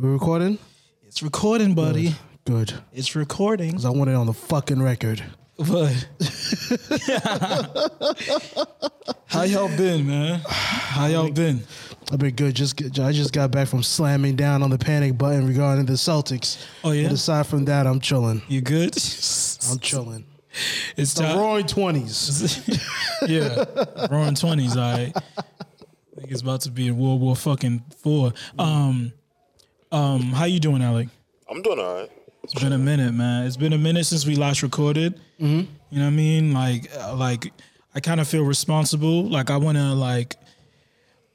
We're recording. It's recording, buddy. Good. It's recording. 'Cause I want it on the fucking record. But how y'all been, man? How y'all been? I've been good. Just get, I just got back from slamming down on the panic button regarding the Celtics. Oh, yeah? But aside from that, I'm chilling. You good? I'm chilling. It's The time. Roaring Twenties. yeah, roaring twenties. I think it's about to be in World War fucking four. Um, um, how you doing, Alec? I'm doing all right. It's been a minute, man. It's been a minute since we last recorded. You know what I mean? Like, uh, like I kind of feel responsible. Like I want to, like,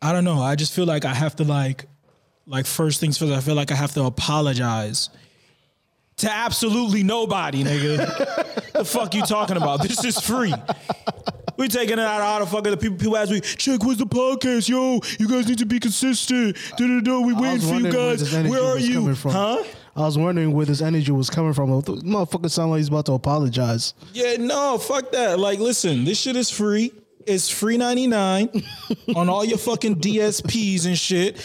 I don't know. I just feel like I have to, like, like first things first. I feel like I have to apologize to absolutely nobody, nigga. the fuck you talking about? This is free. We taking it out of all the fucking the people. People ask me, "Check, where's the podcast? Yo, you guys need to be consistent. Da da da. We waiting for you wondering where guys. Where are you? Huh? I was wondering where this energy was coming from. The motherfucker sound like he's about to apologize. Yeah, no, fuck that. Like, listen, this shit is free. It's free ninety nine on all your fucking DSPs and shit.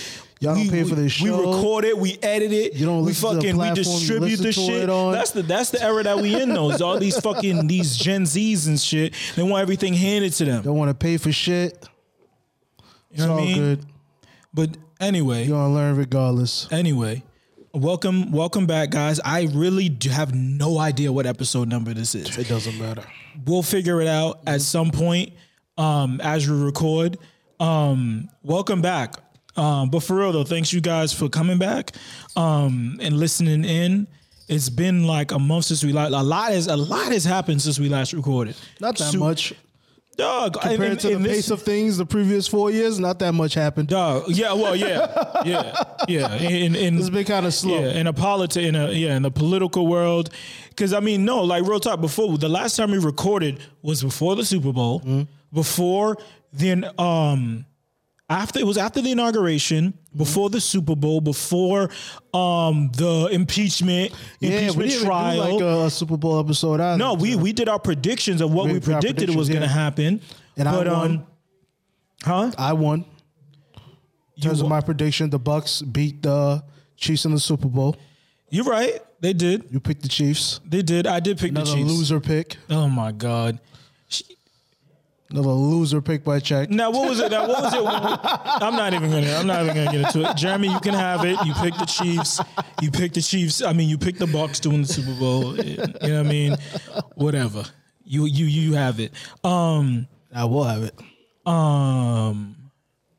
Y'all don't we, pay for this this We record it, we edit it, You don't we listen to the fucking we distribute the shit. on. That's the that's the era that we in though. All these fucking these Gen Zs and shit. They want everything handed to them. Don't want to pay for shit. You It's know all what I mean? good. But anyway, You're gonna learn regardless. anyway, welcome welcome back, guys. I really do have no idea what episode number this is. It doesn't matter. we'll figure it out at some point um, as we record. Um, welcome back. Um, but for real though, thanks you guys for coming back um, and listening in. It's been like a month since we last. A lot has a lot has happened since we last recorded. Not that So- much dog. compared and- to the and this- pace of things the previous four years. Not that much happened. dog. Yeah, well, yeah, yeah, yeah. In, in, It's been kind of slow. Yeah, in a politi- in a yeah, in the political world. Cause I mean, no, like real talk, before the last time we recorded was before the Super Bowl, Mm-hmm. before then um after it was after the inauguration, before the Super Bowl, before um the impeachment, Yeah, we impeachment didn't trial. do like a, a Super Bowl episode either. no, we we did our predictions of what We we, predicted was predictions, gonna happen. And I won. um huh? I won. In terms You of my prediction, the Bucs beat the Chiefs in the Super Bowl. You're right. They did. You picked the Chiefs. They did. I did pick Another the Chiefs. loser pick. Oh my god. Another loser pick by check. Now what was it? Now what was it? I'm not even gonna. I'm not even gonna get into it. Jeremy, you can have it. You picked the Chiefs. You picked the Chiefs. I mean, you picked the Bucs to win the Super Bowl. You know what I mean? Whatever. You you you have it. Um I will have it. um.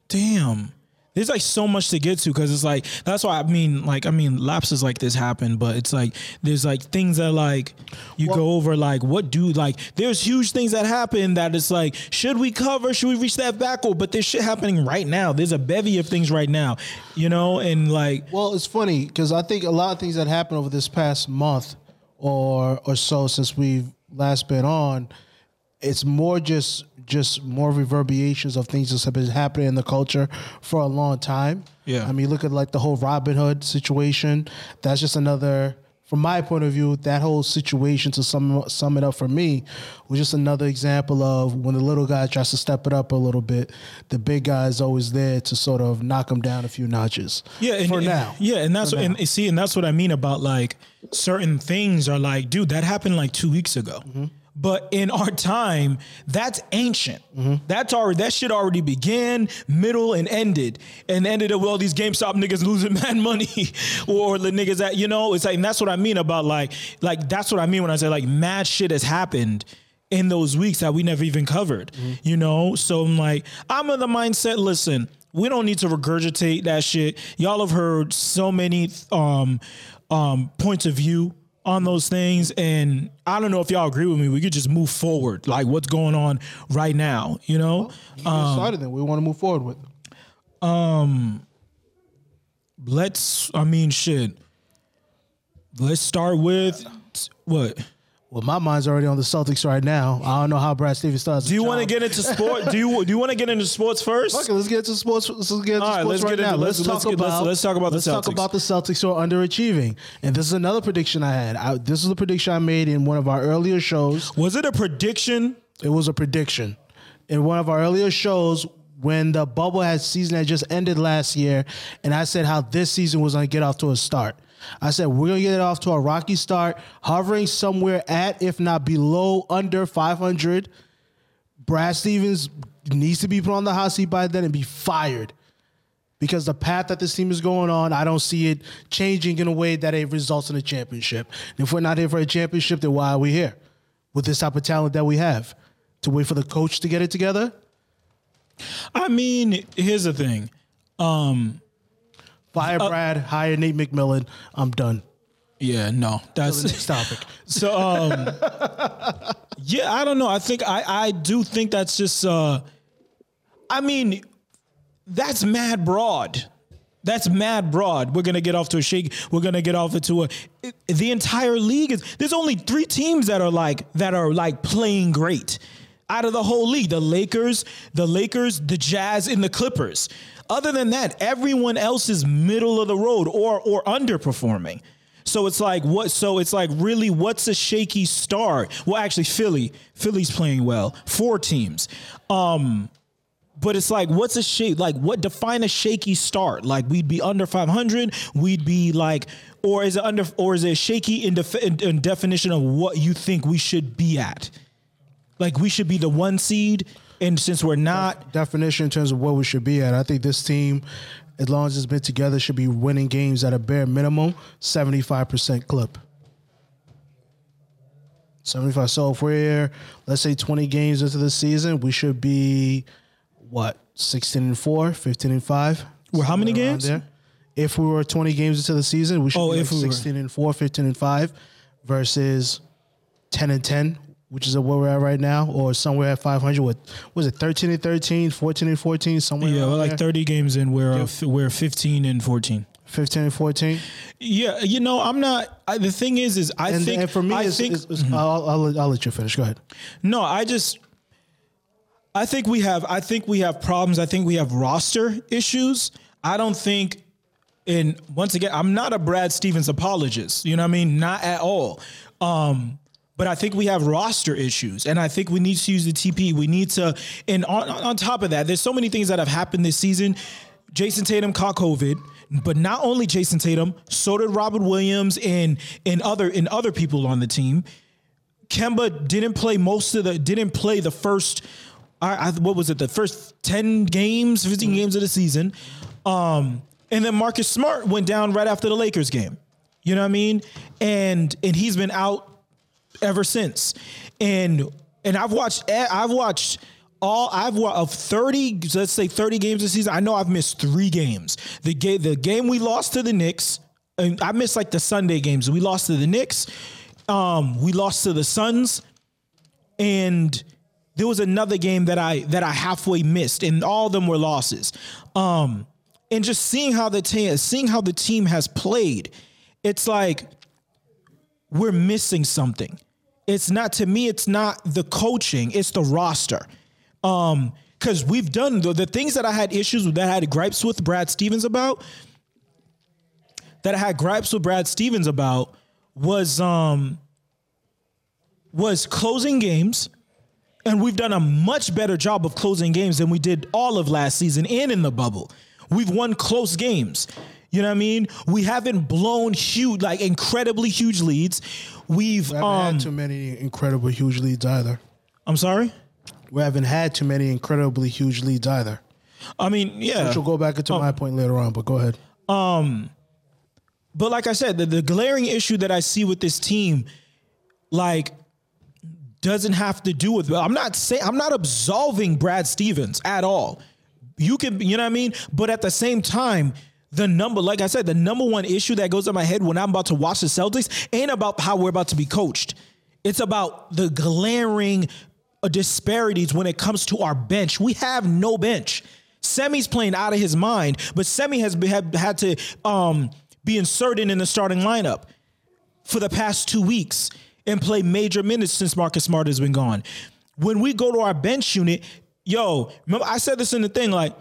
Damn. There's like so much to get to because it's like that's why I mean like I mean lapses like this happen, but it's like there's like things that like you go over like what do like there's huge things that happen that it's like should we cover should we reach that back or but there's shit happening right now. There's a bevy of things right now, you know, and like Well, it's funny because I think a lot of things that happened over this past month or or so since we've last been on, it's more just just more reverberations of things that have been happening in the culture for a long time. Yeah. I mean, look at like the whole Robinhood situation. That's just another. From my point of view, that whole situation to sum sum it up for me was just another example of when the little guy tries to step it up a little bit, the big guy is always there to sort of knock him down a few notches. Yeah, and, for and- now. Yeah, and that's For what, now. and see, and that's what I mean about like certain things are like, dude, that happened like two weeks ago. Mm-hmm. But in our time, that's ancient. Mm-hmm. That's already that shit already began, middle, and ended, and ended up with all these GameStop niggas losing mad money, or the niggas that you know. It's like and that's what I mean about like like that's what I mean when I say like mad shit has happened in those weeks that we never even covered. You know, so I'm like I'm of the mindset. Listen, we don't need to regurgitate that shit. Y'all have heard so many um um points of view on those things and I don't know if y'all agree with me. We could just move forward like what's going on right now, you know? We decided that we want to move forward with. Um let's I mean shit. Let's start with what? Well, my mind's already on the Celtics right now. I don't know how Brad Stevens starts. Do you want to get into sport? Do you do you want to get into sports first? Okay, let's get into sports. Let's get into All right, sports let's right get now. into- let's, let's- talk let's get- let's- about. let's talk about the let's talk Celtics. about the Celtics who are underachieving. And this is another prediction I had. I, this is a prediction I made in one of our earlier shows. Was it a prediction? It was a prediction. in one of our earlier shows when the bubble had season had just ended last year, and I said how this season was going to get off to a start. I said we're going to get it off to a rocky start, hovering somewhere at, if not below, under 500. Brad Stevens needs to be put on the hot seat by then and be fired because the path that this team is going on, I don't see it changing in a way that it results in a championship. And if we're not here for a championship, then why are we here with this type of talent that we have? To wait for the coach to get it together? I mean, here's the thing. Um, Fire Brad, hire Nate McMillan. I'm done. yeah, no, that's Next topic. So um yeah, I don't know. I think I I do think that's just uh I mean that's mad broad. That's mad broad. We're gonna get off to a shake. We're gonna get off into a. it- the entire league is. There's only three teams that are like that are like playing great out of the whole league. The Lakers, the Lakers, the Jazz, and the Clippers. Other than that, everyone else is middle of the road or or underperforming. So it's like what? So it's like really, what's a shaky start? Well, actually, Philly, Philly's playing well. Four teams. Um, but it's like, what's a shake? Like, what define a shaky start? Like, we'd be under 500. We'd be like, or is it under, or is it shaky in, def, in definition of what you think we should be at? Like, we should be the one seed, and since we're not, Definition in terms of what we should be at. I think this team, as long as it's been together, should be winning games at a bare minimum 75% clip. 75. So if we're let's say 20 games into the season, we should be what 16 and 4, 15 and 5. Well, how many games? There. If we were 20 games into the season, we should Oh, be like we were. 16 and 4, 15 and 5 versus 10 and 10, which is where we're at right now, or somewhere at 500 with was it 13 and 13, 14 and 14, somewhere yeah, we're like there. 30 games in, we're uh, we're 15 and 14. 15 and 14. Yeah, you know, I'm not. I, the thing is, is I And, think and for me, I think it's- it's- I'll, I'll, let- I'll let you finish. Go ahead. No, I just I think we have I think we have problems. I think we have roster issues. I don't think and once again, I'm not a Brad Stevens apologist. You know what I mean? Not at all. Um but I think we have roster issues, and I think we need to use the TP. We need to, and on, on top of that, there's so many things that have happened this season. Jayson Tatum caught COVID, but not only Jayson Tatum, so did Robert Williams and and other and other people on the team. Kemba didn't play most of the didn't play the first I, I, what was it the first 10 games 15 games of the season um and then Marcus Smart went down right after the Lakers game you know what I mean and and he's been out ever since and and I've watched I've watched all I've wa- of 30 let's say 30 games this season I know I've missed 3 games the game the game we lost to the Knicks and I missed like the Sunday games we lost to the Knicks um, we lost to the Suns, and there was another game that I that I halfway missed, and all of them were losses. Um, and just seeing how the team, seeing how the team has played, it's like we're missing something. It's not to me. It's not the coaching. It's the roster. Um, because we've done the, the things that I had issues with, that I had gripes with Brad Stevens about, that I had gripes with Brad Stevens about was um was closing games and we've done a much better job of closing games than we did all of last season and in the bubble. We've won close games. You know what I mean? We haven't blown huge like incredibly huge leads. We've We haven't um had too many incredible huge leads either. I'm sorry? We haven't had too many incredibly huge leads either. I mean, yeah. Which will go back into my point later on, but go ahead. Um, But like I said, the, the glaring issue that I see with this team, like, doesn't have to do with. I'm not saying I'm not absolving Brad Stevens at all. You can, you know what I mean. But at the same time, the number, like I said, the number one issue that goes in my head when I'm about to watch the Celtics ain't about how we're about to be coached. It's about the glaring disparities when it comes to our bench. We have no bench. Semi's playing out of his mind, but Semi has had, had to um, be inserted in the starting lineup for the past two weeks and play major minutes since Marcus Smart has been gone. When we go to our bench unit, yo, remember I said this in the thing like,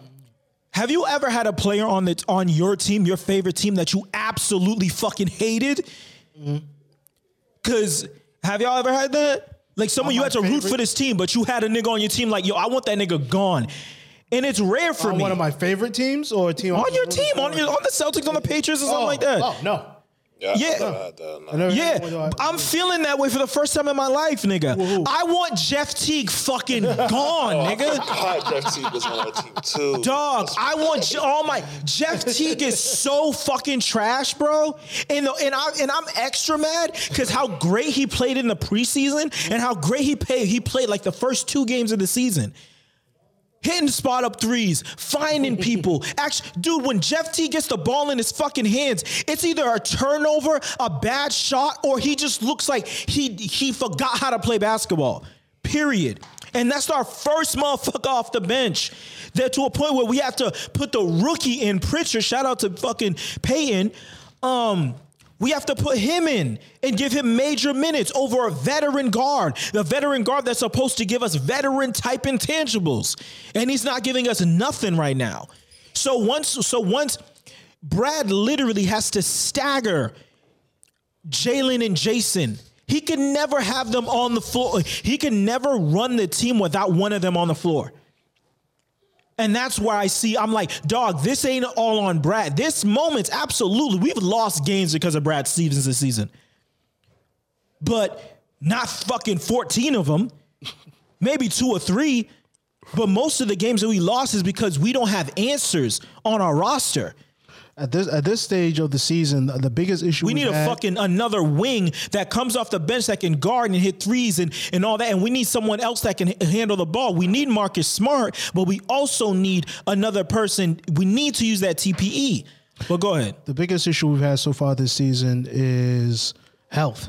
have you ever had a player on the on your team, your favorite team, that you absolutely fucking hated? Mm-hmm. Cause have y'all ever had that? Like someone you had to root for this team, but you had a nigga on your team like, yo, I want that nigga gone. And it's rare for On me. one of my favorite teams or a team on I'm your team, on your on the Celtics, on the Patriots, or something oh, like that. Oh no. Yeah. Yeah. I never had that, no. I never- Yeah, no, I'm feeling that way for the first time in my life, nigga. who? I want Jeff Teague fucking gone, oh, nigga. God, Jeff Teague was on our team too. Dog, I want Je- all my Jeff Teague is so fucking trash, bro. And the, and I and I'm extra mad because how great he played in the preseason and how great he played. He played like the first two games of the season. Hitting spot up threes, finding people. Actually, dude, when Jeff T gets the ball in his fucking hands, it's either a turnover, a bad shot, or he just looks like he he forgot how to play basketball. Period. And that's our first motherfucker off the bench. They're to a point where we have to put the rookie in Pritchard. Shout out to fucking Payton. Um, we have to put him in and give him major minutes over a veteran guard, the veteran guard that's supposed to give us veteran type intangibles, and he's not giving us nothing right now. So once, so once Brad literally has to stagger Jalen and Jayson. He can never have them on the floor. He can never run the team without one of them on the floor. And that's where I see, I'm like, dog, this ain't all on Brad. This moment's absolutely, we've lost games because of Brad Stevens this season. But not fucking 14 of them, maybe two or three. But most of the games that we lost is because we don't have answers on our roster. At this at this stage of the season, the biggest issue We need a had- fucking another wing that comes off the bench that can guard and hit threes and, and all that. And we need someone else that can handle the ball. We need Marcus Smart, but we also need another person. We need to use that TPE. But go ahead. the biggest issue we've had so far this season is health.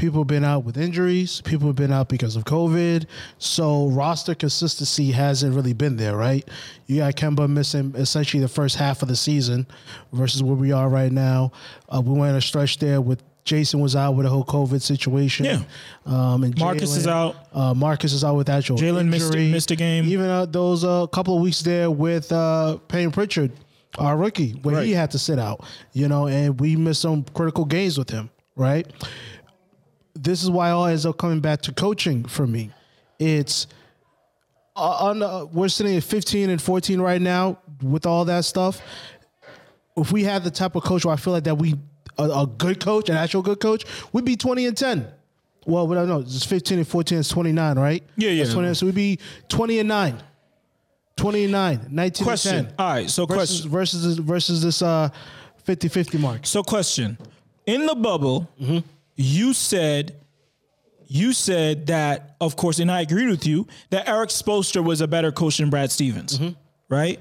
People have been out with injuries. People have been out because of COVID. So roster consistency hasn't really been there, right? You got Kemba missing essentially the first half of the season versus where we are right now. Uh, we went a stretch there with Jayson was out with the whole COVID situation. Yeah. Um, and Marcus is out. Uh, Marcus is out with actual Jalen missed- missed a game. Even uh, those uh, couple of weeks there with uh, Payton Pritchard, our rookie, where he had to sit out, you know, and we missed some critical games with him, right? This is why all ends up coming back to coaching for me. It's uh, on uh, we're sitting at 15 and 14 right now with all that stuff. If we had the type of coach where I feel like that we a, a good coach, an actual good coach, we'd be 20 and 10. Well, we don't know. It's 15 and 14 is 29, right? Yeah, yeah. That's 20, so we'd be 20 and 9. 20 and 9, 19 Question. and 10. All right, so versus, question. versus this, versus this uh 50-50 mark. So question. In the bubble, you said you said that, of course, and I agreed with you, that Erik Spoelstra was a better coach than Brad Stevens. Mm-hmm. Right?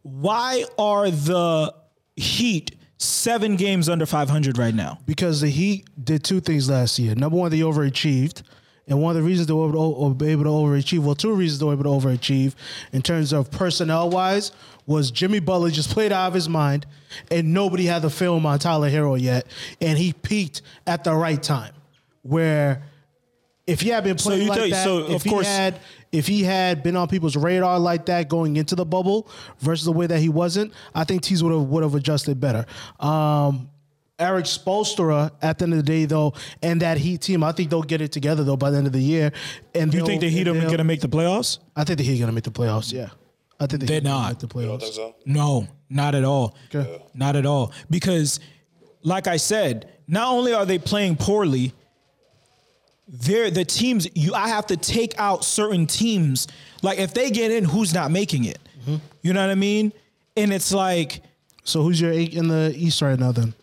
Why are the Heat seven games under 500 right now? because the Heat did two things last year. Number one, they overachieved. And one of the reasons they were able to, able to overachieve, well, two reasons they were able to overachieve in terms of personnel wise, was Jimmy Butler just played out of his mind and nobody had the film on Tyler Herro yet. And he peaked at the right time. Where if he had been playing you like tell- that, so, if of he course- had if he had been on people's radar like that going into the bubble versus the way that he wasn't, I think Tees would have would have adjusted better. Um, Erik Spoelstra at the end of the day though, and that Heat team, I think they'll get it together though by the end of the year. And You think the Heat are going to make the playoffs? I think the Heat are gonna make the playoffs. Yeah, I think the They're Heat not. make the You don't playoffs. think so? No, not at all. Okay. Not at all. Because, like I said, not only are they playing poorly, they're the teams you I have to take out certain teams. Like if they get in, who's not making it? Mm-hmm. You know what I mean? And it's like So who's your eight in the East right now then?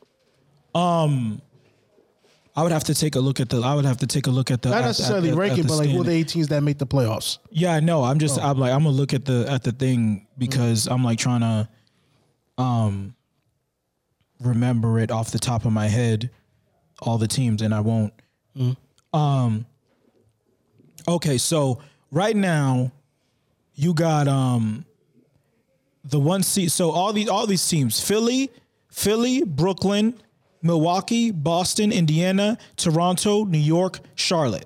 I would have to take a look at the. I would have to take a look at the. Not at- necessarily at the- ranking, the but like who are standing. the 18s that make the playoffs? Yeah, no, I'm Oh. just I'm like I'm gonna look at the at the thing because I'm like trying to um remember it off the top of my head all the teams and I won't. Mm-hmm. Um okay, so right now you got um the one seat so all these all these teams Philly, Philly, Brooklyn, Milwaukee, Boston, Indiana, Toronto, New York, Charlotte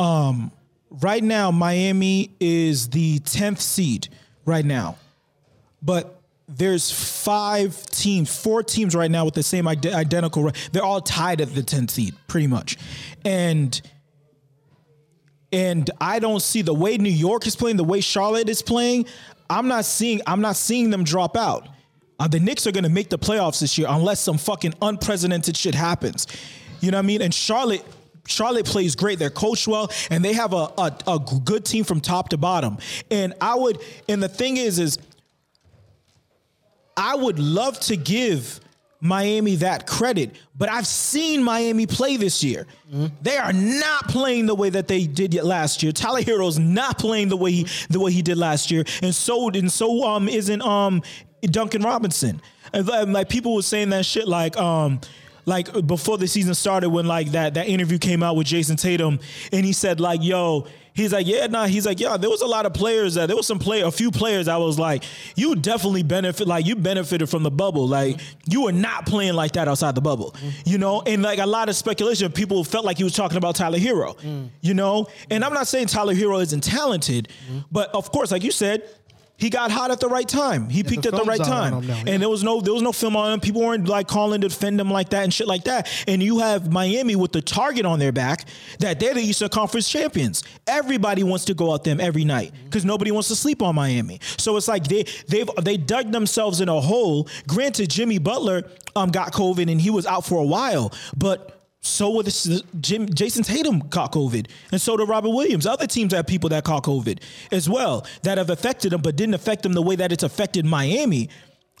um, right now Miami is the 10th seed right now. But there's five teams, four teams right now with the same ide- identical. They're all tied at the 10th seed, pretty much. And and I don't see the way New York is playing, the way Charlotte is playing. I'm not seeing. I'm not seeing them drop out. Uh, the Knicks are going to make the playoffs this year unless some fucking unprecedented shit happens. You know what I mean? And Charlotte. Charlotte plays great. They're coached well, and they have a, a, a good team from top to bottom. And I would, and the thing is, is I would love to give Miami that credit, but I've seen Miami play this year. They are not playing the way that they did last year. Tyler Herro's not playing the way he the way he did last year, and so and so um isn't um Duncan Robinson. And like- like people were saying that shit like um like before the season started when like that that interview came out with Jayson Tatum and he said like yo he's like yeah nah he's like yeah there was a lot of players that there was some play a few players I was like you definitely benefit like you benefited from the bubble. Like you were not playing like that outside the bubble you know? And like a lot of speculation people felt like he was talking about Tyler Herro you know? And I'm not saying Tyler Herro isn't talented but of course like you said he got hot at the right time. He peaked at the right time, now, yeah. and there was no there was no film on him. People weren't like calling to defend him like that and shit like that. And you have Miami with the target on their back that they're the Eastern Conference champions. Everybody wants to go out them every night because nobody wants to sleep on Miami. So it's like they they've they dug themselves in a hole. Granted, Jimmy Butler um got COVID and he was out for a while, but. So with this, Jim, Jayson Tatum caught COVID, and so did Robert Williams. Other teams have people that caught COVID as well that have affected them, but didn't affect them the way that it's affected Miami.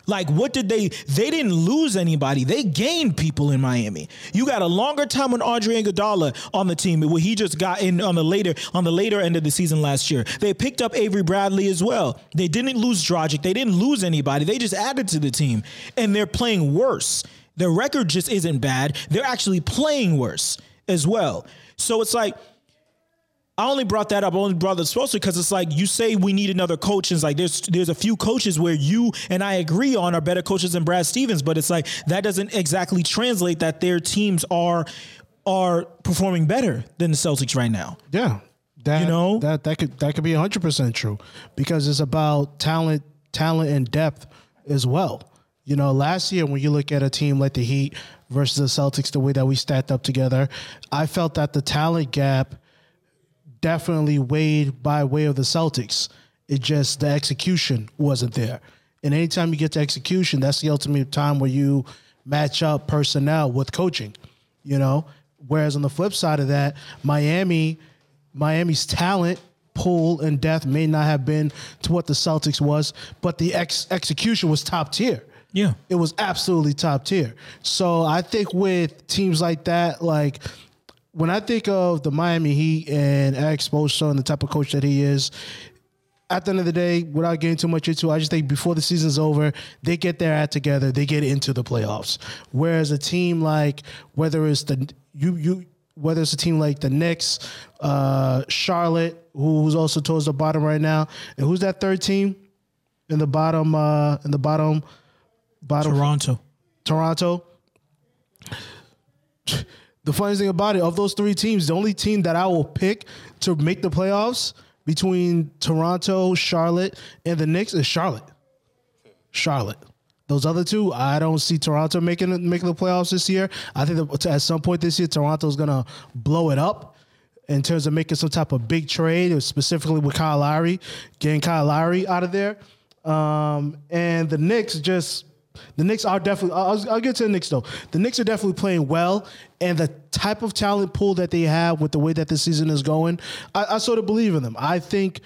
Like, what did they? They didn't lose anybody. They gained people in Miami. You got a longer time with Andre Iguodala on the team, where he just got in on the later on the later end of the season last year. They picked up Avery Bradley as well. They didn't lose Dragic. They didn't lose anybody. They just added to the team, and they're playing worse. Their record just isn't bad. They're actually playing worse as well. So it's like I only brought that up. I only brought this mostly because it's like you say we need another coach. And it's like there's there's a few coaches where you and I agree on are better coaches than Brad Stevens, but it's like that doesn't exactly translate that their teams are are performing better than the Celtics right now. Yeah. That, You know? that that could that could be 100% true because it's about talent talent and depth as well. You know, last year when you look at a team like the Heat versus the Celtics the way that we stacked up together, I felt that the talent gap definitely weighed by way of the Celtics. It just the execution wasn't there. And anytime you get to execution, that's the ultimate time where you match up personnel with coaching. You know, whereas on the flip side of that, Miami, Miami's talent pool and depth may not have been to what the Celtics was, but the ex- execution was top tier. Yeah. It was absolutely top tier. So I think with teams like that, like when I think of the Miami Heat and Erik Spoelstra and the type of coach that he is, at the end of the day, without getting too much into, it, I just think before the season's over, they get their act together, they get into the playoffs. Whereas a team like whether it's the you you whether it's a team like the Knicks, uh, Charlotte, who's also towards the bottom right now, and who's that third team in the bottom uh, in the bottom Toronto. Toronto. The funniest thing about it, of those three teams, the only team that I will pick to make the playoffs between Toronto, Charlotte, and the Knicks is Charlotte. Charlotte. Those other two, I don't see Toronto making making the playoffs this year. I think that at some point this year, Toronto's gonna blow it up in terms of making some type of big trade, specifically with Kyle Lowry, getting Kyle Lowry out of there. Um, and the Knicks just the Knicks are definitely. I'll, I'll get to the Knicks though. The Knicks are definitely playing well, and the type of talent pool that they have with the way that the season is going, I, I sort of believe in them. I think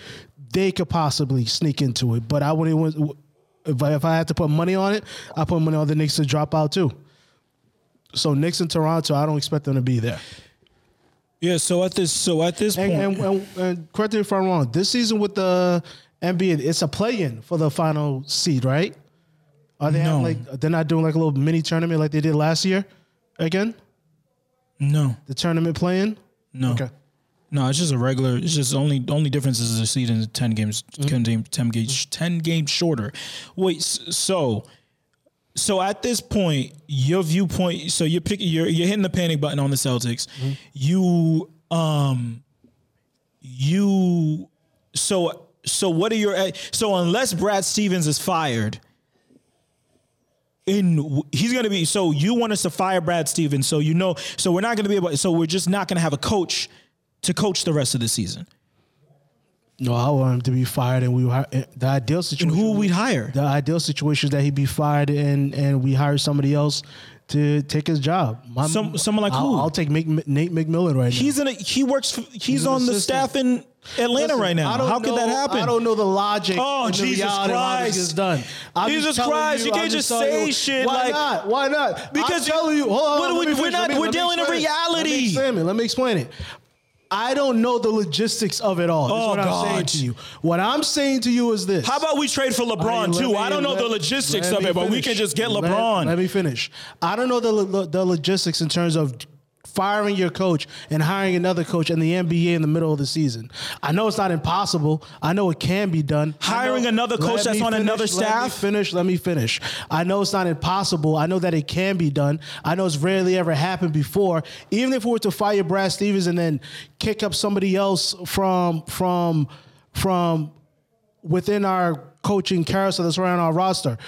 they could possibly sneak into it, but I wouldn't. If I, if I had to put money on it, I put money on the Knicks to drop out too. So Knicks and Toronto, I don't expect them to be there. Yeah. So at this so at this And, point, and, and, and correct me if I'm wrong. This season with the NBA, it's a play-in for the final seed, right? Are they No. having like they're not doing like a little mini tournament like they did last year? Again, no, the tournament playing. no. Okay. No, it's just a regular. It's just only the only difference is the season is ten games, Mm-hmm. 10 game, ten games, ten games shorter. Wait, so so at this point, your viewpoint. So you're picking, you're you're hitting the panic button on the Celtics. Mm-hmm. You um you so so what are your so unless Brad Stevens is fired. In he's gonna be so you want us to fire Brad Stevens so you know so we're not gonna be able so we're just not gonna have a coach to coach the rest of the season? No, I want him to be fired, and we hi- eh, the ideal And situation. who would we hire? The ideal situation is that he be fired, and and we hire somebody else to take his job. My- Some- someone like I'll, who? I'll take Mc, Nate McMillan right now. He's in a he works for, he's, He's on the staff in Atlanta Listen, right now. How could that happen? I don't know the logic. Oh, Jesus reality of how this Christ. gets done. I'm Jesus Christ, you I'm can't just telling say you, shit Why like- not? Why not? Because I'm telling you. Hold on, what we- we're not- me- we're dealing in it. Let reality. me explain it. Let me explain it. I don't know the logistics of it all. That's Oh, what I'm God. saying to you. What I'm saying to you is this. How about we trade for LeBron right, too? me- I don't know let- the logistics of it, but we can just get LeBron. Let, me finish. I don't know the the logistics in terms of firing your coach and hiring another coach in the NBA in the middle of the season. I know it's not impossible. I know it can be done. Hiring know- another coach that's on another Let me staff? finish. Let me finish. I know it's not impossible. I know that it can be done. I know it's rarely ever happened before. Even if we were to fire Brad Stevens and then kick up somebody else from from from within our coaching carousel that's around our roster.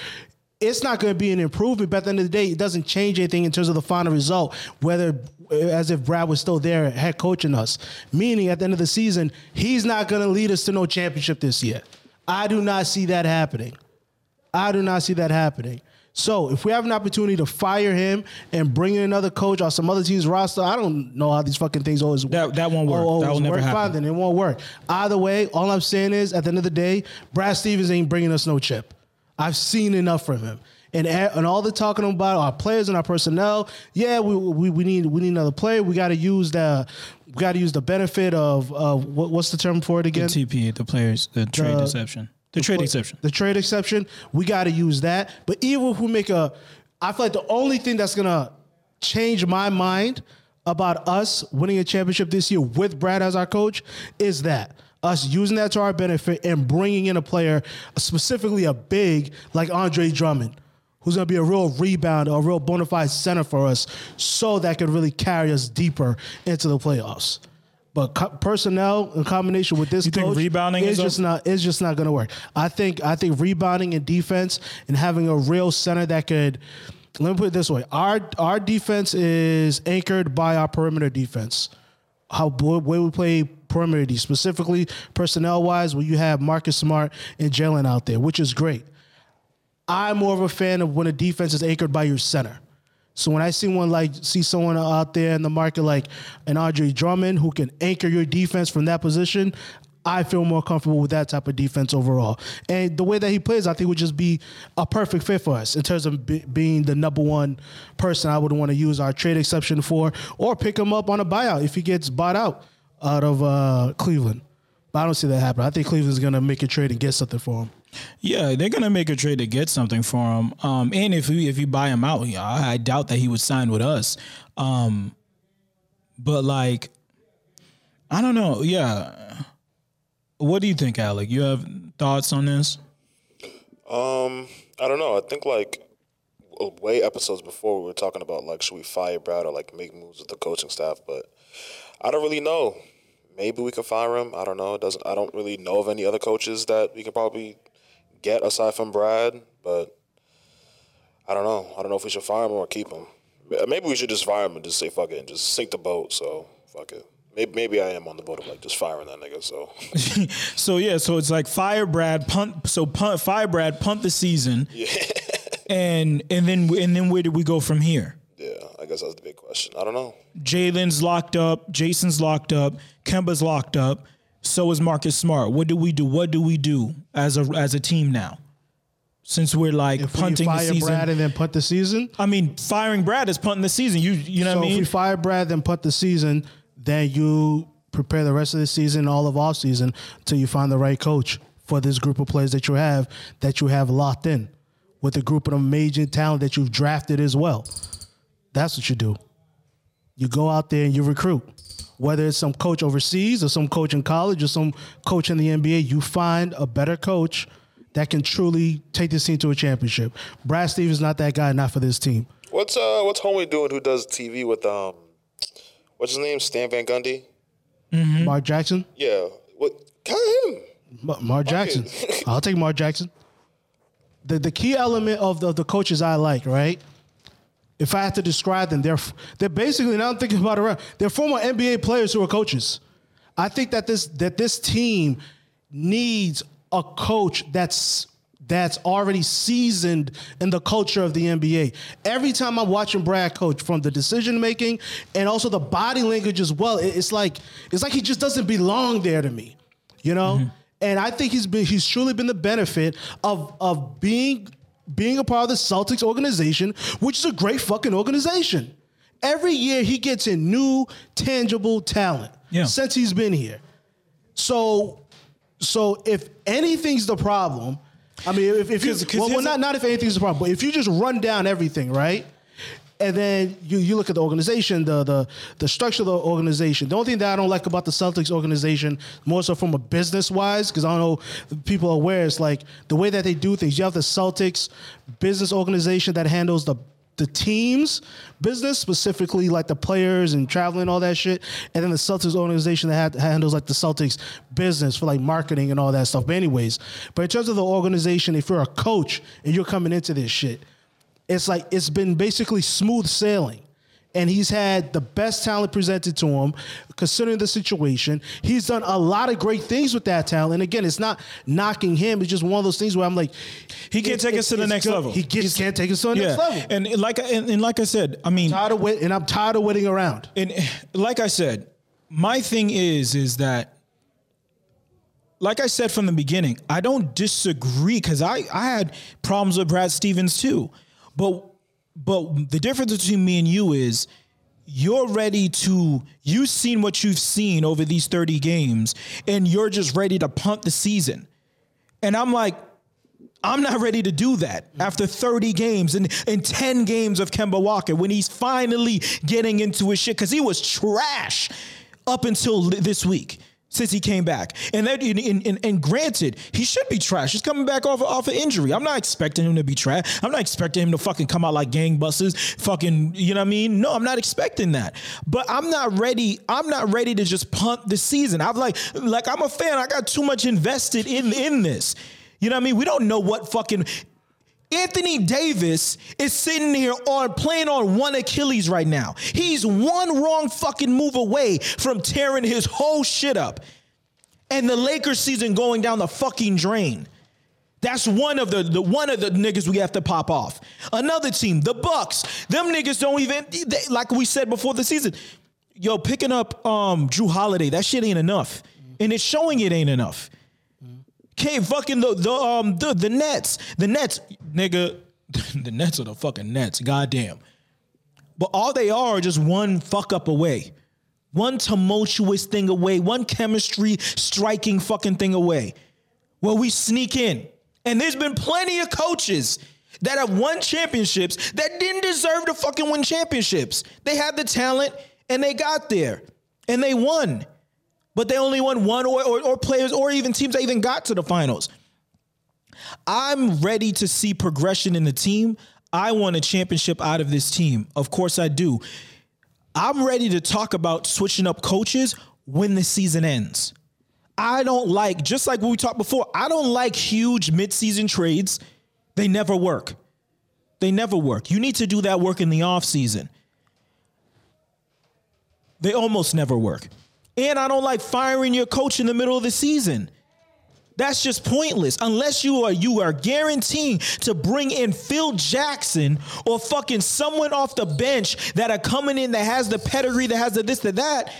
It's not going to be an improvement, but at the end of the day, it doesn't change anything in terms of the final result, whether as if Brad was still there, head coaching us. Meaning, at the end of the season, he's not going to lead us to no championship this year. I do not see that happening. I do not see that happening. So if we have an opportunity to fire him and bring in another coach or some other team's roster, I don't know how these fucking things always That- that won't work. always That will never work. happen. Fine, then it won't work. Either way, all I'm saying is, at the end of the day, Brad Stevens ain't bringing us no chip. I've seen enough from him. And, and all the talking about our players and our personnel, yeah, we, we, we need we need another player. We got to use the we got to use the benefit of of what, what's the term for it again? The TP, the players, the trade The- deception, the trade exception. The trade exception, we got to use that. But even if we make a, I feel like the only thing that's gonna change my mind about us winning a championship this year with Brad as our coach is that us using that to our benefit and bringing in a player, specifically a big like Andre Drummond. Who's going to be a real rebounder, a real bona fide center for us, so that could really carry us deeper into the playoffs. But co- personnel in combination with this You think rebounding is is just not it's just not going to work. I think I think rebounding and defense and having a real center that could let me put it this way. Our our defense is anchored by our perimeter defense. How where we play perimeter specifically personnel wise, where you have Marcus Smart and Jalen out there, which is great. I'm more of a fan of when a defense is anchored by your center. So when I see one like see someone out there in the market like an Andre Drummond who can anchor your defense from that position, I feel more comfortable with that type of defense overall. And the way that he plays, I think would just be a perfect fit for us in terms of be, being the number one person I would want to use our trade exception for, or pick him up on a buyout if he gets bought out out of uh, Cleveland. But I don't see that happen. I think Cleveland's going to make a trade and get something for him. Yeah, they're gonna make a trade to get something for him. Um, and if we if you buy him out, yeah, I, I doubt that he would sign with us. Um, but like, I don't know. Yeah, what do you think, Alec? You have thoughts on this? Um, I don't know. I think like way episodes before we were talking about like should we fire Brad or like make moves with the coaching staff, but I don't really know. Maybe we could fire him. I don't know. It doesn't. I don't really know of any other coaches that we could probably get aside from Brad, but I don't know. I don't know if we should fire him or keep him. Maybe we should just fire him and just say fuck it and just sink the boat. So fuck it. Maybe maybe I am on the boat of like just firing that nigga. So So yeah, so it's like fire Brad, punt. So punt, fire Brad, punt the season, Yeah. and and then and then where do we go from here? Yeah, I guess that's the big question. I don't know. Jalen's locked up, Jayson's locked up, Kemba's locked up. So is Marcus Smart. What do we do? What do we do as a as a team now? Since we're like If we punting the season. Brad and then punt the season, I mean, firing Brad is punting the season. You you know so what I if we fire Brad then punt the season, then you prepare the rest of the season, all of off season, till you find the right coach for this group of players that you have that you have locked in with a group of amazing talent that you've drafted as well. That's what you do. You go out there and you recruit. Whether it's some coach overseas or some coach in college or some coach in the NBA, you find a better coach that can truly take this team to a championship. Brad Stevens not that guy, not for this team. What's uh what's homie doing who does TV with um what's his name? Stan Van Gundy? Mark Jackson. Yeah. What kind of him. Ma- Mark Jackson. I'll take Mark Jackson. The the key element of the, the coaches I like, right? If I had to describe them, they're they're basically now I'm thinking about it. right, They're former NBA players who are coaches. I think that this that this team needs a coach that's that's already seasoned in the culture of the NBA. Every time I'm watching Brad coach from the decision making and also the body language as well, it's like it's like he just doesn't belong there to me. You know? Mm-hmm. And I think he's been he's truly been the benefit of of being being a part of the Celtics organization, which is a great fucking organization. Every year he gets in new tangible talent Yeah. since he's been here. So, so if anything's the problem, I mean, if, if you well, well, not not if anything's the problem, but if you just run down everything, right? And then you, you look at the organization, the the the structure of the organization. The only thing that I don't like about the Celtics organization, more so from a business wise, because I don't know people are aware, is like the way that they do things. You have the Celtics business organization that handles the the teams business specifically like the players and traveling and all that shit and then the celtics organization that ha- handles like the celtics business for like marketing and all that stuff but anyways but in terms of the organization if you're a coach and you're coming into this shit it's like it's been basically smooth sailing and he's had the best talent presented to him considering the situation he's done a lot of great things with that talent and again it's not knocking him it's just one of those things where i'm like He can't take us to the next good. level. he just can't take us to the Yeah, next level and like and, and like I said, I mean, tired of wait, and I'm tired of waiting around. and eh, like I said, my thing is is that like I said from the beginning, I don't disagree because I, I had problems with Brad Stevens too. But but the difference between me and you is you're ready to you've seen what you've seen over these 30 games and you're just ready to punt the season. And I'm like, I'm not ready to do that after 30 games and, and 10 games of Kemba Walker when he's finally getting into his shit because he was trash up until this week since he came back. And that and, and, and granted, he should be trash. He's coming back off off an injury. I'm not expecting him to be trash. I'm not expecting him to fucking come out like gangbusters. Fucking, you know what I mean? No, I'm not expecting that. But I'm not ready. I'm not ready to just punt the season. I'm like, like I'm a fan. I got too much invested in in this. You know what I mean? We don't know what fucking Anthony Davis is sitting here on playing on one Achilles right now. He's one wrong fucking move away from tearing his whole shit up. And the Lakers season going down the fucking drain. That's one of the, the one of the niggas we have to pop off. Another team, the Bucks. Them niggas don't even they, like we said before the season. Yo, picking up um Jrue Holiday, that shit ain't enough. And it's showing it ain't enough. Can't fucking the the um the the Nets. The Nets, nigga, the Nets are the fucking Nets. Goddamn. But all they are are just one fuck up away. One tumultuous thing away, one chemistry striking fucking thing away. Where we sneak in. And there's been plenty of coaches that have won championships that didn't deserve to fucking win championships. They had the talent and they got there and they won but they only won one or, or, or players or even teams that even got to the finals. I'm ready to see progression in the team. I want a championship out of this team. Of course, I do. I'm ready to talk about switching up coaches when the season ends. I don't like, just like we talked before, I don't like huge midseason trades. They never work. They never work. You need to do that work in the offseason. They almost never work. And I don't like firing your coach in the middle of the season. That's just pointless unless you are you are guaranteeing to bring in Phil Jackson or fucking someone off the bench that are coming in that has the pedigree that has the this to that.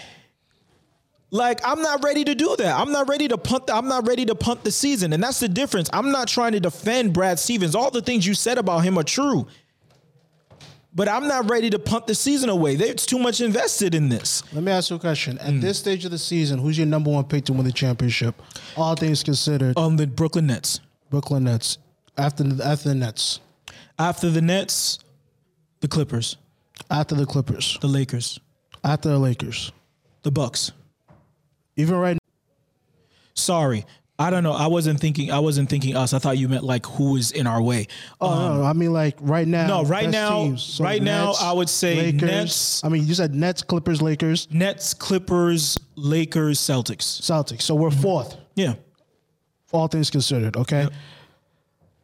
Like I'm not ready to do that. I'm not ready to punt. The, I'm not ready to punt the season, and that's the difference. I'm not trying to defend Brad Stevens. All the things you said about him are true, but I'm not ready to punt the season away. There's too much invested in this. Let me ask you a question. At this stage of the season, who's your number one pick to win the championship? All things considered, Um, the Brooklyn Nets. Brooklyn Nets. After the, after the Nets, After the Nets, the Clippers, after the Clippers, the Lakers, after the Lakers. the Bucks. Even right Now- Sorry, I don't know. I wasn't thinking. I wasn't thinking us. I thought you meant like who is in our way. Oh no, I mean like right now. No, right now- teams. So right now, I would say Nets- I mean, you said Nets, Clippers, Lakers, Nets, Clippers, Lakers, Celtics. Celtics. So we're fourth, Yeah, all things considered. Okay.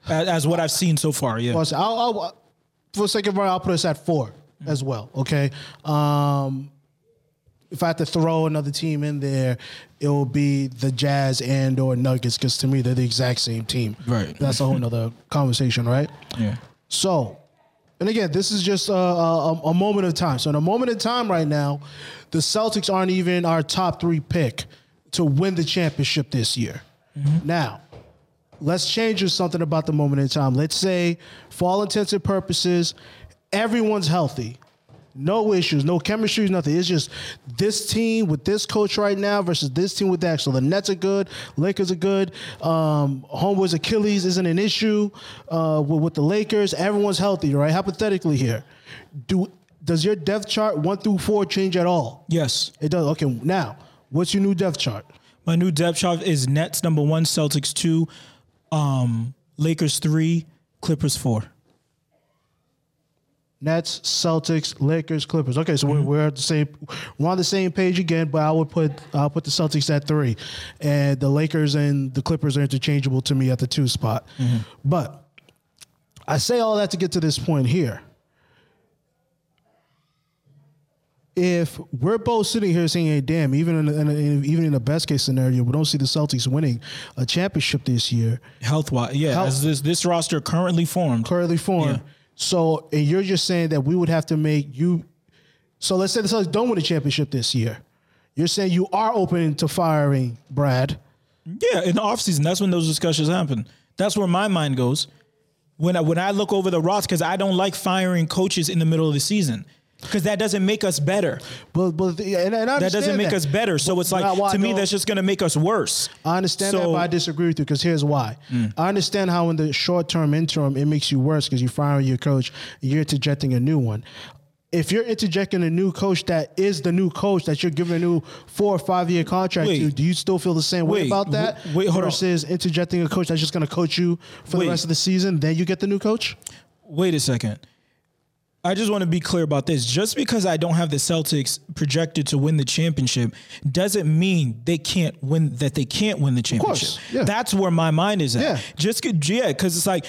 as, as what I've seen so far. Yeah. Well, so I'll, I'll, for the sake of argument, I'll put us at four as well. Okay. Um, if I had to throw another team in there, it will be the Jazz and or Nuggets because to me they're the exact same team. Right. That's a whole nother conversation, right? Yeah. So, and again, this is just a, a, a moment of time. So, in a moment of time right now, the Celtics aren't even our top three pick to win the championship this year. Mm-hmm. Now, let's change something about the moment in time. Let's say, for all intents and purposes, everyone's healthy. No issues, no chemistry, nothing. It's just this team with this coach right now versus this team with that. So the Nets are good, Lakers are good. Um, Homeboy's Achilles isn't an issue uh, with, with the Lakers. Everyone's healthy, right? Hypothetically, here, do does your depth chart one through four change at all? Yes. It does. Okay, now what's your new depth chart? My new depth chart is Nets number one, Celtics two, um, Lakers three, Clippers four. Nets, Celtics, Lakers, Clippers. Okay, so we're, mm-hmm. we're at the same we're on the same page again, but I would put I'll put the Celtics at three, and the Lakers and the Clippers are interchangeable to me at the two spot. Mm-hmm. But I say all that to get to this point here. If we're both sitting here saying, "Hey, damn," even in, in, in even in the best case scenario, we don't see the Celtics winning a championship this year. Health wise, yeah. Health- As this this roster currently formed, currently formed. Yeah. So, and you're just saying that we would have to make you. So let's say the Celtics don't win a championship this year. You're saying you are open to firing Brad. Yeah, in the offseason, that's when those discussions happen. That's where my mind goes. When I, when I look over the roster, because I don't like firing coaches in the middle of the season, because that doesn't make us better. But but and, and That doesn't make that. us better. So it's like to me, that's just going to make us worse. I understand that, but I disagree with you because here's why. Mm. I understand how in the short term interim it makes you worse because you're firing your coach, you're interjecting a new one. If you're interjecting a new coach that is the new coach that you're giving a new four or five year contract Wait. to, do you still feel the same way about that? wait, hold on. versus interjecting a coach that's just going to coach you for Wait. the rest of the season, then you get the new coach. Wait a second. I just want to be clear about this. Just because I don't have the Celtics projected to win the championship doesn't mean they can't win that they can't win the championship. course, yeah. That's where my mind is at. Yeah. Just yeah, because it's like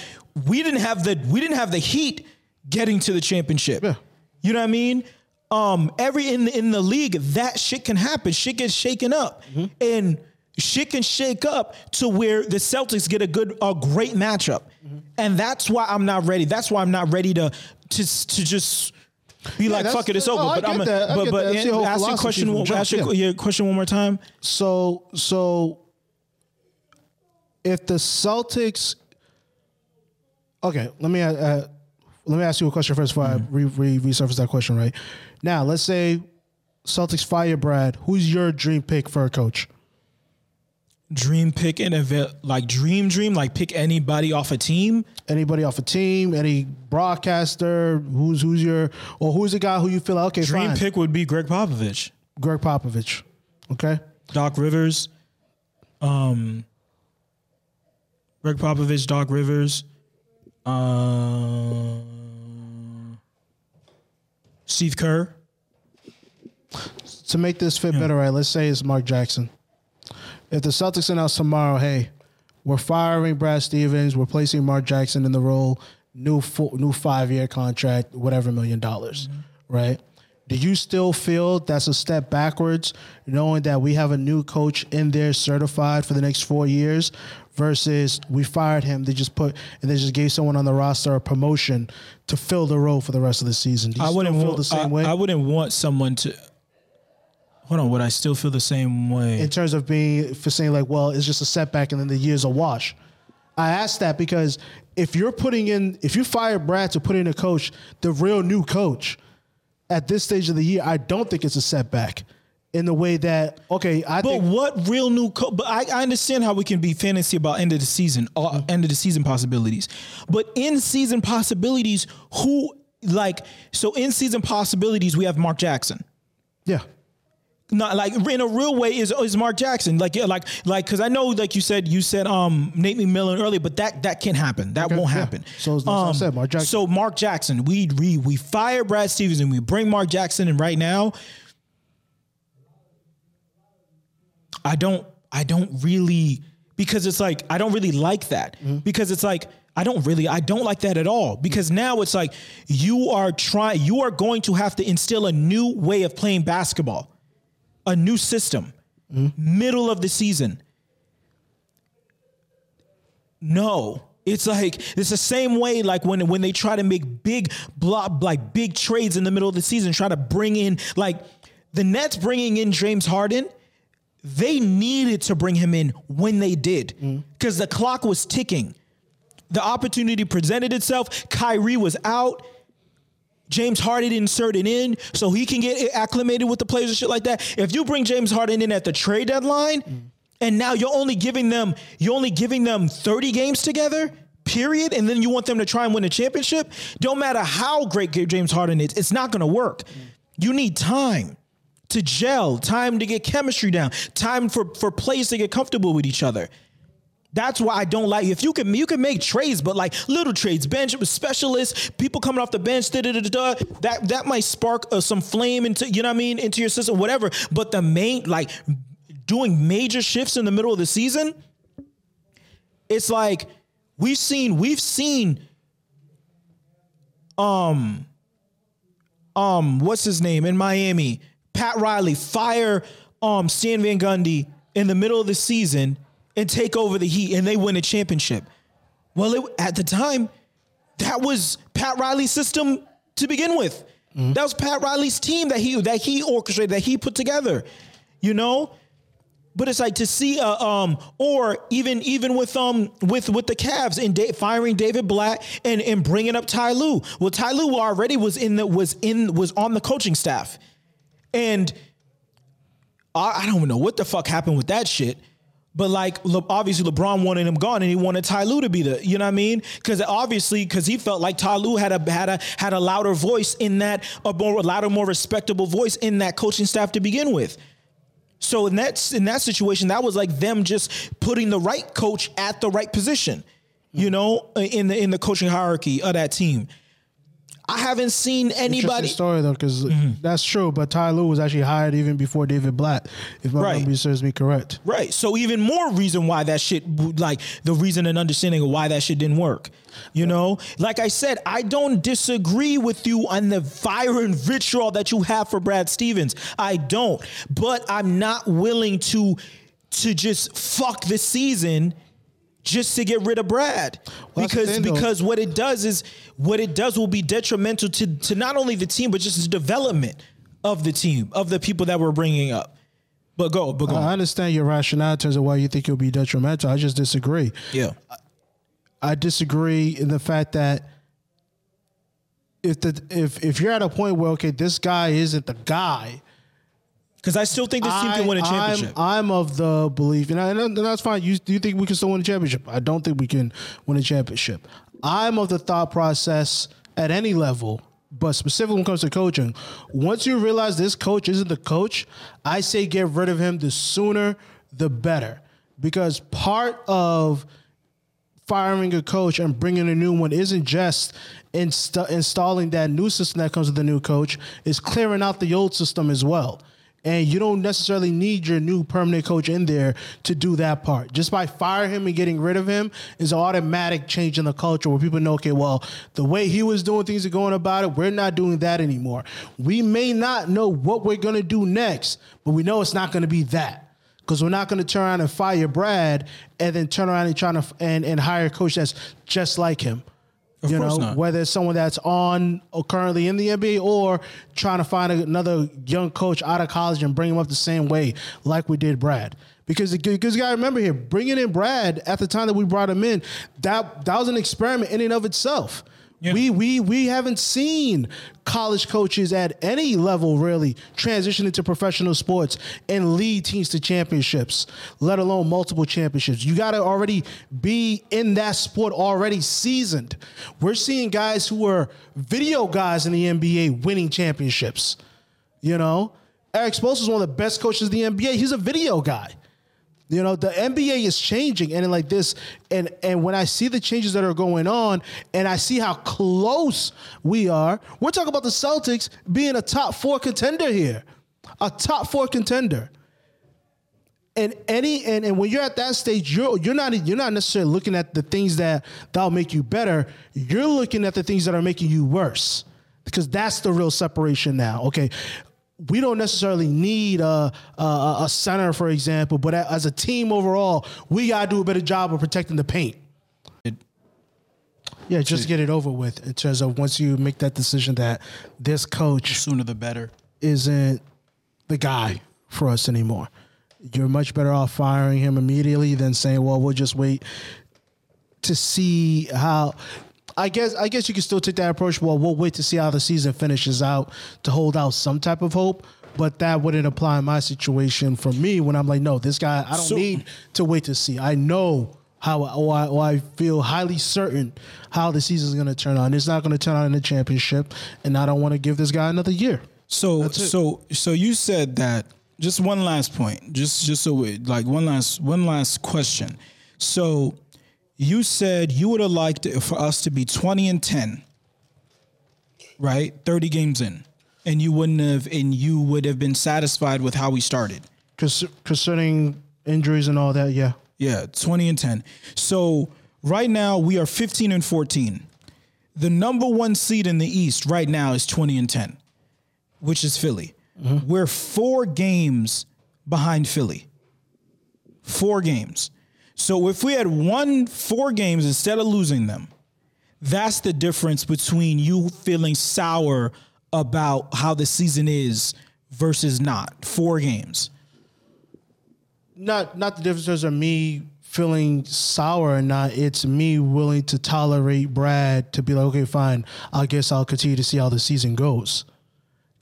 we didn't have the we didn't have the heat getting to the championship. Yeah. You know what I mean? Um, every in in the league, that shit can happen. Shit gets shaken up, Mm-hmm. and shit can shake up to where the Celtics get a good, a great matchup, Mm-hmm. and that's why I'm not ready. That's why I'm not ready to to to just. Be like fuck it, it's over. I but I'm a, but but your ask your question. one- jump, Ask your, yeah. your question one more time. So so if the Celtics Okay, let me uh, uh, let me ask you a question first before I re- re- resurface that question. Right now, let's say Celtics fire Brad. Who's your dream pick for a coach? Dream pick and event like dream dream like pick anybody off a team. Anybody off a team? Any broadcaster? Who's who's your or who's the guy who you feel like, okay? Dream fine. pick would be Gregg Popovich. Gregg Popovich. Okay, Doc Rivers, um, Gregg Popovich, Doc Rivers, uh, Steve Kerr. to make this fit better, right? Let's say it's Mark Jackson. If the Celtics announce tomorrow, hey, we're firing Brad Stevens, we're placing Mark Jackson in the role, new four, new five year contract, whatever million dollars, mm-hmm. right? Do you still feel that's a step backwards, knowing that we have a new coach in there certified for the next four years, versus we fired him, they just put and they just gave someone on the roster a promotion to fill the role for the rest of the season? Do you I wouldn't feel want, the same I, way? I wouldn't want someone to. Hold on, would I still feel the same way? in terms of being for saying like, well, it's just a setback and then the year's a wash. I ask that because if you're putting in, if you fire Brad to put in a coach, the real new coach, at this stage of the year, I don't think it's a setback. In the way that, okay, I But think what real new? Co- but I, I understand how we can be fantasy about end of the season, uh, end of the season possibilities. But in season possibilities, who like so in season possibilities we have Mark Jackson. yeah, Not like in a real way is is Mark Jackson like yeah like like because I know like you said you said um Nate McMillan earlier, but that that can't happen. That won't yeah. happen. So that's what I Um, said, Mark Jackson. So Mark Jackson, we we we fire Brad Stevens and we bring Mark Jackson in right now. I don't I don't really because it's like I don't really like that Mm-hmm. because it's like I don't really I don't like that at all because now it's like you are trying you are going to have to instill a new way of playing basketball a new system, middle of the season. No. It's like it's the same way like when when they try to make big block like big trades in the middle of the season, try to bring in like the Nets bringing in James Harden, they needed to bring him in when they did mm. because the clock was ticking. The opportunity presented itself. Kyrie was out. James Harden inserted in so he can get acclimated with the players and shit like that. If you bring James Harden in at the trade deadline, and now you're only giving them you're only giving them 30 games together, period, and then you want them to try and win a championship, don't matter how great James Harden is, it's not gonna work. You need time to gel, time to get chemistry down, time for for players to get comfortable with each other. That's why I don't like if you can you can make trades, but like little trades, bench specialists, people coming off the bench, da, da, da, that that might spark uh, some flame into you know what I mean into your system, whatever. But the main like doing major shifts in the middle of the season, it's like we've seen we've seen um um what's his name in Miami, Pat Riley fire um Stan Van Gundy in the middle of the season and take over the Heat and they win a championship. Well, it, at the time, that was Pat Riley's system to begin with. That was Pat Riley's team that he that he orchestrated, that he put together. You know, but it's like to see uh, um or even even with um with with the Cavs and da- firing David Blatt and and bringing up Ty Lue. Well, Ty Lue already was in the was in was on the coaching staff, and I, I don't know what the fuck happened with that shit. But like, Le- obviously, LeBron wanted him gone, and he wanted Ty Lue to be the, you know what I mean? Because obviously, because he felt like Ty Lue had a had a had a louder voice in that, a more louder, more respectable voice in that coaching staff to begin with. So in that in that situation, that was like them just putting the right coach at the right position, you know, in the in the coaching hierarchy of that team. I haven't seen anybody. story though, because mm-hmm. that's true. But Ty Lue was actually hired even before David Blatt, if my Right. memory serves me correct. Right. So even more reason why that shit, like the reason and understanding of why that shit didn't work. You know, like I said, I don't disagree with you on the fire and vitriol that you have for Brad Stevens. I don't, but I'm not willing to to just fuck the season just to get rid of Brad Well, because because what it does is what it does will be detrimental to to not only the team but just the development of the team of the people that we're bringing up. But go, but go. I understand your rationale in terms of why you think it'll be detrimental. I just disagree. yeah. I disagree in the fact that if the if if you're at a point where okay, this guy isn't the guy, Because I still think this team can win a championship. I'm, I'm of the belief, and, I, and that's fine. You do you think we can still win a championship? I don't think we can win a championship. I'm of the thought process at any level, but specifically when it comes to coaching, once you realize this coach isn't the coach, I say get rid of him. The sooner, the better, because part of firing a coach and bringing a new one isn't just inst- installing that new system that comes with the new coach it's clearing out the old system as well and you don't necessarily need your new permanent coach in there to do that part. Just by firing him and getting rid of him is an automatic change in the culture where people know okay well the way he was doing things and going about it we're not doing that anymore. We may not know what we're going to do next but we know it's not going to be that. Because we're not going to turn around and fire Brad and then turn around and try to and, and hire a coach that's just like him. You course know, not. whether it's someone that's on or currently in the NBA or trying to find another young coach out of college and bring him up the same way like we did Brad. Because because you got to remember here, bringing in Brad at the time that we brought him in, that that was an experiment in and of itself. Yeah. We we we haven't seen college coaches at any level really transition into professional sports and lead teams to championships, let alone multiple championships. You got to already be in that sport already seasoned. We're seeing guys who are video guys in the NBA winning championships. You know, Erik Spoelstra is one of the best coaches in the NBA. He's a video guy. You know, the NBA is changing and like this and and when I see the changes that are going on and I see how close we are, we're talking about the Celtics being a top 4 contender here. A top 4 contender. And any and, and when you're at that stage, you're you're not you're not necessarily looking at the things that that'll make you better. You're looking at the things that are making you worse. Because that's the real separation now. Okay. We don't necessarily need a, a a center, for example, but as a team overall, we gotta do a better job of protecting the paint. Yeah, just get it over with in terms of once you make that decision that this coach Sooner the better. isn't the guy for us anymore. You're much better off firing him immediately than saying, "Well, we'll just wait to see how." I guess I guess you can still take that approach. Well, we'll wait to see how the season finishes out to hold out some type of hope. But that wouldn't apply in my situation for me when I'm like, no, this guy, I don't So- need to wait to see. I know how or I, or I feel highly certain how the season is going to turn out. It's not going to turn out in the championship, and I don't want to give this guy another year. So so so you said that just one last point, just just so we, like one last one last question. So you said you would have liked it for us to be twenty and ten, right? Thirty games in, and you wouldn't have, and you would have been satisfied with how we started. Cons- concerning injuries and all that, yeah. Yeah, 20 and 10. So right now we are 15 and 14. The number one seed in the East right now is 20 and 10, which is Philly. Mm-hmm. We're four games behind Philly. Four games. So if we had won four games instead of losing them, that's the difference between you feeling sour about how the season is versus not. Four games. Not not the differences are me feeling sour or not. It's me willing to tolerate Brad to be like, okay, fine. I guess I'll continue to see how the season goes.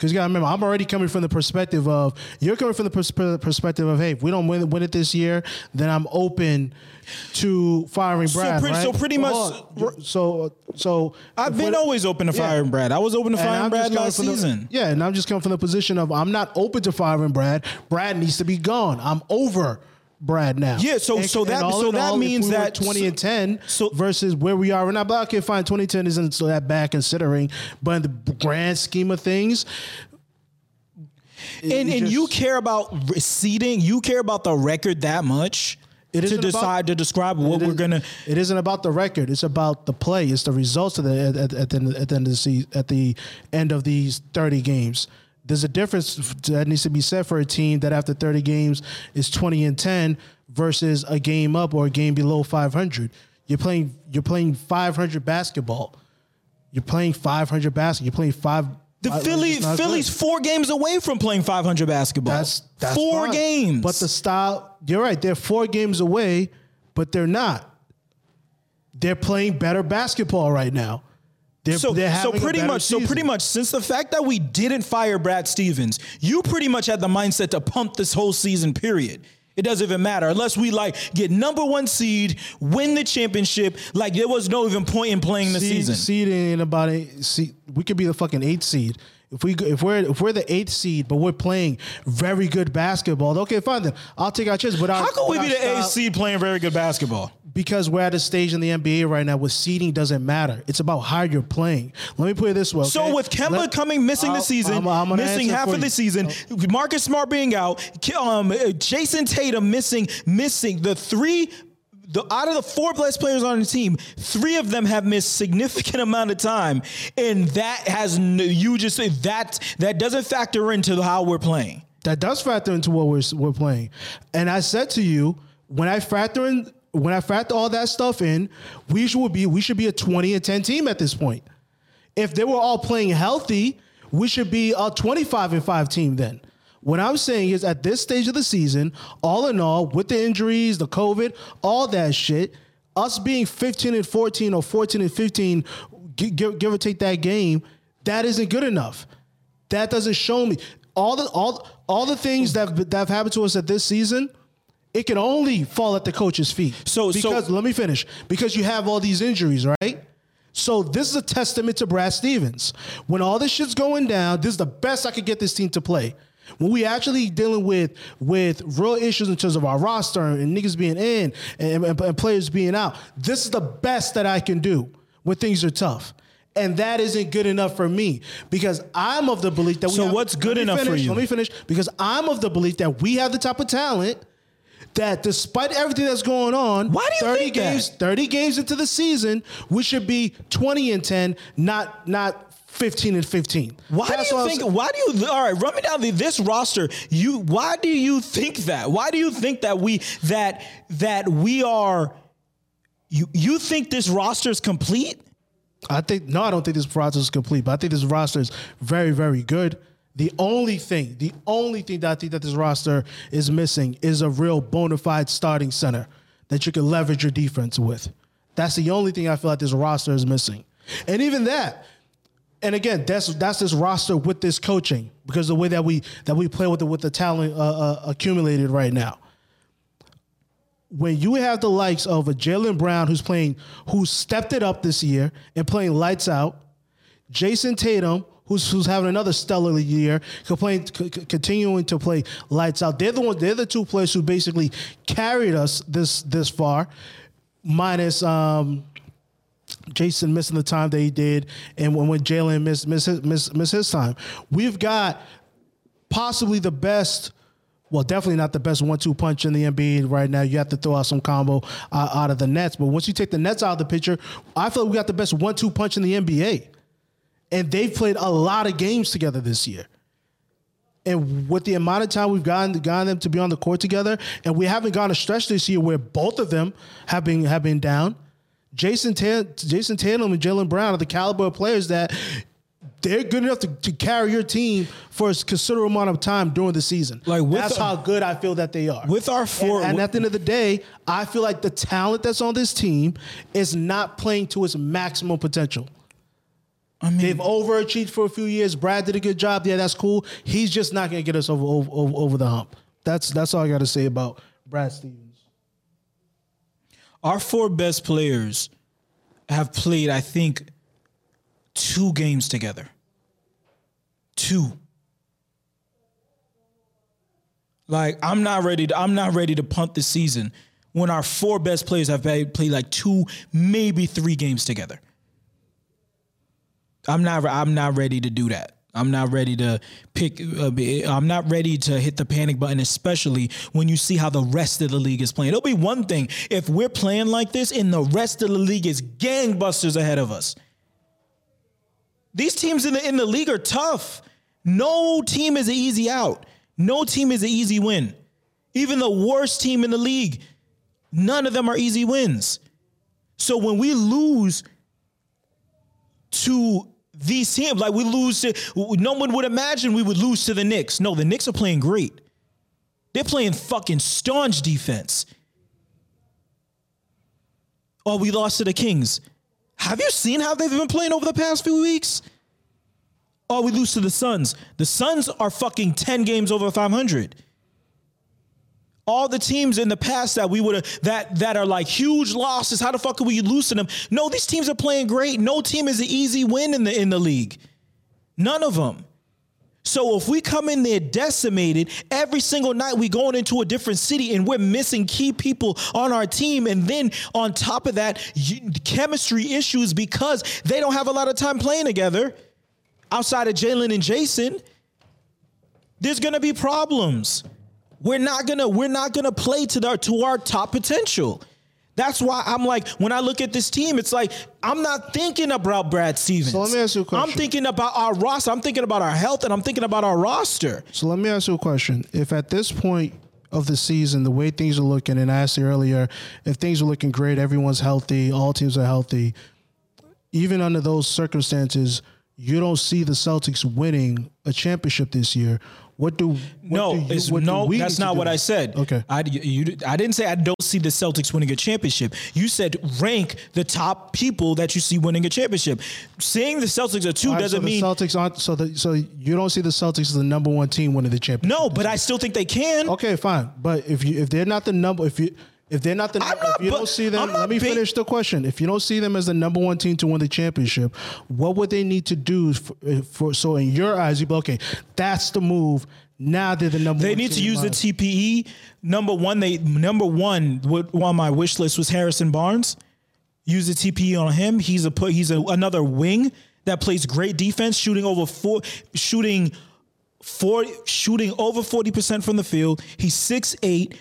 Because you gotta remember, I'm already coming from the perspective of you're coming from the pers- perspective of, hey, if we don't win, win it this year, then I'm open to firing Brad. pretty- right? so pretty much- on. So so I've been always open to Yeah. firing Brad. I was open to firing Brad last from the- season. yeah, and I'm just coming from the position of I'm not open to firing Brad. Brad needs to be gone. I'm over Brad now. Yeah, so- so that- all so that all, means we that- 20 so- and 10 so- versus where we are right now. But okay, fine, 2010 isn't so that bad considering, but in the grand scheme of things, And it and you care about seeding, you care about the record that much It to isn't about- decide to describe what we're gonna. It isn't about the record. It's about the play. It's the results of the at, at, at the at the end of the season, at the end of these thirty games. There's a difference that needs to be said for a team that after 30 games is 20 and 10 versus a game up or a game below 500. You're playing you're playing 500 basketball. You're playing 500 basketball. You're playing five. The Philly, Philly's good. four games away from playing 500 basketball. That's, that's four fine. games. But the style, you're right. They're four games away, but they're not. They're playing better basketball right now. They're, so, they're so pretty much, so pretty much, since the fact that we didn't fire Brad Stevens, you pretty much had the mindset to pump this whole season. Period. It doesn't even matter unless we like get number one seed, win the championship. Like there was no even point in playing the seed, season. Seed about see, we could be the fucking eighth seed. If we if we're if we're the eighth seed, but we're playing very good basketball, okay, fine then. I'll take our chance. But our, How can we be the eighth seed playing very good basketball? Because we're at a stage in the NBA right now where seeding doesn't matter. It's about how you're playing. Let me put it this way. So with Kemba Let- coming missing the I'll- season, I'm- I'm missing half of the season, Marcus Smart being out, um, uh, Jayson Tatum missing, missing the three. The, out of the four best players on the team, three of them have missed significant amount of time, and that has you just that that doesn't factor into how we're playing. That does factor into what we're we're playing. And I said to you when I factor in when I factor all that stuff in, we should be we should be a twenty and ten team at this point. If they were all playing healthy, we should be a twenty five and five team then. What I'm saying is at this stage of the season, all in all, with the injuries, the COVID, all that shit, us being 15 and 14 or 14 and 15, give, give or take that game, that isn't good enough that doesn't show me all the all all the things that that have happened to us at this season. It can only fall at the coach's feet. So- so- because let me finish. Because you have all these injuries, right? So this is a testament to Brad Stevens. When all this shit's going down, this is the best I could get this team to play. When we actually dealing with with real issues in terms of our roster and niggas being in and, and- and players being out, this is the best that I can do when things are tough. And that isn't good enough for me because I'm of the belief that we So have- what's good enough for you? Let me finish because I'm of the belief that we have the type of talent that despite everything that's going on, Why do you 30 think that? games, 30 games into the season, we should be 20 and 10, not not 15 and 15. Why That's do you think? Why do you? All right, run me down the, this roster. You. Why do you think that? Why do you think that we that that we are? You you think this roster is complete? I think no, I don't think this roster is complete, but I think this roster is very, very good. The only thing, the only thing that I think that this roster is missing is a real bona fide starting center that you can leverage your defense with. That's the only thing I feel like this roster is missing. And even that, and again, that's that's this roster with this coaching because the way that we that we play with the with the talent uh, uh, accumulated right now. When you have the likes of a Jaylen Brown who's playing, who stepped it up this year and playing lights out, Jayson Tatum who's who's having another stellar year, playing, c- continuing to play lights out. They're the ones. They're the two players who basically carried us this this far, minus. Um, Jayson missing the time that he did, and when, when Jaylen missed miss his, miss his time, we've got possibly the best. Well, definitely not the best one-two punch in the NBA right now. You have to throw out some combo uh, out of the Nets, but once you take the Nets out of the picture, I feel like we got the best one-two punch in the NBA, and they've played a lot of games together this year. And with the amount of time we've gotten gotten them to be on the court together, and we haven't gone a stretch this year where both of them have been have been down. Jason Ta- Jayson Tatum and Jaylen Brown are the caliber of players that they're good enough to, to carry your team for a considerable amount of time during the season. Like, with that's the- how good I feel that they are. With our four- and, and at the end of the day, I feel like the talent that's on this team is not playing to its maximum potential. I mean, They've overachieved for a few years. Brad did a good job. Yeah, that's cool. He's just not going to get us over, over over over the hump. That's that's all I got to say about Brad Stevens. our four best players have played, I think, two games together. Two. Like I'm not ready. To, I'm not ready to punt this season when our four best players have played, played like two, maybe three games together. I'm not. I'm not ready to do that. I'm not ready to pick. Uh, I'm not ready to hit the panic button, especially when you see how the rest of the league is playing. It'll be one thing if we're playing like this and the rest of the league is gangbusters ahead of us. These teams in the in the league are tough. No team is an easy out. No team is an easy win. Even the worst team in the league, none of them are easy wins. So when we lose to these teams. Like we lose to, no one would imagine we would lose to the Knicks. No, the Knicks are playing great. They're playing fucking staunch defense. Oh, we lost to the Kings. Have you seen how they've been playing over the past few weeks? Oh, we lose to the Suns. The Suns are fucking 10 games over 500 all the teams in the past that we would have that that are like huge losses. How the fuck could we lose to them? No, these teams are playing great. No team is an easy win in the in the league. None of them. So if we come in there decimated every single night, we going into a different city and we're missing key people on our team, and then on top of that, chemistry issues because they don't have a lot of time playing together outside of Jaylen and Jayson. There's gonna be problems we're not gonna we're not gonna play to our to our top potential. That's why I'm like, when I look at this team, it's like I'm not thinking about Brad Stevens. So let me ask you a question. I'm thinking about our roster. I'm thinking about our health, and I'm thinking about our roster. So let me ask you a question. If at this point of the season, the way things are looking, and I asked you earlier, if things are looking great, everyone's healthy, all teams are healthy, even under those circumstances, you don't see the Celtics winning a championship this year. What do what No, do you- it's, what do no, that's not what I said. Okay. I, you, I didn't say I don't see the Celtics winning a championship. You said rank the top people that you see winning a championship. Seeing the Celtics are two right, doesn't so mean Celtics aren't so the, so you don't see the Celtics as the number one team winning the championship. no, but I still think they can. Okay, fine. But if you if they're not the number if you if they're not the I'm number, not if you don't see them, let me big- finish the question. If you don't see them as the number one team to win the championship, what would they need to do for, eh, for so in your eyes you be okay? That's the move. Now they're the number. They one need to team in use the TPE. Number one, they number one what on my wish list was Harrison Barnes. Use the TPE on him. He's a put. He's a, another wing that plays great defense, shooting over four, shooting four, shooting over forty percent from the field. He's six eight,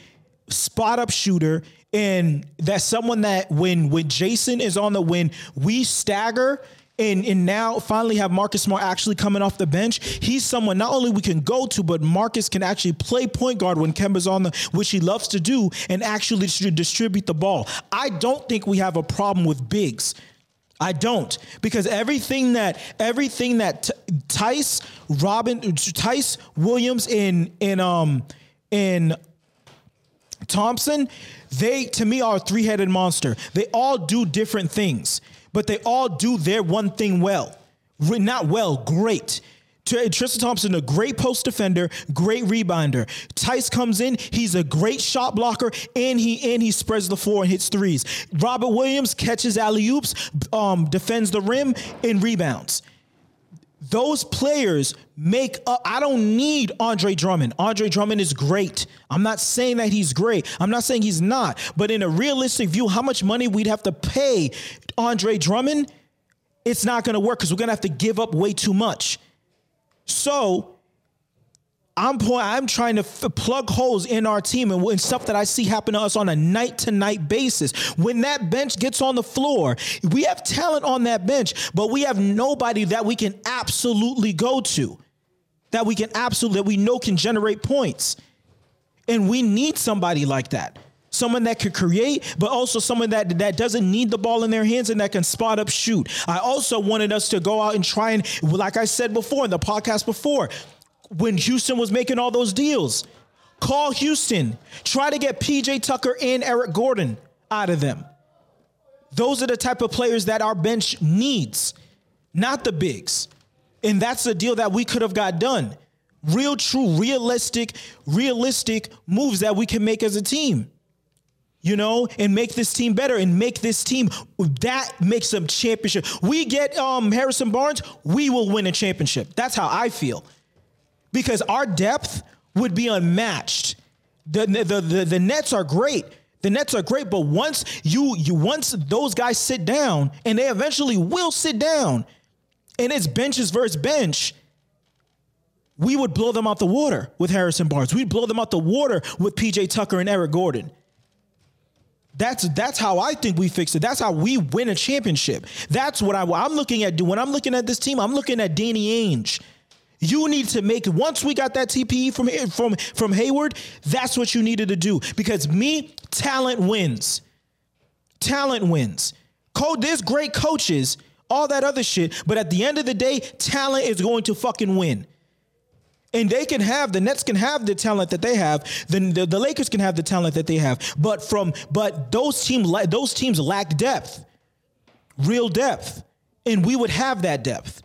spot up shooter, and that's someone that when when Jayson is on the win, we stagger. and and now finally have Marcus Smart actually coming off the bench. He's someone not only we can go to, but Marcus can actually play point guard when Kemba's on the, which he loves to do, and actually distribute the ball. I don't think we have a problem with bigs. I don't because everything that everything that T- Theis, Robin, Theis Williams in in um in Thompson, they to me are a three-headed monster. They all do different things, but they all do their one thing well. Not well, great. Tristan Thompson, a great post defender, great rebounder. Theis comes in, he's a great shot blocker, and he and he spreads the floor and hits threes. Robert Williams catches alley oops, um, defends the rim, and rebounds those players make up. I don't need Andre Drummond. Andre Drummond is great. I'm not saying that he's great. I'm not saying he's not. But in a realistic view, how much money we'd have to pay Andre Drummond, it's not going to work because we're going to have to give up way too much. So I'm point, I'm trying to f- plug holes in our team and, and, stuff that I see happen to us on a night to night basis. When that bench gets on the floor, we have talent on that bench, but we have nobody that we can absolutely go to, that we can absolutely that we know can generate points, and we need somebody like that. Someone that could create, but also someone that that doesn't need the ball in their hands and that can spot up shoot. I also wanted us to go out and try and, like I said before in the podcast before, when Houston was making all those deals. Call Houston. Try to get PJ Tucker and Eric Gordon out of them. Those are the type of players that our bench needs, not the bigs. And that's the deal that we could have got done. Real, true, realistic, realistic moves that we can make as a team. You know, and make this team better and make this team that makes them championship. We get um Harrison Barnes, we will win a championship. That's how I feel because our depth would be unmatched. The, the, the, the Nets are great. The Nets are great, but once you you once those guys sit down, and they eventually will sit down, and it's benches versus bench, we would blow them out the water with Harrison Barnes. We'd blow them out the water with PJ Tucker and Eric Gordon. That's that's how I think we fix it. That's how we win a championship. That's what I, I'm looking at. When I'm looking at this team, I'm looking at Danny Ainge. You need to make once we got that TPE from from from Hayward, that's what you needed to do because me talent wins. Talent wins. Code there's great coaches, all that other shit, but at the end of the day, talent is going to fucking win. And they can have the Nets can have the talent that they have. Then the, the, Lakers can have the talent that they have. But from but those team those teams lack depth, real depth, and we would have that depth.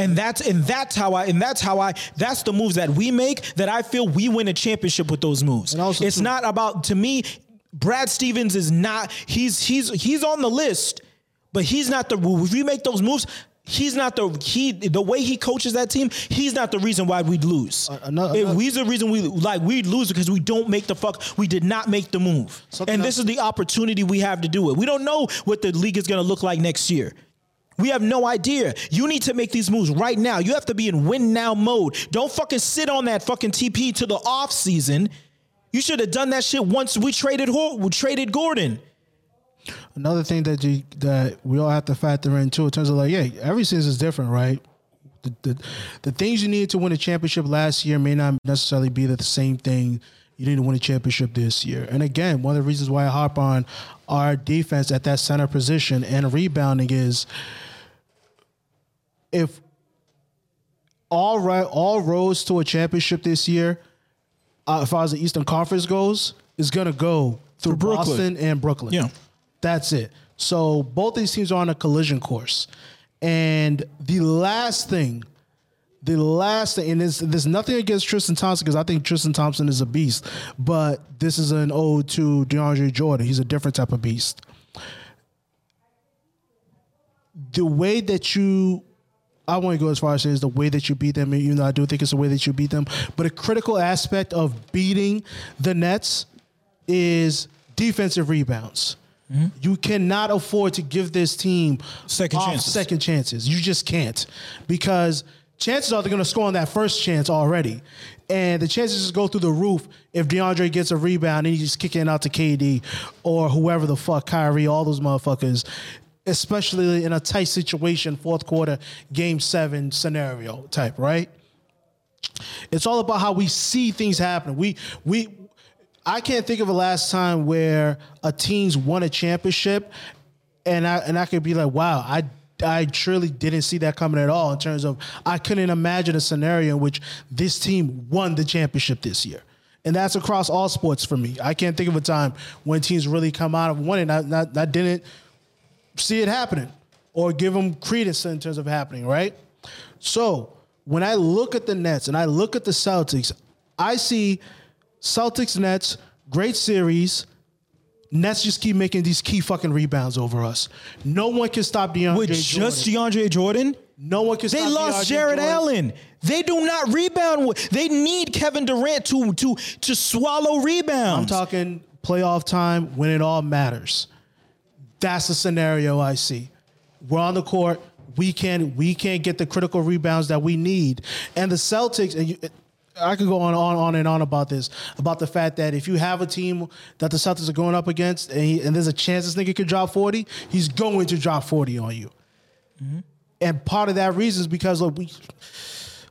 And that's and that's how I and that's how I that's the moves that we make that I feel we win a championship with those moves. it's too, not about to me. Brad Stevens is not. He's he's he's on the list, but he's not the. If we make those moves, he's not the he the way he coaches that team. He's not the reason why we'd lose. Uh, another, another, he's the reason we like we'd lose because we don't make the fuck. We did not make the move, and this is the opportunity we have to do it. We don't know what the league is going to look like next year. We have no idea. You need to make these moves right now. You have to be in win now mode. Don't fucking sit on that fucking TP to the off season. You should have done that shit once we traded we traded Gordon. Another thing that you that we all have to factor in too in terms of like, yeah, every season is different, right? The, the, the things you needed to win a championship last year may not necessarily be the same thing you need to win a championship this year. And again, one of the reasons why I harp on our defense at that center position and rebounding is if all right, all roads to a championship this year, uh, as far as the Eastern Conference goes, is going to go through Boston and Brooklyn. Yeah, that's it. So both these teams are on a collision course, and the last thing, the last thing, and there's, there's nothing against Tristan Thompson because I think Tristan Thompson is a beast, but this is an ode to DeAndre Jordan. He's a different type of beast. The way that you I want to go as far as is the way that you beat them. Even though I do think it's the way that you beat them, but a critical aspect of beating the Nets is defensive rebounds. Mm-hmm. You cannot afford to give this team second chances. Second chances. You just can't because chances are they're going to score on that first chance already. And the chances just go through the roof if DeAndre gets a rebound and he's just kicking out to KD or whoever the fuck, Kyrie, all those motherfuckers especially in a tight situation, fourth quarter, game seven scenario type, right? It's all about how we see things happen. We we I can't think of a last time where a team's won a championship and I and I could be like, wow, I I truly didn't see that coming at all in terms of I couldn't imagine a scenario in which this team won the championship this year. And that's across all sports for me. I can't think of a time when teams really come out of winning. I, I, I didn't see it happening or give them credence in terms of happening, right? So when I look at the Nets and I look at the Celtics, I see Celtics Nets, great series. Nets just keep making these key fucking rebounds over us. No one can stop DeAndre With Jordan. just DeAndre Jordan, no one can they lost DeAndre Jarrett Jordan. Allen. They do not rebound. They need Kevin Durant to to to swallow rebounds. I'm talking playoff time when it all matters. That's the scenario I see. We're on the court. We can't we can't get the critical rebounds that we need. And the Celtics, and you, I could go on, on on and on about this about the fact that if you have a team that the Celtics are going up against, and, he, and there's a chance this nigga could drop 40, he's going to drop 40 on you. Mm-hmm. And part of that reason is because look, we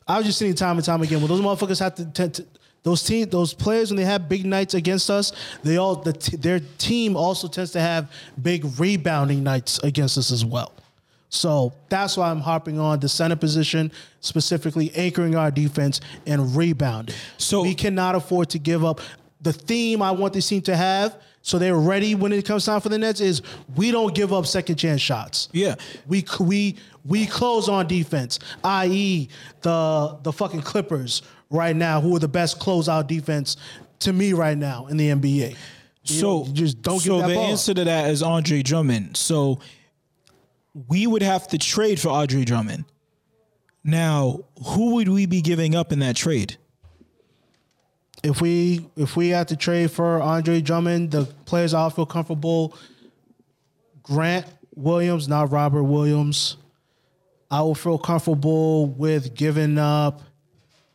I was just seeing time and time again when those motherfuckers have to, tend to those team those players when they have big nights against us, they all the t- their team also tends to have big rebounding nights against us as well. So that's why I'm harping on the center position, specifically anchoring our defense and rebounding. So- we cannot afford to give up. The theme I want this team to have, so they're ready when it comes time for the Nets, is we don't give up second chance shots. Yeah. We we we close on defense, i.e. the the fucking Clippers right now, who are the best closeout defense to me right now in the NBA. You So know, just don't So give that the ball. answer to that is Andre Drummond. So we would have to trade for Andre Drummond. Now, who would we be giving up in that trade? If we if we had to trade for Andre Drummond, the players I'll feel comfortable. Grant Williams, not Robert Williams. I will feel comfortable with giving up.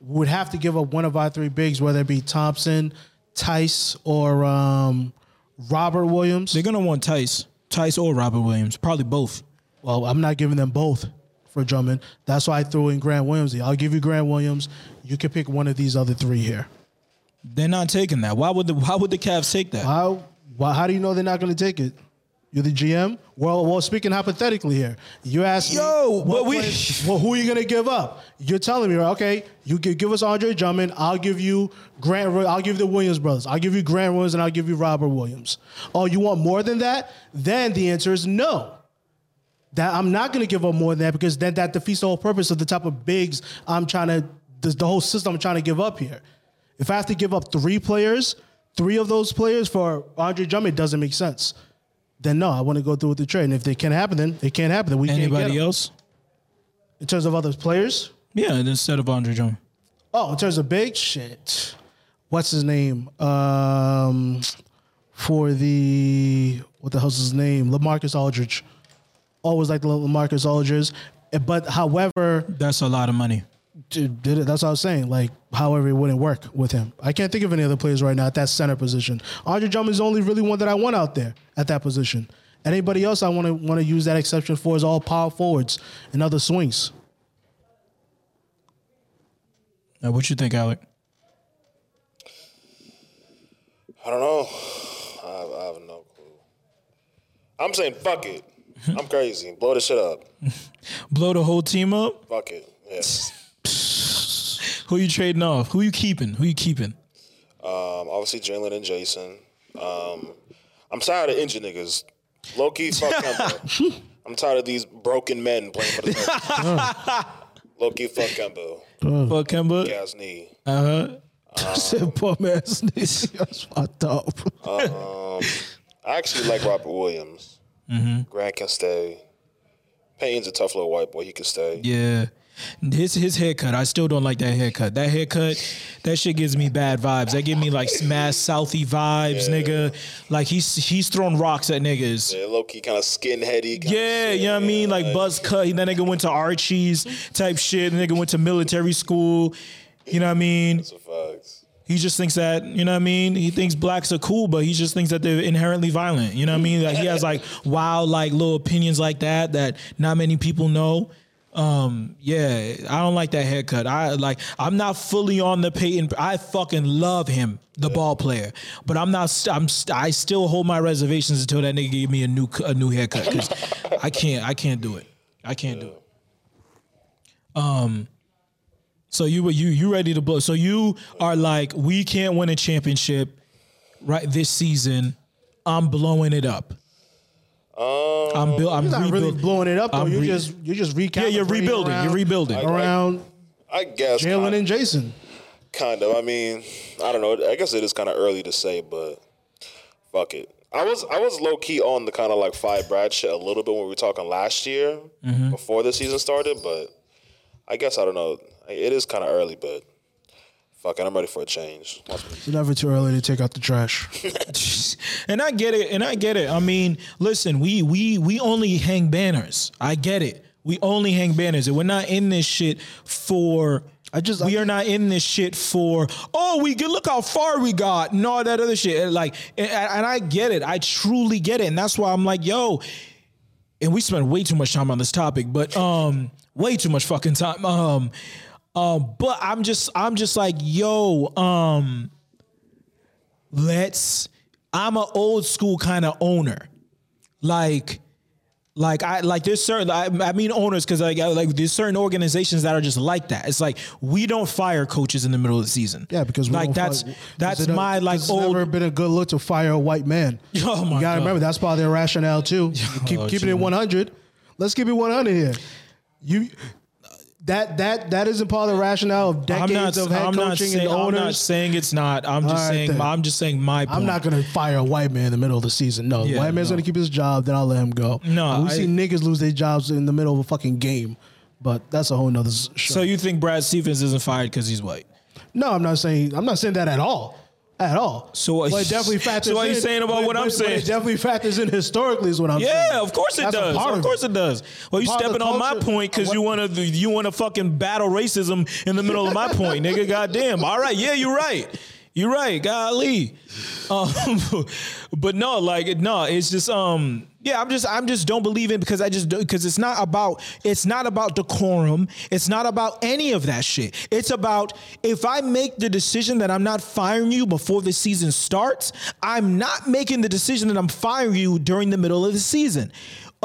Would have to give up one of our three bigs, whether it be Thompson, Theis, or um, Robert Williams. They're gonna want Theis, Theis or Robert Williams, probably both. Well, I'm not giving them both for Drummond. That's why I threw in Grant Williams. I'll give you Grant Williams. You can pick one of these other three here. They're not taking that. Why would the Why would the Cavs take that? How why, how do you know they're not going to take it? You're the GM. Well, well, speaking hypothetically here, you ask me, Yo, but we- players- well, who are you going to give up? You're telling me, okay, you give, give us Andre Drummond. I'll give you Grant. I'll give you the Williams brothers. I'll give you Grant Williams, and I'll give you Robert Williams. Oh, you want more than that? Then the answer is no. That I'm not going to give up more than that because then that defeats the whole purpose of the type of bigs I'm trying to, the, the whole system I'm trying to give up here. If I have to give up three players, three of those players for Andre Drummond, it doesn't make sense. Then no, I want to go through with the trade. And if they can't happen, then it can't happen. Then we can't get Anybody else? In terms of other players, Yeah, instead of Andre Drummond. oh, in terms of big shit, what's his name? Um, for the what the hell's his name? LaMarcus Aldridge. Always like the LaMarcus Aldridge, but however, That's a lot of money. Did did it. That's what I was saying. Like, however, it wouldn't work with him. I can't think of any other players right now at that center position. Andre Drummond's the only really one that I want out there at that position. Anybody else I want to want to use that exception for is all power forwards and other swings. Now, what you think, Alec? I don't know. I have, I have no clue. I'm saying fuck it. I'm crazy. Blow the shit up. Blow the whole team up. Fuck it. Yeah. Who you trading off? Who you keeping? Who you keeping? Um, obviously Jaylen and Jayson. Um, I'm tired of injured niggas. Low key, fuck Kemba. I'm tired of these broken men playing for the Celtics. Low key, fuck Kemba. Fuck Kemba. Gas knee. Uh huh. Said poor man sneeze. That's fucked up. I actually like Robert Williams. Grant can stay. Payton's a tough little white boy. He can stay. Yeah. His his haircut, I still don't like that haircut. That haircut, that shit gives me bad vibes. That give me like smash Southie vibes, nigga. Like he's he's throwing rocks at niggas. Yeah, low key, kind of skinheady. Yeah, shit. you know what I mean? Like buzz cut. That nigga went to Archie's type shit. The nigga went to military school. You know what I mean? He just thinks that, you know what I mean? He thinks blacks are cool, but he just thinks that they're inherently violent. You know what I mean? Like he has like wild, like little opinions like that that not many people know. Um, yeah, I don't like that haircut. I like I'm not fully on the Payton. I fucking love him, the ball player, but I'm not. st- I'm. st- I still hold my reservations until that nigga give me a new a new haircut because I can't. I can't do it. I can't do it. Um. So you were you you ready to blow? So you are like we can't win a championship right this season. I'm blowing it up. I'm build. I'm You're not really blowing it up though. I'm you're re- just you're just recalibrating. Yeah, you're rebuilding. Around, You're rebuilding. around I guess Jaylen kind, and Jayson. kind of. I mean, I don't know. I guess it is kind of early to say, but fuck it. I was I was low key on the kind of like five Brad shit a little bit when we were talking last year Mm-hmm. before the season started, but I guess I don't know. It is kind of early, but fuck it, I'm ready for a change. It's never too early to take out the trash. and I get it, and I get it. I mean, listen, we we we only hang banners. I get it. We only hang banners, and we're not in this shit for. I just- I we are not in this shit for. Oh, we get look how far we got, and all that other shit. And Like, and, and I get it. I truly get it, and that's why I'm like, yo. And we spent way too much time on this topic, but um, way too much fucking time. Um, um, but I'm just, I'm just like, yo, um, let's I'm an old school kind of owner. Like like I like there's certain I, I mean owners because like I- like there's certain organizations that are just like that. It's like we don't fire coaches in the middle of the season. Yeah, because we like don't that's fight- that's my like it's old never been a good look to fire a white man. Oh my you gotta God. remember that's part of their rationale too. Keep Oh, keeping it gee. 100. Let's keep it 100 here. You that that that isn't part of the rationale of decades not of head I'm coaching not saying and I'm not saying it's not. I'm just right, saying then. I'm just saying my point. I'm not gonna fire a white man in the middle of the season. No, Yeah, white man's no. gonna keep his job, then I'll let him go. No, we I- see niggas lose their jobs in the middle of a fucking game, but that's a whole nother show. So you think Brad Stevens isn't fired because he's white? no, I'm not saying I'm not saying that at all, at all. So what- definitely factors. so what are you in- saying about what I'm saying? It definitely factors in historically, is what I'm saying. Yeah, of course it That's does. Of of course it. it does. Well, you Part stepping on my point because you want to you want to fucking battle racism in the middle of my point, nigga. Goddamn. All right, yeah, you're right. You're right. Golly. Um, but no, like no, it's just um yeah, I'm just I'm just don't believe in because I just because it's not about it's not about decorum. It's not about any of that shit. It's about if I make the decision that I'm not firing you before the season starts, I'm not making the decision that I'm firing you during the middle of the season.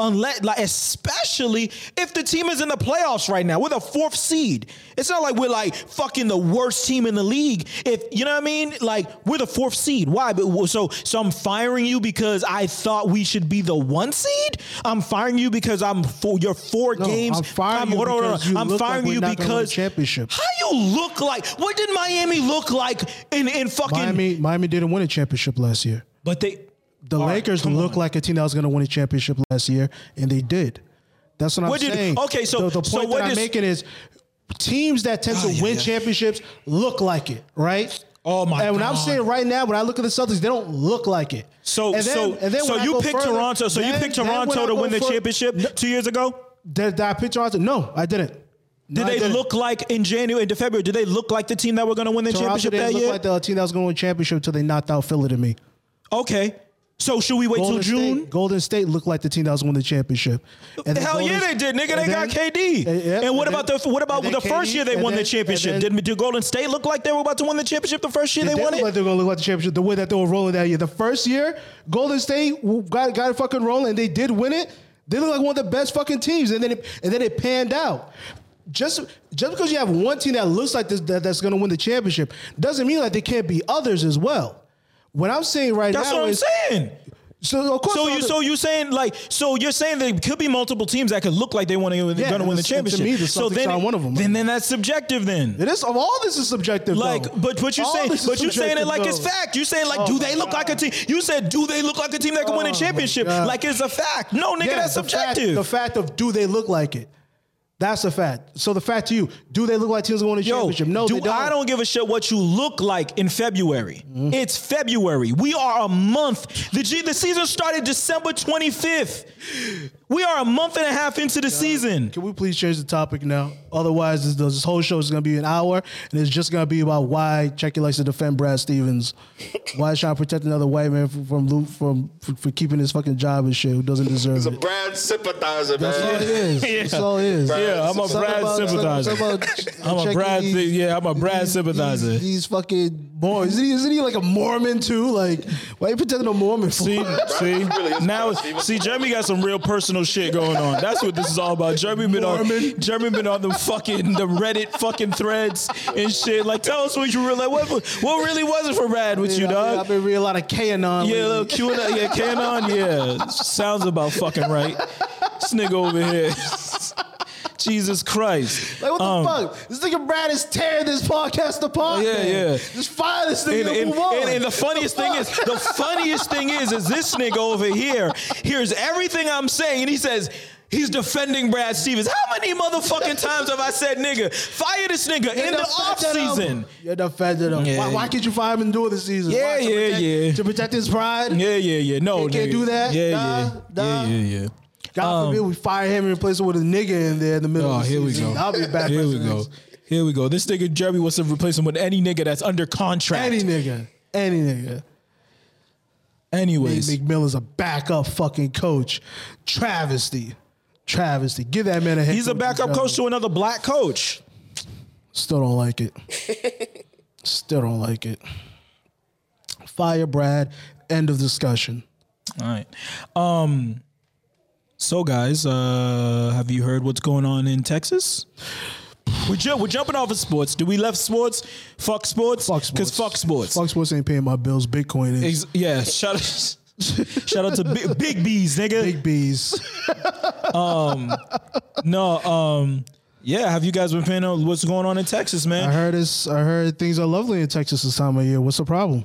Unless, like, especially if the team is in the playoffs right now, we're the fourth seed. It's not like we're like fucking the worst team in the league. If you know what I mean, like we're the fourth seed. Why? But so so I'm firing you because I thought we should be the one seed. I'm firing you because I'm for your four No, games. I'm firing you on, hold because you I'm look like firing you not gonna win a because championship. How you look like? What did Miami look like in in fucking? Miami, Miami didn't win a championship last year. But they. The All right, Lakers come looked on. like a team that was going to win a championship last year, and they did. That's what I'm did- saying. okay, so- the, the so point what that I'm making is teams that tend to Ah, yeah, win yeah. championships look like it, right? Oh, my god. And when I'm saying right now, when I look at the Celtics, they don't look like it. So And then- so and then so you picked further- Toronto. So you picked Toronto to win the championship two years ago. Did, did I pick Toronto? No, I didn't. No, Did they look like in January, into February? Did they look like the team that were going to win the Toronto championship didn't that look year? like the team that was going to win championship until they knocked out Philly to me. okay. So should we wait Golden till June? State, Golden State looked like the team that was going to win the championship. And Hell Golden- yeah, they did, nigga. They got then- KD. and- yeah, and what and about then- the what about the then first year they won the championship? then- Did, did Golden State look like they were about to win the championship the first year they, They won look it? like they're gonna look like the championship the way that they were rolling that year. The first year, Golden State got got it fucking rolling, and they did win it. They look like one of the best fucking teams, and then it, and then it panned out. Just just because you have one team that looks like this that, that's gonna win the championship doesn't mean that there can't be others as well. What I'm saying right now That's now what I'm is saying. so of course So you so you saying like so you're saying there could be multiple teams that could look like they want to Yeah, going to win the and to championship. me, the so Celtics then are one of them. Then then that's subjective. Then it is all this is subjective. Like, though. but but you All saying, this is but you saying it subjective, like it's though. fact. You saying like, Oh do they look like a team? You said, do they look like a team that can win Oh a championship? God. Like it's a fact. No, nigga, Yeah, that's the fact- subjective. the fact of do they look like it? That's a fact. So the fact to you, do they look like teams won a Yo, championship? No, do, they don't. I don't give a shit what you look like in February. Mm-hmm. It's February. We are a month. The G, the season started December 25th. We are a month and a half into the season. Can we please change the topic now? Otherwise, this, this whole show is going to be an hour, and it's just going to be about why Chucky likes to defend Brad Stevens, why he's trying to protect another white man from from Lu- from for, for keeping his fucking job and shit who doesn't deserve it. He's a. Brad sympathizer, That's all it man. is. That's all it is. Yeah, I'm a Brad sympathizer. I'm a Brad. these- yeah, I'm a Brad sympathizer. He's, these fucking Mormons. Isn't he, isn't he like a Mormon too? Like, why are you protecting a Mormon for? See, see, really now, see, Jeremy got some real personal shit going on. That's what this is all about. Jeremy been on, Jeremy been on the fucking the Reddit fucking threads and shit. Like, tell us what you really like. What, what really was it for Brad with you, Yeah, I mean, I've been reading a lot of QAnon. Yeah, lately. little Q and yeah, Canon, yeah, sounds about fucking right. This nigga over here, Jesus Christ. Like what the Um, fuck? This nigga Brad is tearing this podcast apart. Yeah, man. yeah. Just fire this nigga And, and, and- move on. and- and the funniest thing is, the funniest thing is, is this nigga over here hears everything I'm saying, and he says. He's defending Brad Stevens. How many motherfucking times have I said, nigga, fire this nigga in the off season? You're defending him. Yeah. Why, why can't you fire him in the this season? Yeah, Why? To yeah, protect- yeah. To protect his pride. Yeah, yeah, yeah. No, Can't- can't do that? Yeah, Nah, yeah. nah. yeah, yeah, yeah. God forbid we fire him and replace him with a nigga in there in the middle Oh, of the here we season. go. That'll be a bad Here we go. Here we go. This nigga Jeremy wants to replace him with any nigga that's under contract. Any nigga. Any nigga. Anyways, Nate McMillan's a backup fucking coach. Travesty. Travesty. Give that man a head he's a backup coach to another black coach. Still don't like it. Still don't like it. Fire Brad. End of discussion. All right. Um. So, guys, uh, have you heard what's going on in Texas? We're, ju- we're jumping off of sports. Do we left sports? Fuck sports. Fuck sports. Because fuck sports. Fuck sports ain't paying my bills. Bitcoin is. Ex- yeah. Shout out. Shout out to big, big B's, nigga. Big B's. No. Um. Yeah. Have you guys been paying on what's going on in Texas, man? I heard it's. I heard things are lovely in Texas this time of year. What's the problem?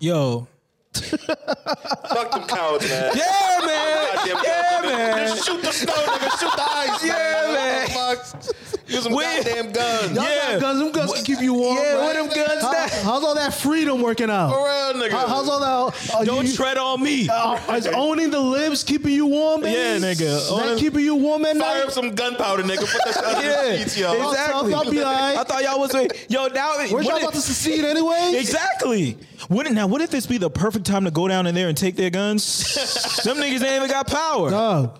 Yo. Fuck them cowards, man. Yeah, man. Goddamn Yeah, cowards, man. Just shoot the snow, nigga. Shoot the ice. Yeah, man. Fuck. Use some Where- goddamn guns. Y'all Yeah. got guns. Them guns can keep you warm. Yeah, right? where them guns How- at? how's all that freedom working out? For real, nigga. How- how's all that? uh, Don't you- tread on me. uh, is owning the libs keeping you warm? Baby? Yeah, nigga. Is Owning- that keeping you warm at Fire night? up some gunpowder, nigga. Put that shit under Yeah, the sheets, yo. exactly. Y'all be all right. I thought y'all was like, yo now. Y'all about to secede anyway? Exactly. Wouldn't now? What if this be the perfect time to go down in there and take their guns? Them niggas ain't even got power. Dog,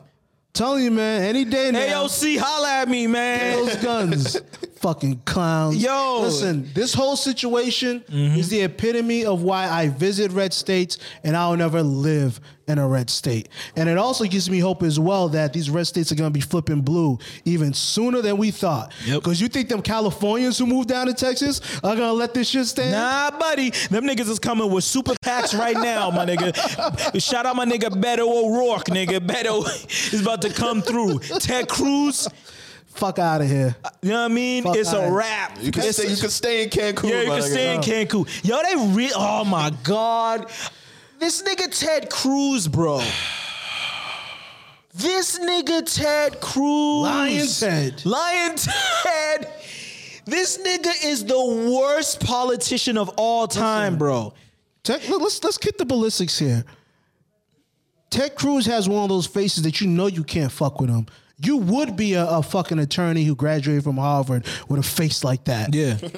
telling you, man. Any day now. AOC, holla at me, man. those guns. Fucking clowns. Yo. Listen, this whole situation mm-hmm. is the epitome of why I visit red states and I'll never live in a red state. And it also gives me hope as well that these red states are going to be flipping blue even sooner than we thought. Yep. Because you think them Californians who moved down to Texas are going to let this shit stand? Nah, buddy. Them niggas is coming with super PACs right now, my nigga. Shout out my nigga Beto O'Rourke, nigga. Beto is about to come through. Ted Cruz, Fuck out of here. you know what I mean? Fuck it's a outta- wrap. You can It's- stay. You can stay in Cancun. Yeah, you my can nigga. stay in Cancun. Yo, they re oh my God. This nigga Ted Cruz, bro. This nigga Ted Cruz. Lion Ted. Lion Ted. This nigga is the worst politician of all time, bro. Ted, look, let's let's get the ballistics here. Ted Cruz has one of those faces that you know you can't fuck with him. You would be a, a fucking attorney who graduated from Harvard with a face like that. Yeah.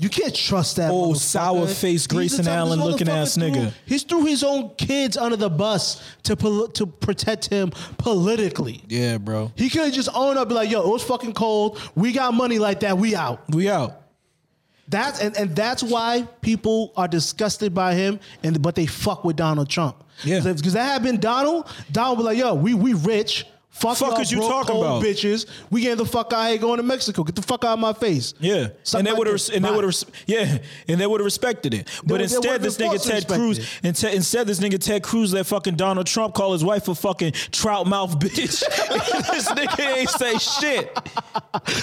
You can't trust that. Old sour face Grayson Allen looking ass threw- nigga. He's threw his own kids under the bus to pol- to protect him politically. Yeah, bro. He could have just owned up, be like, "Yo, it was fucking cold. We got money like that. We out." We out. That's and, and that's why people are disgusted by him, and but they fuck with Donald Trump. Yeah. because that had been Donald. Donald would be like, "Yo, we we rich. Fuck, Fuck is you talking about? bitches. We getting the fuck out here going to Mexico. Get the fuck out of my face." Yeah, Something and they like would have, and they would have, yeah, and they would have respected it. But they instead, would've this nigga Ted Cruz, and te- instead this nigga Ted Cruz let fucking Donald Trump call his wife a fucking trout mouth bitch. this nigga ain't say shit.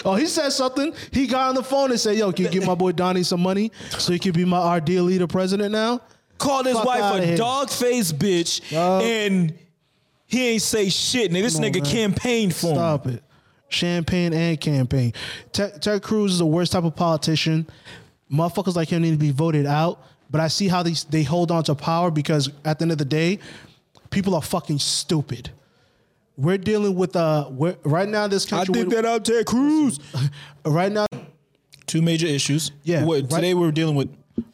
Oh, he said something. He got on the phone and said, "Yo, can you give my boy Donnie some money so he can be my dear leader president now?" Called his Fuck wife a dog face bitch, and he ain't say shit. And this on, nigga man. campaigned for him. Stop it. Champagne and campaign. Ted, Ted Cruz is the worst type of politician. Motherfuckers like him need to be voted out. But I see how these they hold on to power because at the end of the day, people are fucking stupid. we're dealing with uh we're, right now this country. I think that out Ted Cruz. right now Two major issues. Yeah, What, right. today we're dealing with.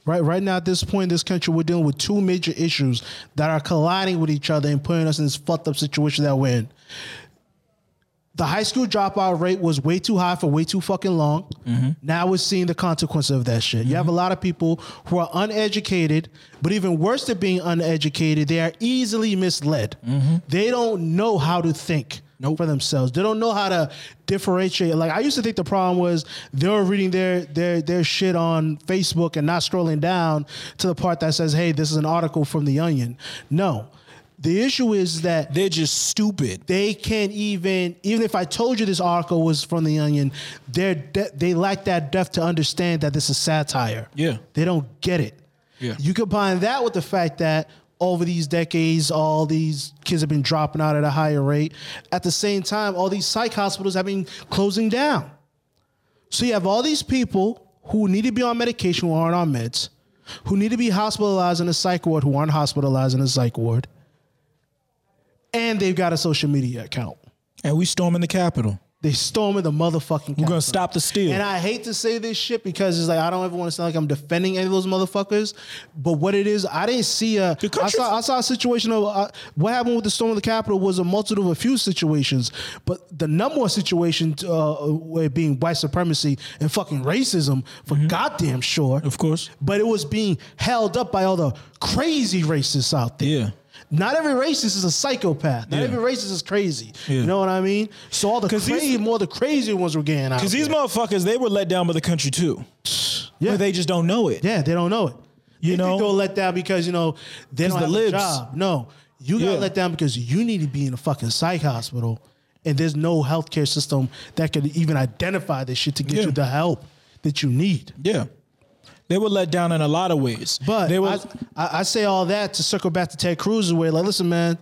Right right now at this point in this country we're dealing with two major issues that are colliding with each other and putting us in this fucked up situation that we're in. The high school dropout rate was way too high for way too fucking long. Mm-hmm. Now we're seeing the consequence of that shit. You have a mm-hmm. lot of people who are uneducated, but even worse than being uneducated, they are easily misled. Mm-hmm. They don't know how to think for themselves. They don't know how to differentiate. Like I used to think the problem was they were reading their their their shit on Facebook and not scrolling down to the part that says, "Hey, this is an article from the Onion." No. The issue is that They're just stupid. they can't even even if I told you this article was from the Onion, they're de- they lack that depth to understand that this is satire. Yeah. they don't get it. Yeah. you combine that with the fact that over these decades, all these kids have been dropping out at a higher rate. At the same time, all these psych hospitals have been closing down. So you have all these people who need to be on medication who aren't on meds, who need to be hospitalized in a psych ward who aren't hospitalized in a psych ward, and they've got a social media account. And we storming the Capitol. They storming the motherfucking. We're gonna stop the steal. And I hate to say this shit because it's like I don't ever want to sound like I'm defending any of those motherfuckers. But what it is, I didn't see a. The I saw I saw a situation of uh, what happened with the storm of the Capitol was a multitude of a few situations, but the number one situation uh, where being white supremacy and fucking racism for Mm-hmm. goddamn sure, Of course. But it was being held up by all the crazy racists out there. Yeah. Not every racist is a psychopath. Not Yeah. every racist is crazy. Yeah. You know what I mean? So all the crazy, more the crazy ones were getting out. Because these motherfuckers, they were let down by the country too. Yeah. But they just don't know it. Yeah, they don't know it. You You know? they'll let down because you know they don't the have libs. a job. No, you got Yeah. let down because you need to be in a fucking psych hospital, and there's no healthcare system that could even identify this shit to get you the help that you need. Yeah. They were let down in a lot of ways. But they were I, I, say all that to circle back to Ted Cruz's way. Like, listen, man,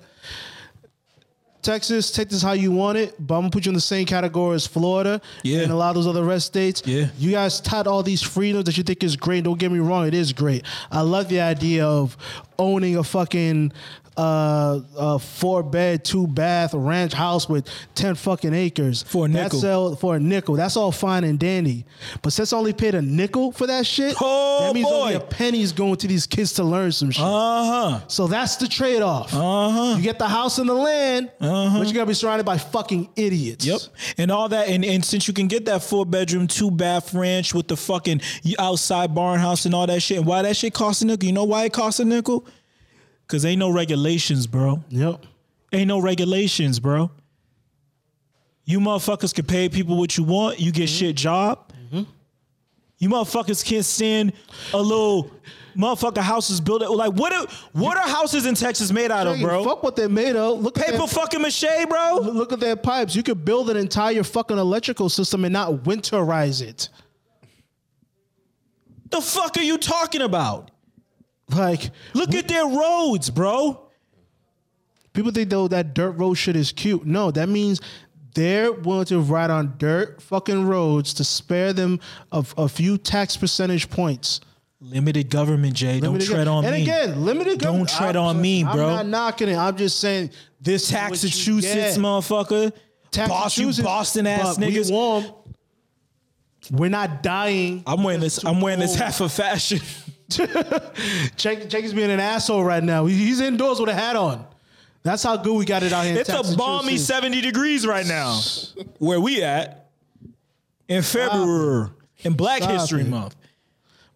Texas, take this how you want it, but I'm gonna put you in the same category as Florida Yeah. and a lot of those other rest states. Yeah. You guys tout all these freedoms that you think is great. Don't get me wrong, it is great. I love the idea of owning a fucking uh, uh four bed, two bath ranch house with ten fucking acres For a nickel. That's all, for a nickel. That's all fine and dandy. But since I only paid a nickel for that shit, Oh, that means only boy. a penny's going to these kids to learn some shit. uh huh. So that's the trade off. Uh-huh. You get the house and the land, but you gotta be surrounded by fucking idiots. Yep. And all that. And, and since you can get that four bedroom, two bath ranch with the fucking outside barn house and all that shit, and why that shit costs a nickel? You know why it costs a nickel? Because ain't no regulations, bro. Yep. Ain't no regulations, bro. You motherfuckers can pay people what you want. You get mm-hmm. shit job. Mm-hmm. You motherfuckers can't stand a little motherfucker houses built. Like what? Are, what are houses in Texas made out of, bro? Fuck what they're made of. Look Paper their, fucking mache, bro. look at their pipes. You could build an entire fucking electrical system and not winterize it. The fuck are you talking about? Like Look at their roads, bro. people think though that dirt road shit is cute. No, that means they're willing to ride on dirt fucking roads to spare them of a few tax percentage points. Limited government, Jay. Don't tread on and me. And again, limited. Government. Don't tread on me, bro. I'm not knocking it. I'm just saying this is what you Massachusetts, motherfucker. Massachusetts, Boston ass but we niggas. warm. We're not dying. I'm wearing this. I'm wearing this half of fashion. Jake, Jake is being an asshole right now. He's indoors with a hat on. That's how good we got it out here. in It's a Massachusetts. balmy 70 degrees right now. Where we at? In February. In Black Stop History it. Month.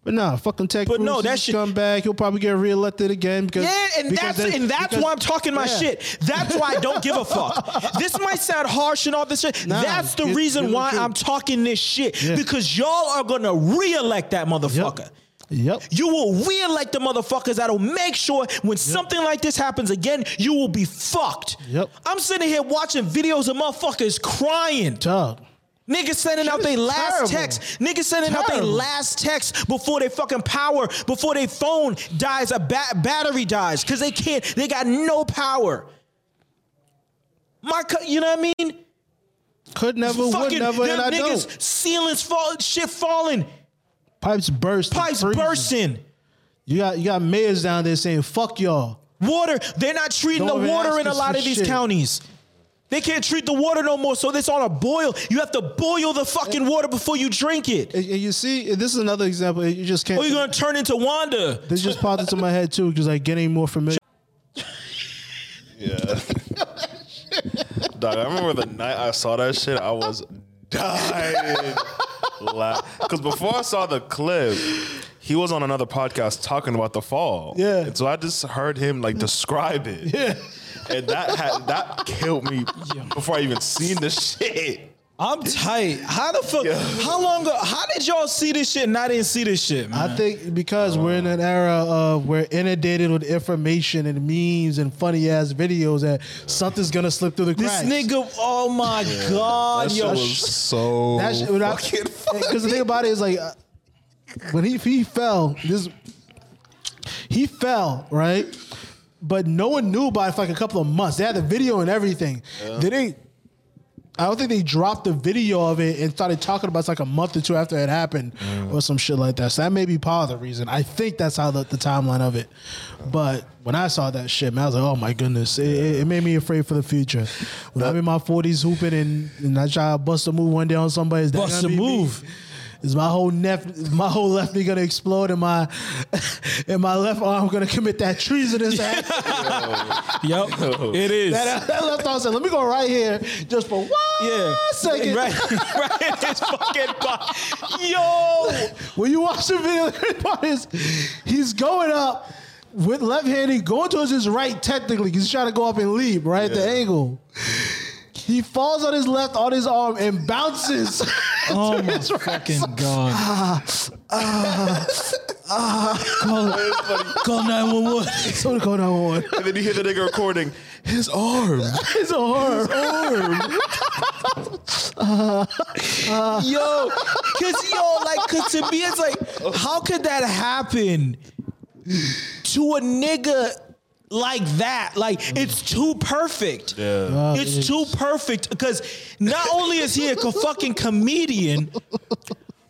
But no, fucking Ted But Cruz. no, he that just shit- come back. He'll probably get reelected again because Yeah, and because that's they- and that's because- why I'm talking my yeah. shit. That's why I don't give a fuck. This might sound harsh and all this shit. Nah, that's the get- reason get why truth. I'm talking this shit. Yeah. Because y'all are gonna re-elect that motherfucker. Yep. You will re-elect the motherfuckers that'll make sure when something like this happens again, you will be fucked. Yep. I'm sitting here watching videos of motherfuckers crying. Dog. Niggas sending out their last terrible. text. Niggas sending out their last text before they fucking power, before their phone dies, a ba- battery dies, because they can't, they got no power. My, co- you know what I mean? Could never, would fucking never, and I niggas, don't. ceilings fall, shit falling, Pipes burst. pipes freezing. bursting. You got you got mayors down there saying "fuck y'all." Water, they're not treating Don't the water in a lot of these shit. counties. They can't treat the water no more, so it's on a boil. You have to boil the fucking water before you drink it. And, and you see, this is another example. You just can't. Or you're gonna turn into Wanda. this just popped into my head too, because like getting more familiar. Yeah. Dog, I remember the night I saw that shit, I was dying. Because before I saw the clip, he was on another podcast talking about the fall. Yeah. And so I just heard him like describe it. Yeah. And that had that killed me before I even seen the shit. I'm tight. How the fuck? How long ago? How did y'all see this shit and I didn't see this shit, man? I think because we're in an era of we're inundated with information and memes and funny ass videos that something's gonna slip through the cracks. this nigga, oh my god, That yo. shit was so That shit- when I- fucking funny. Because the thing about it is like uh, when he he fell, this he fell right, but no one knew about it for like a couple of months. They had the video and everything. They didn't. I don't think they dropped the video of it and started talking about it like a month or two after it happened or some shit like that. So that may be part of the reason. I think that's how the, the timeline of it. But when I saw that shit, man, I was like, oh my goodness. It, it, it made me afraid for the future. When I'm in my 40s hooping and, and I try to bust a move one day on somebody, is that Bust a be me? Move. Is my whole neck, my whole left knee gonna explode, and my, and my left arm gonna commit that treasonous act? Yep, it is. that, that left arm said, "Let me go right here, just for one yeah, second." right, right in his fucking body. Yo, When you watch the video, the he's going up with left hand, he going towards his right technically. he's trying to go up and leap right at the angle. He falls on his left on his arm and bounces. oh to my his right. fucking god. call, call 911. So to go down one. And then you hear the nigga recording his arm. His arm. Yo, cause yo, like, cause to me, it's like, how could that happen to a nigga like that? Like, it's too perfect. Yeah. It's too perfect because not only is he a co- fucking comedian,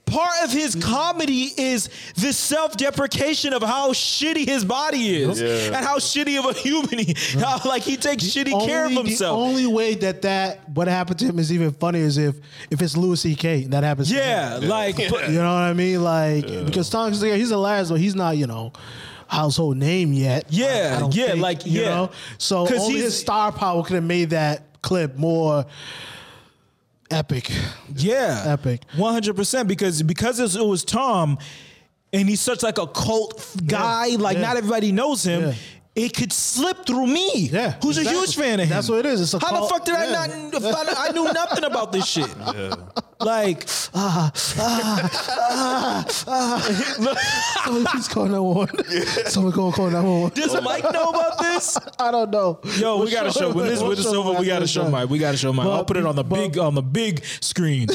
part of his comedy is the self-deprecation of how shitty his body is Yeah. and how shitty of a human he, how like he takes shitty care of himself. The only way that that what happened to him is even funnier is if if it's Louis C.K. that happens. to him. yeah, like, but- You know what I mean? Like because Tom Segura, he's hilarious, but he's not, you know, household name yet. Yeah, don't yeah, like, you yeah. know. So only his star power could have made that clip more epic. Yeah, Epic. one hundred percent. Because because it was, Tom, and he's such like a cult guy. Like yeah. not everybody knows him. Yeah. It could slip through me. Yeah, who's a huge fan of him. That's what it is. It's a How cult- the fuck did yeah. I not? I, knew nothing about this shit. Yeah. Like, ah, ah, ah, ah. Someone please call 911. Someone go call 911. does Mike know about this? I don't know. Yo, we We'll gotta show when this we'll this over. We gotta show. Mike. We gotta show Mike. I'll put it on the but- big on the big screen.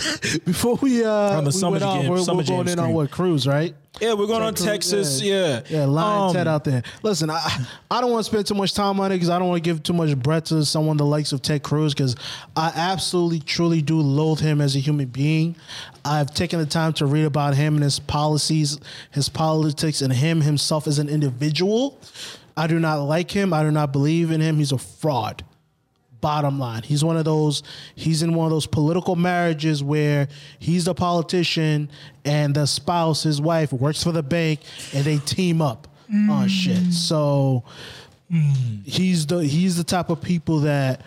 Before we uh On the we Summer went on, Jam- we're, Summer we're Jam going in on what cruise, right? Yeah, we're going on Texas. Yeah, Yeah, Lion Um, Ted out there. Listen, I, I don't want to spend too much time on it because I don't want to give too much breath to someone the likes of Ted Cruz because I absolutely, truly do loathe him as a human being. I've taken the time to read about him and his policies, his politics, and him himself as an individual. I do not like him. I do not believe in him. He's a fraud bottom line. He's one of those, he's in one of those political marriages where he's the politician and the spouse, his wife, works for the bank and they team up on shit. So he's the he's the type of people that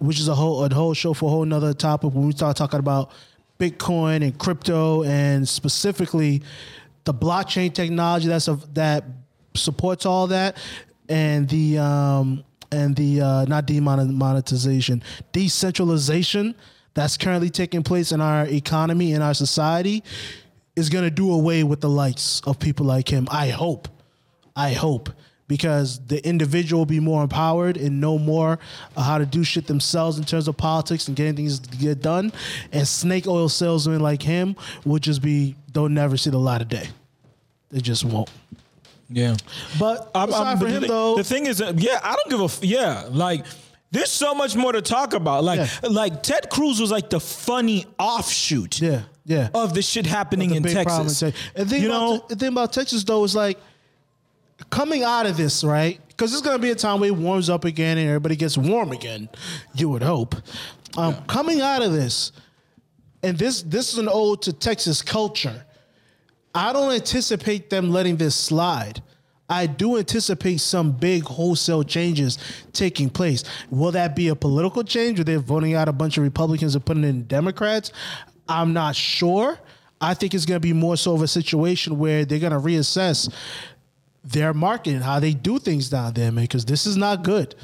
which is a whole a whole show for a whole nother topic when we start talking about Bitcoin and crypto and specifically the blockchain technology that's a, that supports all that and the um and the uh, not demonetization decentralization that's currently taking place in our economy in our society is going to do away with the likes of people like him i hope I hope because the individual will be more empowered and know more how to do shit themselves in terms of politics and getting things to get done. And snake oil salesmen like him will just be they'll never see the light of day. They just won't. Yeah. But I'm, aside I'm- for him the, though, the thing is, uh, yeah, I don't give a f- yeah. Like, there's so much more to talk about. Like, Yeah. like Ted Cruz was like the funny offshoot. yeah, yeah. Of the shit happening the in big problem in Texas. Texas. And the thing you about know, the thing about Texas though is like coming out of this, right? Because there's gonna be a time where it warms up again and everybody gets warm again. You would hope. Um, Coming out of this, and this this is an ode to Texas culture. I don't anticipate them letting this slide. I do anticipate some big wholesale changes taking place. Will that be a political change where they're voting out a bunch of Republicans and putting in Democrats? I'm not sure. I think it's going to be more so of a situation where they're going to reassess their marketing, how they do things down there, man, because this is not good.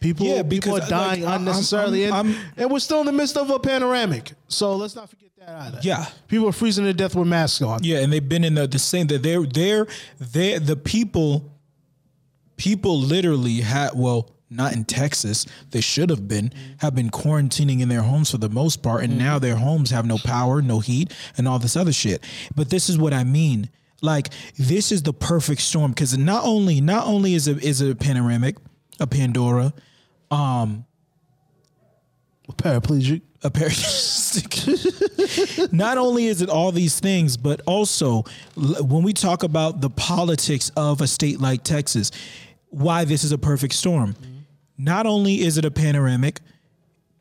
People, Yeah, people are dying like, I'm- unnecessarily, I'm- and, I'm- and we're still in the midst of a panoramic. So let's not forget either. Yeah. people are freezing to death with masks on. Yeah, and they've been in the, the same that they're they're they the people people literally had well not in Texas they should have been have been quarantining in their homes for the most part and now their homes have no power no heat and all this other shit but this is what I mean like this is the perfect storm because not only not only is it is it a panoramic a Pandora um Paraplegic. A pair not only is it all these things but also when we talk about the politics of a state like texas why this is a perfect storm. Mm-hmm. Not only is it a panoramic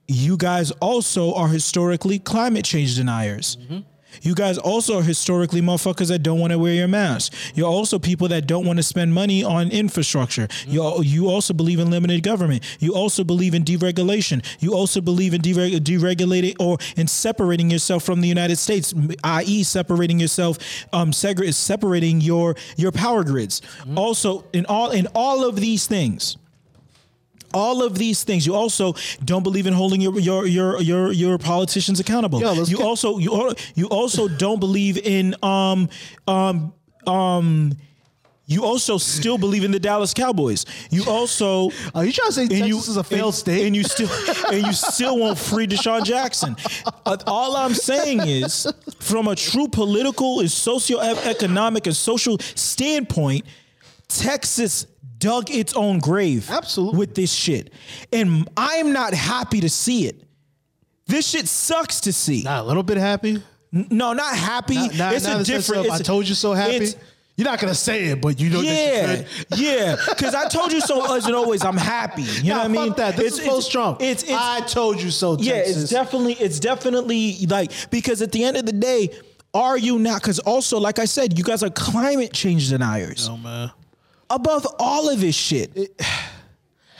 you guys also are historically climate change deniers mm-hmm. You guys also are historically motherfuckers that don't want to wear your mask. You're also people that don't want to spend money on infrastructure. You you also believe in limited government. You also believe in deregulation. You also believe in dereg- deregulating or in separating yourself from the United States, i.e., separating yourself, um, segre- separating your your power grids. Also, in all in all of these things all of these things. You also don't believe in holding your your your your, your politicians accountable. Yo, you get- also you you also don't believe in um um um. You also still believe in the Dallas Cowboys. You also Are you trying to say Texas you, is a failed and, state? and you still and you still won't free Deshaun Jackson. Uh, all I'm saying is, from a true political and socio-economic and social standpoint, Texas dug its own grave Absolutely. with this shit, and I'm not happy to see it. This shit sucks to see. Not a little bit happy. No, not happy. Not, not, it's not a different. I it's a- told you so happy. it's- You're not gonna say it, but you know. yeah, that you yeah. Because I told you so. As and always, I'm happy. You know Nah, what I mean? fuck that. This It's- is post Trump. It's, it's I told you so. yeah. Texas. It's definitely it's definitely like because at the end of the day, are you not? Because also, like I said, you guys are climate change deniers. Oh man. Above all of this shit.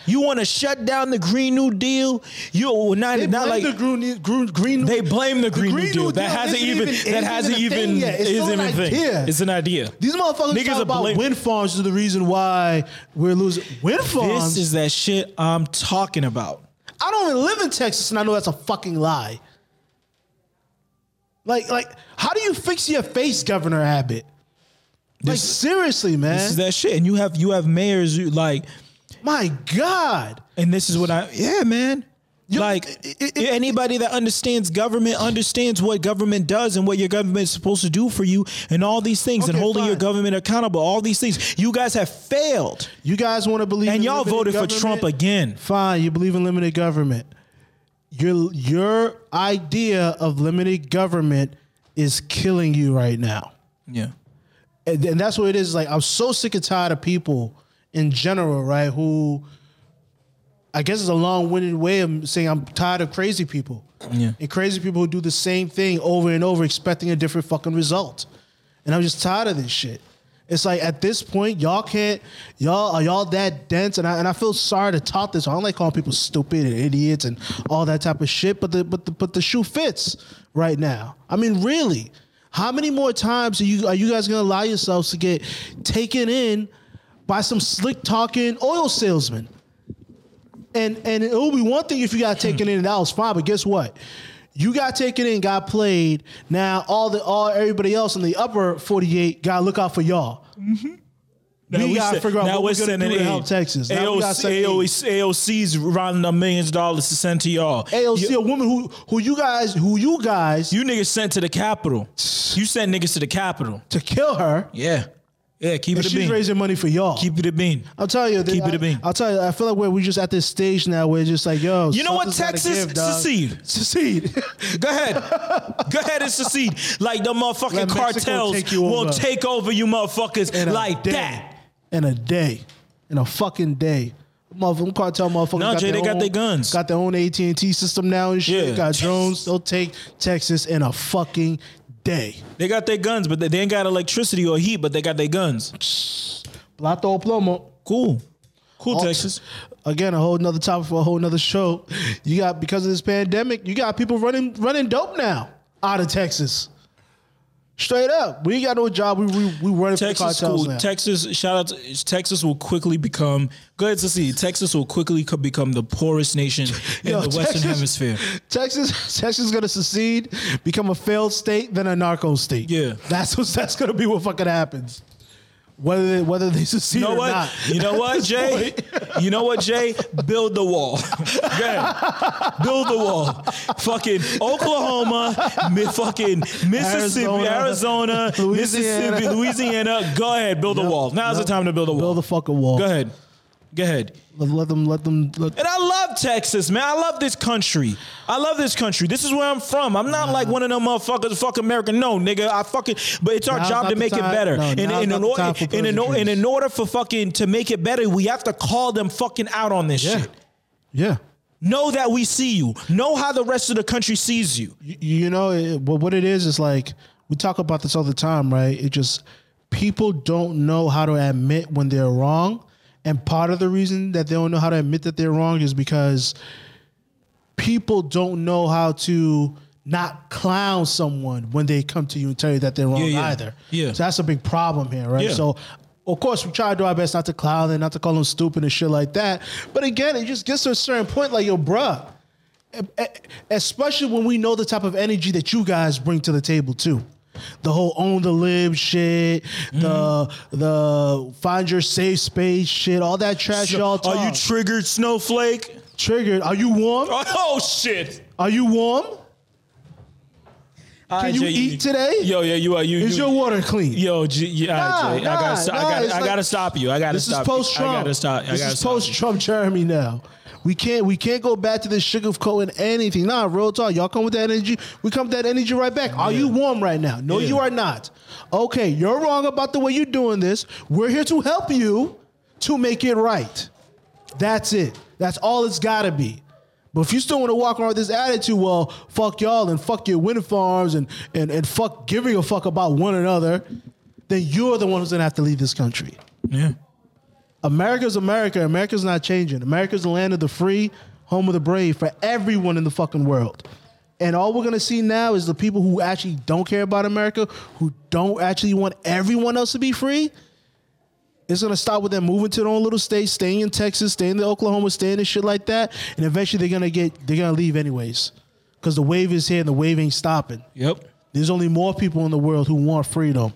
you want to shut down the Green New Deal? You not They not like the green, green, green. they blame the Green, Green New Deal. New That Deal hasn't even, that hasn't even a even thing yet. It's isn't still even an a thing. idea. It's an idea. These motherfuckers Niggas talk about blame- wind farms is the reason why we're losing wind farms. This is that shit I'm talking about. I don't even live in Texas, and I know that's a fucking lie. Like, like, how do you fix your face, Governor Abbott? Like, seriously, man. This is that shit, and you have you have mayors who, like, My God. and this is what I yeah, man. You- like it- it- anybody that understands government understands what government does and what your government is supposed to do for you, and all these things, and Okay, holding your government accountable. All these things, you guys have failed, You guys want to believe and y'all voted for? Trump again. Fine, you believe in limited government. Your your idea of limited government is killing you right now. Yeah, and, and that's what it is. Like I'm so sick and tired of people in general, right? Who I guess is a long-winded way of saying I'm tired of crazy people. Yeah. And crazy people who do the same thing over and over, expecting a different fucking result. And I'm just tired of this shit. It's like at this point, y'all can't, y'all are y'all that dense, and I and I feel sorry to talk this. I don't like calling people stupid and idiots and all that type of shit, but the but the but the shoe fits right now. I mean, really, how many more times are you are you guys gonna allow yourselves to get taken in by some slick talking oil salesman? And and it will be one thing if you got taken in and that was fine, but guess what? You got taken in, got played. Now all the all everybody else in the upper 48 gotta look out for y'all. Mm-hmm. We gotta se- figure out now what we're sending do to help Texas. Now we gotta aid. AOC, AOC's rounding up millions of dollars to send to y'all. AOC, You, a woman who who you guys who you guys you niggas sent to the Capitol. You sent niggas to the Capitol. to kill her, Yeah, yeah. Keep and it a bean. she's bean. raising money for y'all. Keep it a bean. I'll tell you, Keep I, it a bean. I'll tell you, I feel like we're, we're just at this stage now where it's just like, yo, You know what? Texas give, secede. secede. Go ahead. Go ahead and secede. Like the motherfucking Let cartels take will take over you motherfuckers like dead. that. In a day, in a fucking day. Motherfucking cartel motherfuckers. No, Jay, they got own- their guns. Got their own AT and T system now and shit. Yeah. Got drones. They'll take Texas in a fucking day. They got their guns, but they, they ain't got electricity or heat, but they got their guns. Plata o plomo. Cool. Cool, Also- Texas. Again, a whole nother topic for a whole nother show. You got because of this pandemic, you got people running running dope now out of Texas. Straight up, we ain't got no job. We we, we running for Texas cartels cool. now. Texas, shout out to Texas will quickly become go ahead to see. Texas will quickly co- become the poorest nation in Yo, the Western Hemisphere. Texas, Texas is gonna secede, become a failed state, then a narco state. Yeah. that's what that's gonna be. What fucking happens? Whether they, whether they succeed You know or what? not. You know what, Jay? You know what, Jay? Build the wall. Go ahead. Build the wall. Fucking Oklahoma, mi- fucking Mississippi, Arizona, Arizona, Louisiana. Mississippi, Louisiana. Go ahead, build a Yep, wall. Now's yep. the time to build a wall. Build a fucking wall. Go ahead. Go ahead. Let, let them. Let them. Let, And I love Texas, man. I love this country. I love this country. This is where I'm from. I'm not like one of them motherfuckers, fuck America. No, nigga. I fucking. But it's our Now's job to make it better. no, and, and in, order, and, in, and in order for fucking to make it better, we have to call them fucking out on this yeah. shit. Yeah. Know that we see you. Know how the rest of the country sees you. you, you know it, what it is is like we talk about this all the time right it just people don't know how to admit when they're wrong and part of the reason that they don't know how to admit that they're wrong is because people don't know how to not clown someone when they come to you and tell you that they're wrong Yeah, yeah. either Yeah. so that's a big problem here right Yeah. so of course, we try to do our best not to clown them, not to call them stupid and shit like that. But again, it just gets to a certain point, like, yo, bruh, especially when we know the type of energy that you guys bring to the table too. The whole own the lib shit, the mm-hmm. the find your safe space shit, all that trash y'all talk. Are you triggered, Snowflake? triggered? Are you warm? Oh shit! Are you warm? Can right, you eat today? Yo, yeah, you are. You, Is you, your water clean? Yo, G, yeah, Nah, right, Jay, I gotta, stop, nah, I gotta, I like- gotta stop you. I gotta This is post. Trump. I gotta stop. I This gotta is post. Trump Jeremy now. We can't we can't go back to this sugar coating anything. Nah, real talk. Y'all come with that energy. We come with that energy right back. Are you warm right now? No, Yeah. you are not. Okay, you're wrong about the way you're doing this. We're here to help you to make it right. That's it. That's all it's gotta be. But if you still want to walk around with this attitude, well, fuck y'all and fuck your wind farms and, and, and fuck giving a fuck about one another, then you're the one who's gonna have to leave this country. Yeah. America's America. America's not changing. America's the land of the free, home of the brave for everyone in the fucking world. And all we're gonna see now is the people who actually don't care about America, who don't actually want everyone else to be free. It's gonna start with them moving to their own little state, staying in Texas, staying in Oklahoma, staying in shit like that, and eventually they're gonna get they're gonna leave anyways, because the wave is here and the wave ain't stopping. Yep. There's only more people in the world who want freedom,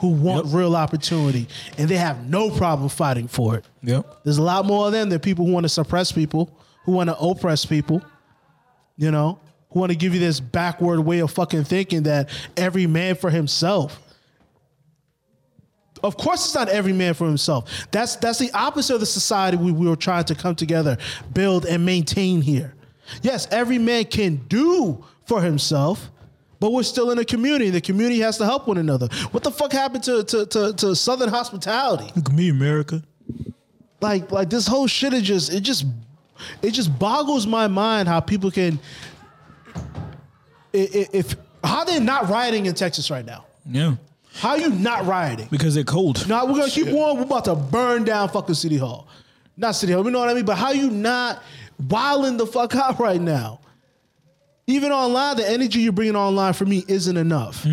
who want Yep. real opportunity, and they have no problem fighting for it. Yep. There's a lot more of them than people who want to suppress people, who want to oppress people, you know, who want to give you this backward way of fucking thinking that every man for himself. Of course, it's not every man for himself. That's that's the opposite of the society we, we were trying to come together, build, and maintain here. Yes, every man can do for himself, but we're still in a community. The community has to help one another. What the fuck happened to to, to, to Southern hospitality? Look at me, America. like like this whole shit is just it just it just boggles my mind how people can i- i- if how they're not rioting in Texas right now. Yeah. How you not rioting? Because they're cold. Now we're gonna keep on. We're about to burn down fucking City Hall. Not City Hall. You know what I mean? But how you not wilding the fuck out right now? Even online, the energy you're bringing online for me isn't enough.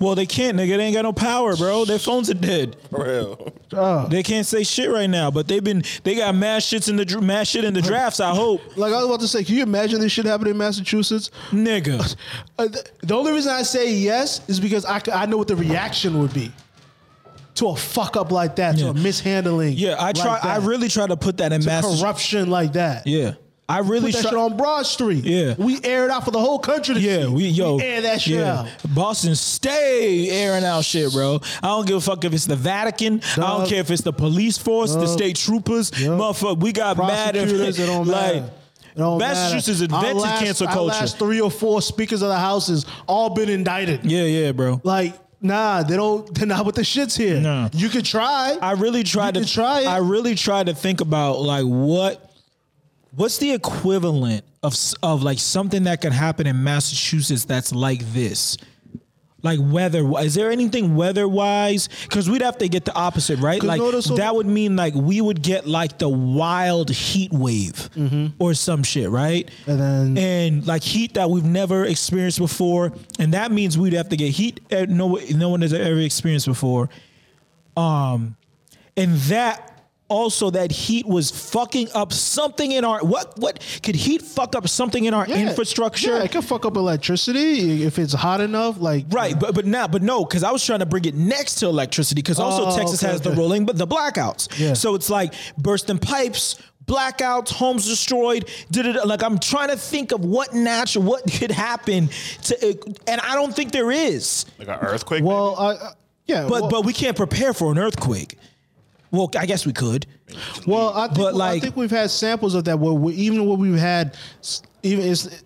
Well, they can't, nigga. They ain't got no power, bro. Their phones are dead. For real. They can't say shit right now. But they've been, they got mass shits in the dr- mass shit in the drafts. I hope, Like I was about to say, can you imagine this shit happening in Massachusetts? nigga. Uh, th- the only reason I say yes is because I I know what the reaction would be to a fuck up like that, to a mishandling. Yeah, I like try. I really try to put that in to mass. corruption like that. Yeah, I really Put that try. shit on Broad Street. Yeah. we aired out for the whole country to Yeah, see. we yo air that shit yeah. out. Boston, stay airing out shit, bro. I don't give a fuck if it's the Vatican. I don't care if it's the police force, the state troopers. Yep. Motherfucker, we got mad at Prosecutors, it don't like matter. Massachusetts. Our invented last- cancel our culture. last three or four speakers of the houses all been indicted. yeah, yeah, bro. Like Nah, they don't. They're not with the shits here. No. You could try. I really tried You to try it. I really tried to think about like what what's the equivalent of of like something that could happen in Massachusetts that's like this. Like weather, is there anything weather wise? Because we'd have to get the opposite, right? Like notice- that would mean like we would get like the wild heat wave or some shit, right? Mm-hmm. And then- and like heat that we've never experienced before, and that means we'd have to get heat no no one has ever experienced before. Um, and that also that heat was fucking up something in our what what could heat fuck up something in our Yeah. infrastructure? Yeah, it could fuck up electricity if it's hot enough. Like Right, but but now, but no, because I was trying to bring it next to electricity, because also Oh, Texas okay, has the rolling, but the blackouts. Yeah. So it's like bursting pipes, blackouts, homes destroyed. da-da-da. Like I'm trying to think of what natural, what could happen to, uh, and I don't think there is. Like an earthquake. Well, I, I- yeah, But well, but we can't prepare for an earthquake. Well, I guess we could. Well, I think, But, I like- think we've had samples of that where we, even what we've had, even it's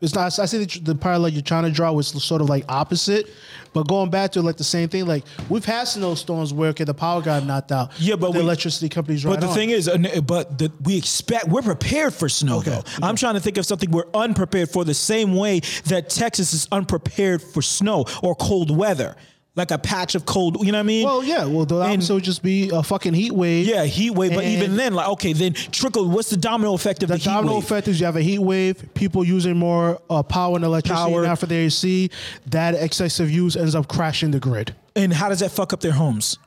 it's not. I see the, the parallel you're trying to draw was sort of like opposite, but going back to like the same thing. Like we've had snowstorms where okay, the power got knocked out. Yeah, but the we- electricity companies. But right the on. thing is, uh, but the, we expect we're prepared for snow. Though I'm trying to think of something we're unprepared for, the same way that Texas is unprepared for snow or cold weather, like a patch of cold. You know what I mean? well, yeah, well, the And- opposite would just be a fucking heat wave. yeah, heat wave. But even then, like okay, then trickle. What's the domino effect of the, The domino wave? effect is you have a heat wave, people using more uh, power and electricity Power. now for their AC. That excessive use ends up crashing the grid. And how does that fuck up their homes?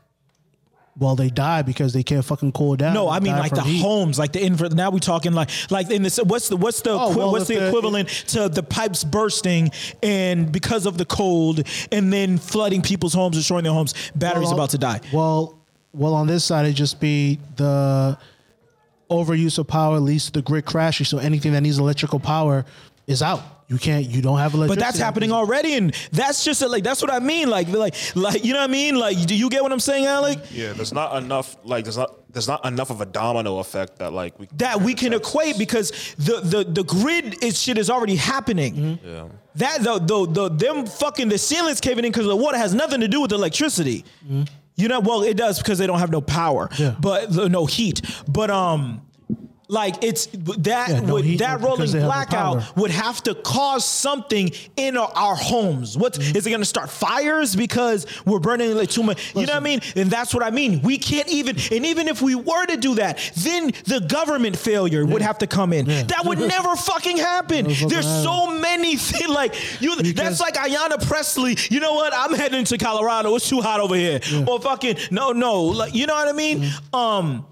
Well, they die because they can't fucking cool down. No, I mean like the heat. homes, like the infra. Now we talking like like in this. What's the what's the Oh, equi- well, what's the the- equivalent to the pipes bursting and because of the cold and then flooding people's homes, destroying their homes, batteries Well, about to die. Well, well, on this side, it just be the overuse of power leads to the grid crashing. So anything that needs electrical power is out. You can't. You don't have electricity. But that's happening already, and that's just a, like that's what I mean. Like, like, like, you know what I mean? Like, do you get what I'm saying, Alec? Yeah, there's not enough. Like, there's not there's not enough of a domino effect that like we That we can equate because the the the grid is shit is already happening. Yeah. That the the the them fucking the ceilings caving in because the water has nothing to do with electricity. You know, well, it does because they don't have no power, Yeah. but no heat. But um, like it's that Yeah, no would heat that rolling they have no blackout would have to cause something in our, our homes. What is Mm-hmm. it going to start fires because we're burning like too much? You know what I mean? And that's what I mean. We can't even. And even if we were to do that, then the government failure would have to come in. That would never fucking happen. There's so many things like you. That's like Ayanna Pressley. You know what? I'm heading to Colorado. It's too hot over here. Or fucking no, no. Like you know what I mean? Mm-hmm. Um.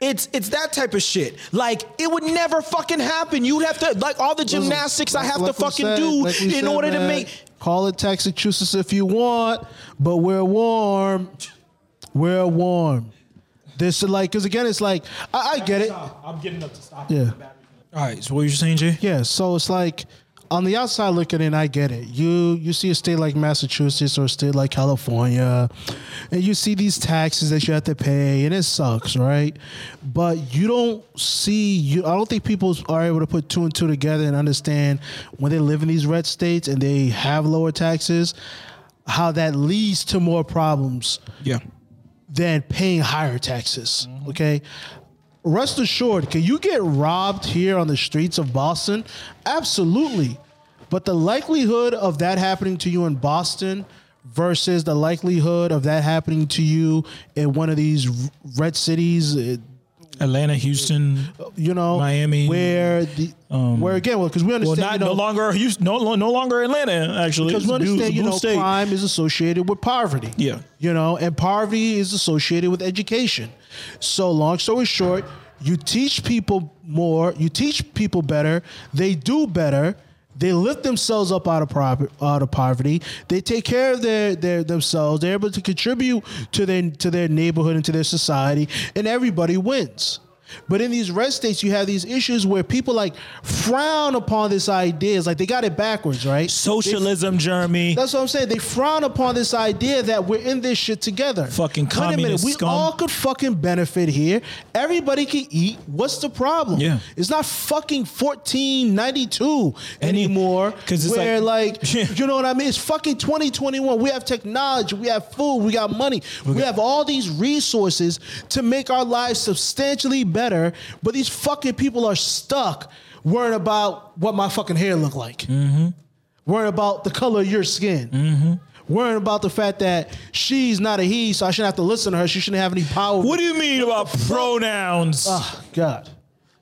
It's it's that type of shit. Like it would never fucking happen. You'd have to like all the gymnastics I have Like to fucking said- do like in said, order to make. Call it Massachusetts if you want, but we're warm. We're warm. This is like because again, it's like I, I get it. I'm getting up to stop. Yeah. All right. So what you're saying, Jay? Yeah, so it's like on the outside looking in, I get it. You you see a state like Massachusetts or a state like California, and you see these taxes that you have to pay, and it sucks, right? But you don't see you. I don't think people are able to put two and two together and understand when they live in these red states and they have lower taxes, how that leads to more problems Yeah. than paying higher taxes. Okay. Rest assured, can you get robbed here on the streets of Boston? Absolutely. But the likelihood of that happening to you in Boston versus the likelihood of that happening to you in one of these red cities, uh, Atlanta, Houston. you know, Miami, where the where again, well, because we Well, understand, not you know, no longer Houston. No, no longer Atlanta. Actually, because we It's a blue- understand, you know, state. crime is associated with poverty. Yeah. You know, and poverty is associated with education. So, long story short, you teach people more, you teach people better, they do better. They lift themselves up out of out of poverty. They take care of their, their themselves. They're able to contribute to their to their neighborhood and to their society, and everybody wins. But in these red states, you have these issues where people like frown upon this idea. It's like they got it backwards, right? Socialism, Jeremy. That's what I'm saying. They frown upon this idea that we're in this shit together. Fucking Wait a minute, we scum. all could fucking benefit here. Everybody can eat. What's the problem? Yeah. it's not fucking 1492 Any- anymore. 'cause it's where like- like, you know what I mean? It's fucking 2021. We have technology. We have food. We got money. We have all these resources to make our lives substantially better. But these fucking people are stuck worrying about what my fucking hair look like. Mm-hmm. Worrying about the color of your skin. Worrying about the fact that she's not a he, so I shouldn't have to listen to her. She shouldn't have any power. What do you mean about pronouns? Oh, God.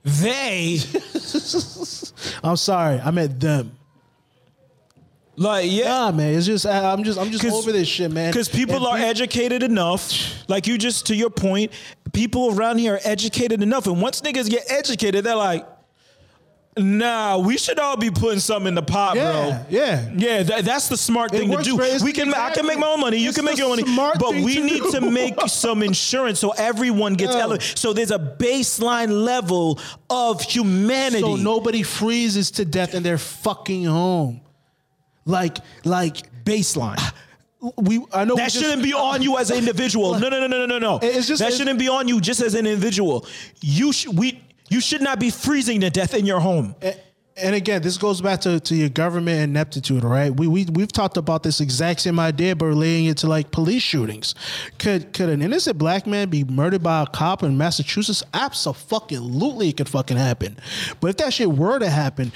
they. I'm sorry. I meant them. Like, yeah. Nah, man. It's just I'm just I'm just over this shit, man. Because people And are pe- educated enough, like you just to your point, people around here are educated enough, and once niggas get educated, they're like, "Nah, we should all be putting something in the pot, Yeah, bro." yeah. yeah. That, that's the smart thing to do. We can, I can make my own money. You It's can make your own money, but we to need to make some insurance so everyone gets Yeah. elevated. So there's a baseline level of humanity. So nobody freezes to death in their fucking home. Like, like baseline. We. I know That just- shouldn't be on you as an individual. No, no, no, no, no, no. It's just- that it's- shouldn't be on you just as an individual. You should we you should not be freezing to death in your home. A- And again, this goes back to, to your government ineptitude, right? We, we, we've talked about this exact same idea, but relating it to like police shootings. Could could an innocent black man be murdered by a cop in Massachusetts? Absolutely, it could fucking happen. But if that shit were to happen,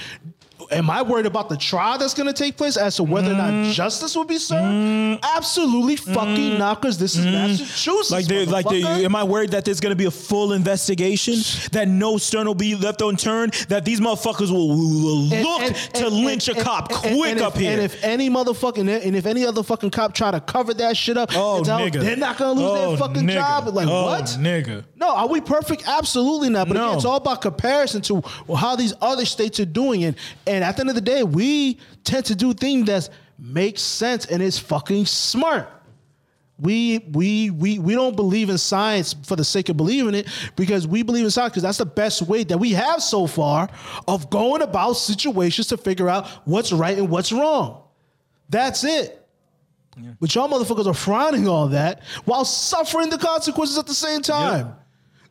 am I worried about the trial that's going to take place as to whether or Mm. not justice will be mm. served? Absolutely mm. fucking not, because this is mm. Massachusetts. Like they like they am I worried that there's gonna be a full investigation? That no stone will be left unturned? That these motherfuckers will, will And- look and- to and- lynch a cop quick and up if, here? And if any motherfucking and if any other fucking cop try to cover that shit up, oh tell nigga. they're not gonna lose Oh, their fucking nigga. job. Like oh, what? nigga? No, are we perfect? Absolutely not. But No. again, it's all about comparison to how these other states are doing it. And at the end of the day, we tend to do things that make sense and is fucking smart. We we we we don't believe in science for the sake of believing it because we believe in science because that's the best way that we have so far of going about situations to figure out what's right and what's wrong. That's it. But y'all motherfuckers are frowning on that while suffering the consequences at the same time.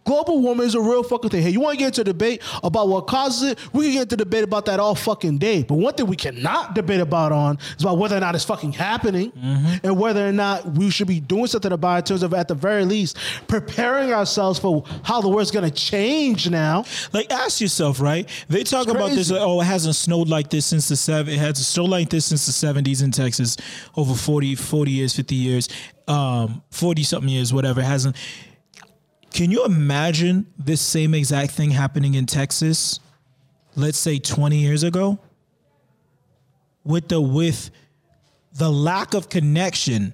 Global warming is a real fucking thing. Hey, you want to get into a debate about what causes it? We can get into debate about that all fucking day. But one thing we cannot debate about on is about whether or not it's fucking happening and whether or not we should be doing something about it in terms of, at the very least, preparing ourselves for how the world's going to change now. Like, ask yourself, right? They talk about this. Like, oh, it hasn't snowed like this since the seven. It hasn't snowed like this since the seventies in Texas, over 40, 40 years, fifty years, um, forty something years, whatever. It hasn't. Can you imagine this same exact thing happening in Texas? Let's say twenty years ago. With the with the lack of connection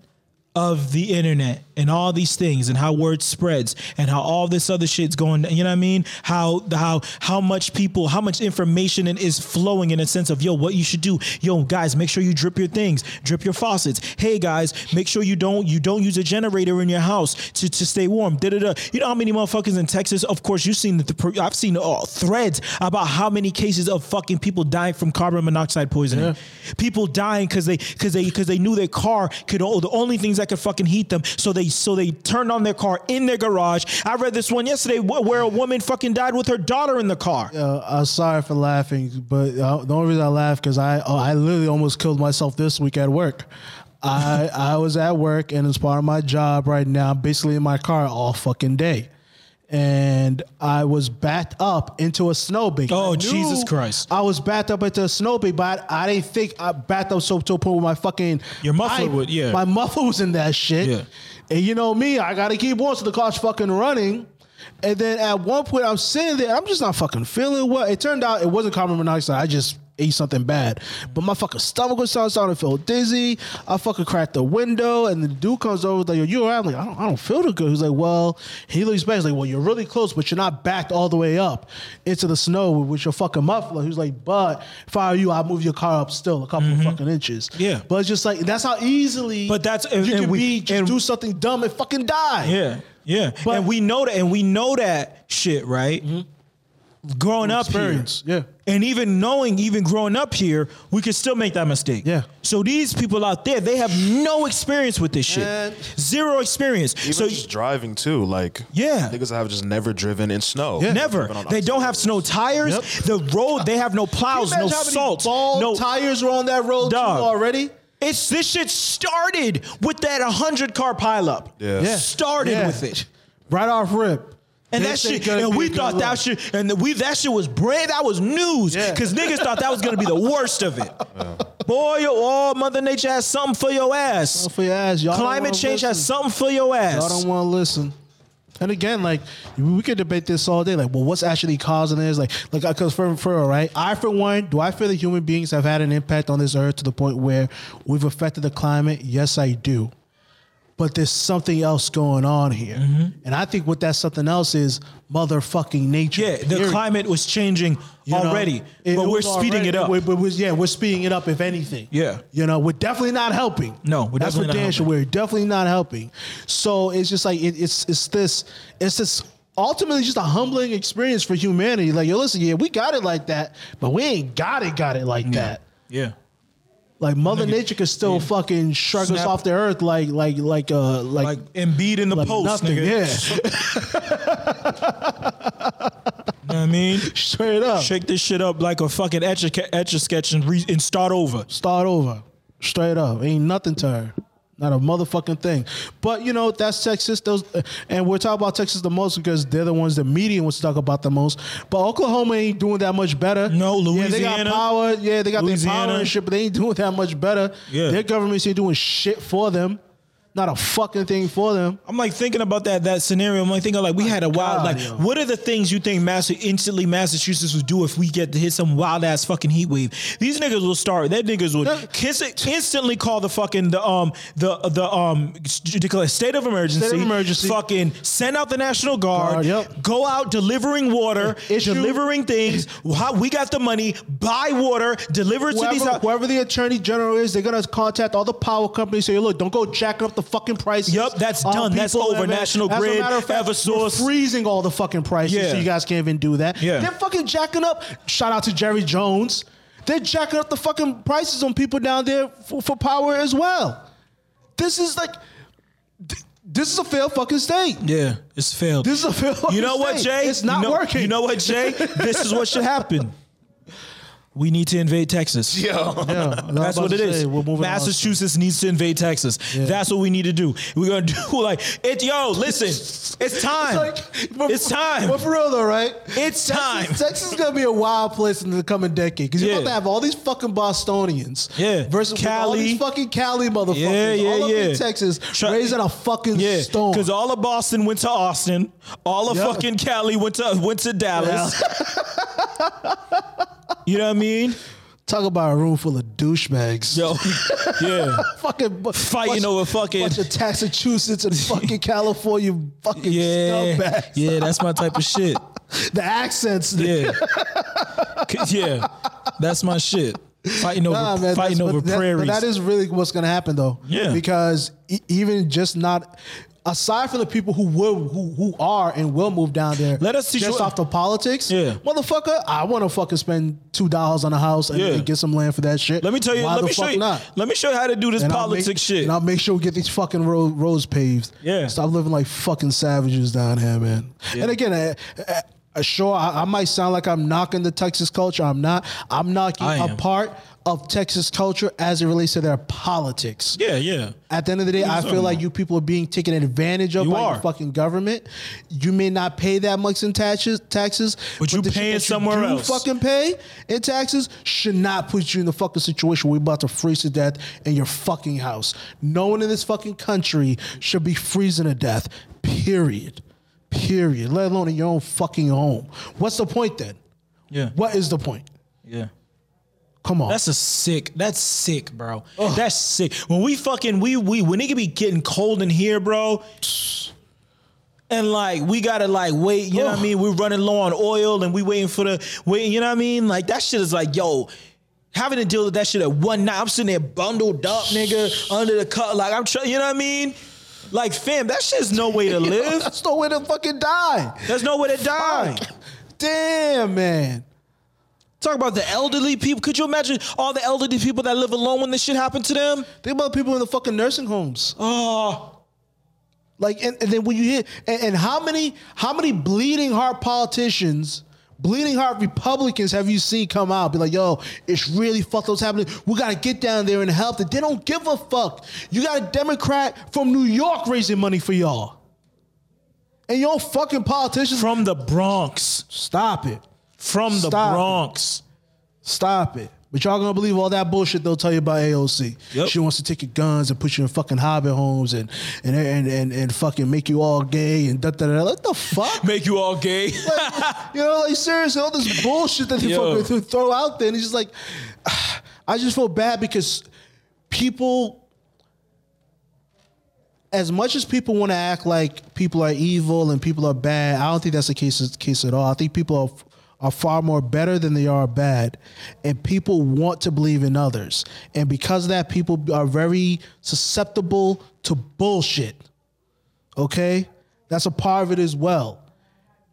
of the internet and all these things and how word spreads and how all this other shit's going you know what I mean? How how how much people how much information is flowing in a sense of yo what you should do. Yo guys make sure you drip your things drip your faucets. Hey guys make sure you don't you don't use a generator in your house to, to stay warm. Da, da, da. you know how many motherfuckers in Texas? Of course you've seen the, the I've seen uh, threads about how many cases of fucking people dying from carbon monoxide poisoning. People dying because they because they because they knew their car could oh, the only things that could fucking heat them so they so they turned on their car in their garage i read this one yesterday where a woman fucking died with her daughter in the car Uh, I'm sorry for laughing, but uh, the only reason I laugh because I oh, I literally almost killed myself this week at work. I I was at work and it's part of my job right now, I'm basically in my car all fucking day. And I was backed up into a snowbank. Oh, Jesus Christ. I was backed up into a snowbank, but I, I didn't think I backed up so to a point where my fucking Your muffler I- would- yeah. My muffler was in that shit. Yeah. And you know me, I gotta keep on so the car's fucking running. And then at one point I'm sitting there, I'm just not fucking feeling well. It turned out it wasn't carbon monoxide. I just ate something bad. But my fucking stomach was starting to feel dizzy. I fucking cracked the window and the dude comes over like, Yo, you alright? I'm like, I don't I don't feel too good. He's like, Well, he looks back. He's like, Well, you're really close, but you're not backed all the way up into the snow with your fucking muffler. He's like, But if I were you, I'd move your car up still a couple of fucking inches. Yeah. But it's just like that's how easily But that's- and- you and can we- be just and- do something dumb and fucking die. yeah Yeah, But- and we know that, and we know that shit, right? Mm-hmm. Growing up here, yeah. and even knowing, even growing up here, we could still make that mistake. Yeah. So these people out there, they have no experience with this shit, Man. zero experience. Even so just driving too, like Yeah. niggas have just never driven in snow. Yeah. never, they don't have snow tires. Yep. The road, they have no plows, no Imagine how many salt, bald no tires were on that road too already. It's this shit started with that 100 car pileup. Yeah. Yeah. Started Yeah. with it. Right off rip. And This that ain't shit, gonna and be we a good thought that look. shit, and we that shit was brand, that was news, because niggas thought that was gonna be the worst of it. Boy, yo, oh, Mother Nature has something for your ass. For your ass, y'all. don't Climate wanna change has listen. something for your ass. Y'all don't want to listen. And again, like we could debate this all day. Like, well, what's actually causing this? Like, like because for for real, right? I for one, do I feel that human beings have had an impact on this earth to the point where we've affected the climate? Yes, I do. But there's something else going on here, mm-hmm. and I think what that something else is motherfucking nature. yeah, the Period. climate was changing You know, already, it- but it we're speeding already- it up. we- But, we- yeah, we're speeding it up. If anything, Yeah. you know, we're definitely not helping. No, we're that's definitely for not damn sure. helping. We're definitely not helping. So it's just like it, it's it's this it's this ultimately just a humbling experience for humanity. Like, yo, listen, yeah, we got it like that, but we ain't got it, got it like that. yeah. Like Mother Nature could still fucking shrug us Snap- off the earth like like like uh like, Like Embiid in the like post, nothing. nigga. Yeah, You know what I mean? straight up. Shake this shit up like a fucking etch a, etch a sketch and, re, and start over. Start over. Straight up. Ain't nothing to her. Not a motherfucking thing. But you know, that's Texas. Those and we're talking about Texas the most because they're the ones the media wants to talk about the most. But Oklahoma ain't doing that much better. No, Louisiana. Yeah, they got power. Yeah, they got their Louisiana. power and shit, but they ain't doing that much better. Yeah. Their governments ain't doing shit for them. Not a fucking thing for them. I'm like thinking about that that scenario. I'm like thinking like we had a wild God, like yo. what are the things you think Massa instantly Massachusetts would do if we get to hit some wild ass fucking heat wave? These niggas will start. That niggas would kiss it, instantly call the fucking the um the the um declare state of emergency. State of emergency. Fucking send out the national guard. Guard, yep. Go out delivering water, Issue- delivering things. How we got the money, buy water, deliver it to these. Whoever, whoever the attorney general is, they're gonna contact all the power companies. Say, look, don't go jacking up the fucking prices. Yep, that's on done. That's over. National Grid, fact, Eversource. freezing all the fucking prices, Yeah. so you guys can't even do that. Yeah. they're fucking jacking up. Shout out to Jerry Jones. They're jacking up the fucking prices on people down there for, for power as well. This is like, th- this is a failed fucking state. Yeah, it's failed. This is a failed. You know what. Jay? It's not you know, working. You know what, Jay? this is what should happen. We need to invade Texas. Yo. Yeah, That's what to it is. say, We're moving on. Massachusetts needs to invade Texas. That's what we need to do. We're gonna do like it. Yo, listen, it's time. It's, like- but- it's time. But for real though, right? It's time. Texas, Texas is gonna be a wild place in the coming decade because you're Yeah. about to have all these fucking Bostonians, Yeah. versus with all Cali. these fucking Cali motherfuckers, Yeah, yeah, all up yeah. in Texas, Try- raising a fucking yeah, stone. because all of Boston went to Austin. All of Yeah. fucking Cali went to went to Dallas. you know what I mean? Talk about a room full of douchebags. Yo, yeah. fucking bu- Fighting bunch, over fucking- bunch of Massachusetts and fucking California fucking Yeah, scumbags. yeah, that's my type of shit. The accents. Yeah, 'Cause- yeah, that's my shit. Fighting over, Nah, man, fighting that's- over but that- prairies. But that is really what's going to happen, though. Yeah. Because e- even just not, aside from the people who will, who who are and will move down there, Let us teach just you- off the politics. Yeah. motherfucker, I want to fucking spend two dollars on a house and, Yeah. and get some land for that shit. let me tell you. Why let me show you. Not? Let me show you how to do this And politics make, shit. And I'll make sure we get these fucking road, roads paved. Yeah. Stop living like fucking savages down here, man. And again, uh, uh, uh, sure, I, I might sound like I'm knocking the Texas culture. I'm not. I'm knocking a part of Texas culture as it relates to their politics. yeah, yeah. At the end of the day, I feel like you people are being taken advantage of You by are. your fucking government. You may not pay that much in taxes, taxes, But you the shit paying you somewhere do else. Fucking pay in taxes should not put you in the fucking situation where we're about to freeze to death in your fucking house. No one in this fucking country should be freezing to death. Period. Period. Let alone in your own fucking home. What's the point then? Yeah. What is the point? Yeah. Come on. That's a sick. That's sick, bro. That's sick. When we fucking we we when it can be getting cold in here, bro. And like we gotta like wait, you know what I mean? We're running low on oil and we waiting for the wait, you know what I mean? Like that shit is like, yo, having to deal with that shit at one night. I'm sitting there bundled up, nigga, under the cut. Like I'm trying, you know what I mean? Like, fam, that shit's no way to live. That's no way to fucking die. There's no way to die. Damn, man. Talk about the elderly people. Could you imagine all the elderly people that live alone when this shit happened to them? Think about people in the fucking nursing homes. Oh, Like, and, and then when you hear, and, and how many, how many bleeding heart politicians, bleeding heart Republicans have you seen come out be like, yo, it's really fucked what's happening. We gotta get down there and help. That they don't give a fuck. You got a Democrat from New York raising money for y'all, and your fucking politicians. from the Bronx. Stop it. From the Stop it. Bronx. Stop it. But y'all gonna believe all that bullshit they'll tell you about AOC. Yep. She wants to take your guns and put you in fucking hobbit homes and and and and, and fucking make you all gay and da da da. What the fuck? Make you all gay. you know, like seriously, all this bullshit that they Yo. fucking throw out there, and it's just like, I just feel bad because people, as much as people want to act like people are evil and people are bad, I don't think that's the case case at all. I think people are are far more better than they are bad, and people want to believe in others, and because of that, people are very susceptible to bullshit. Okay, that's a part of it as well.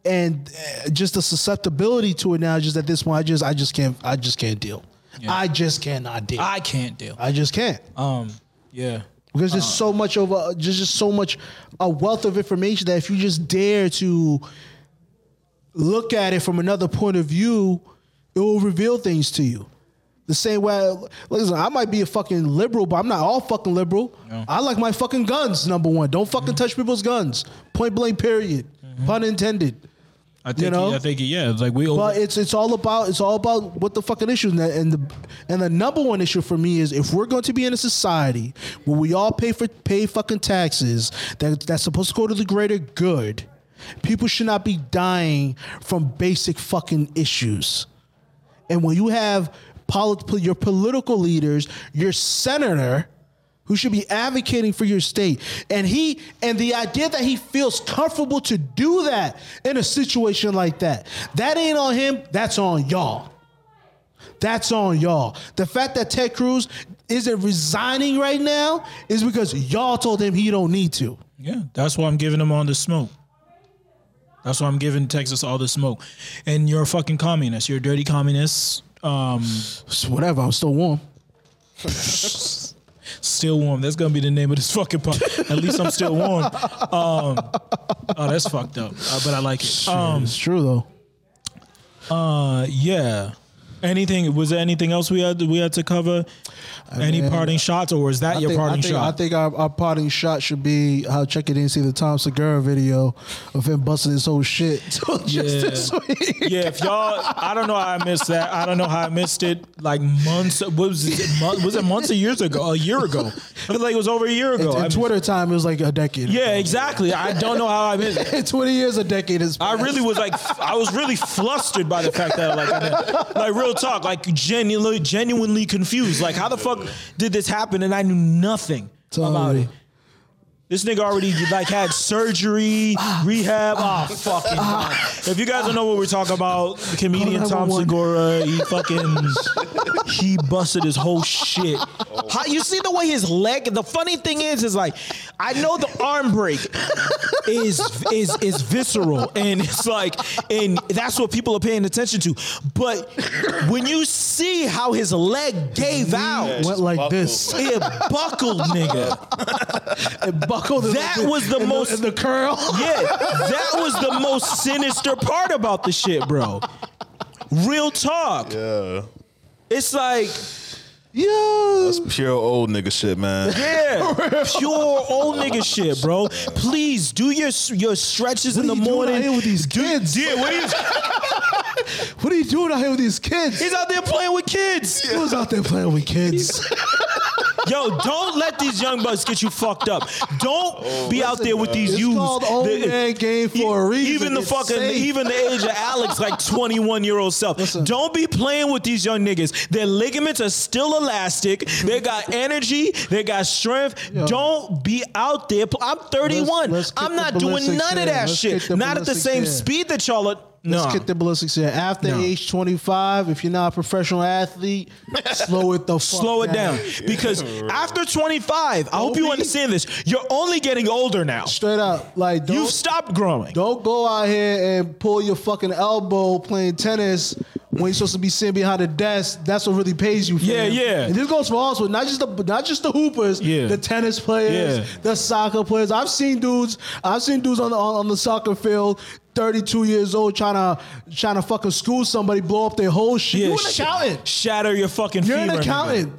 And uh, just the susceptibility to it now just at this point i just i just can't i just can't deal. I just cannot deal. I, can't deal. I just can't. Um, yeah. because there's so much of a just just so much a wealth of information that if you just dare to look at it from another point of view it will reveal things to you the same way listen i might be a fucking liberal but i'm not all fucking liberal i like my fucking guns number one don't fucking touch people's guns point blank period mm-hmm. pun intended I think. know? I think. Yeah. It's like we. Over, but it's it's all about it's all about what the fucking issue and and the and the number one issue for me is if we're going to be in a society where we all pay for pay fucking taxes that that's supposed to go to the greater good, people should not be dying from basic fucking issues. And when you have polit- your political leaders, your senator, who should be advocating for your state, and he and the idea that he feels comfortable to do that in a situation like that, that ain't on him. That's on y'all. That's on y'all. The fact that Ted Cruz isn't resigning right now is because y'all told him he don't need to. Yeah, that's why I'm giving him on the smoke. That's why I'm giving Texas all the smoke. And you're a fucking communist. You're a dirty communist. Um, whatever. I'm still warm. still warm. That's gonna be the name of this fucking pod. At least I'm still warm. Um, oh, that's fucked up. Uh, but I like it. Um, it's true though. uh, yeah. Anything? Was there anything else we had? We had to cover? Any mean, parting shots, or was that I your think, parting I think, shot? I think our, our parting shot should be how check it in see the Tom Segura video of him busting his whole shit just Yeah. yeah, if y'all, I don't know how I missed that. I don't know how I missed it. Like months, what was it? Was it months or years ago? A year ago. I feel like it was over a year ago. In I- Twitter time, it was like a decade. yeah, exactly. I don't know how I missed it. 20 years, a decade is. I really was like, I was really flustered by the fact that, like, I like real talk, like genuinely, genuinely confused. Like, how the fuck did this happen and I knew nothing about it? This nigga already like had surgery, rehab. Oh fucking! God. If you guys don't know what we're talking about, the comedian Tom Segura, he fucking he busted his whole shit. Oh. How you see the way his leg? The funny thing is, is like I know the arm break is is is visceral and it's like and that's what people are paying attention to. But when you see how his leg gave out, went like buckled. this. it buckled, nigga. It buckled. In That the, was the in most- in the curl. Yeah, that was the most sinister part about the shit, bro. Real talk. Yeah. It's like, Yeah. That's pure old nigga shit, man. yeah, pure old nigga shit, bro. Please do your your stretches in the are you doing morning. out here with these kids? Yeah, what are you? What are you doing out here with these kids? He's out there playing with kids. He was out there playing with kids. Yo, don't let these young bucks get you fucked up. Don't be out there with these It's youths. called old The- man game for a reason. Even the It's fucking, safe. even the age of Alex, like 21 year old self. Listen. Don't be playing with these young niggas. Their ligaments are still elastic. They got energy. They got strength. Yo. Don't be out there. I'm 31. Let's- let's I'm not doing ballistics none of that Let's shit. Not at the same here. speed that y'all are. Let's Nah. get the ballistics here. After No. age 25, if you're not a professional athlete, slow it the Slow it down because after 25, I hope you understand this. You're only getting older now. Straight up, like don't You've stopped growing. don't go out here and pull your fucking elbow playing tennis when you're supposed to be sitting behind a desk. That's what really pays you. Yeah, fam. yeah. And this goes for also not just the not just the hoopers, Yeah. the tennis players, Yeah. the soccer players. I've seen dudes. I've seen dudes on the on the soccer field. 32 years old, trying to trying to fucking school somebody, blow up their whole shit. Yeah, You're an sh- accountant. Shatter your fucking You're an femur, accountant.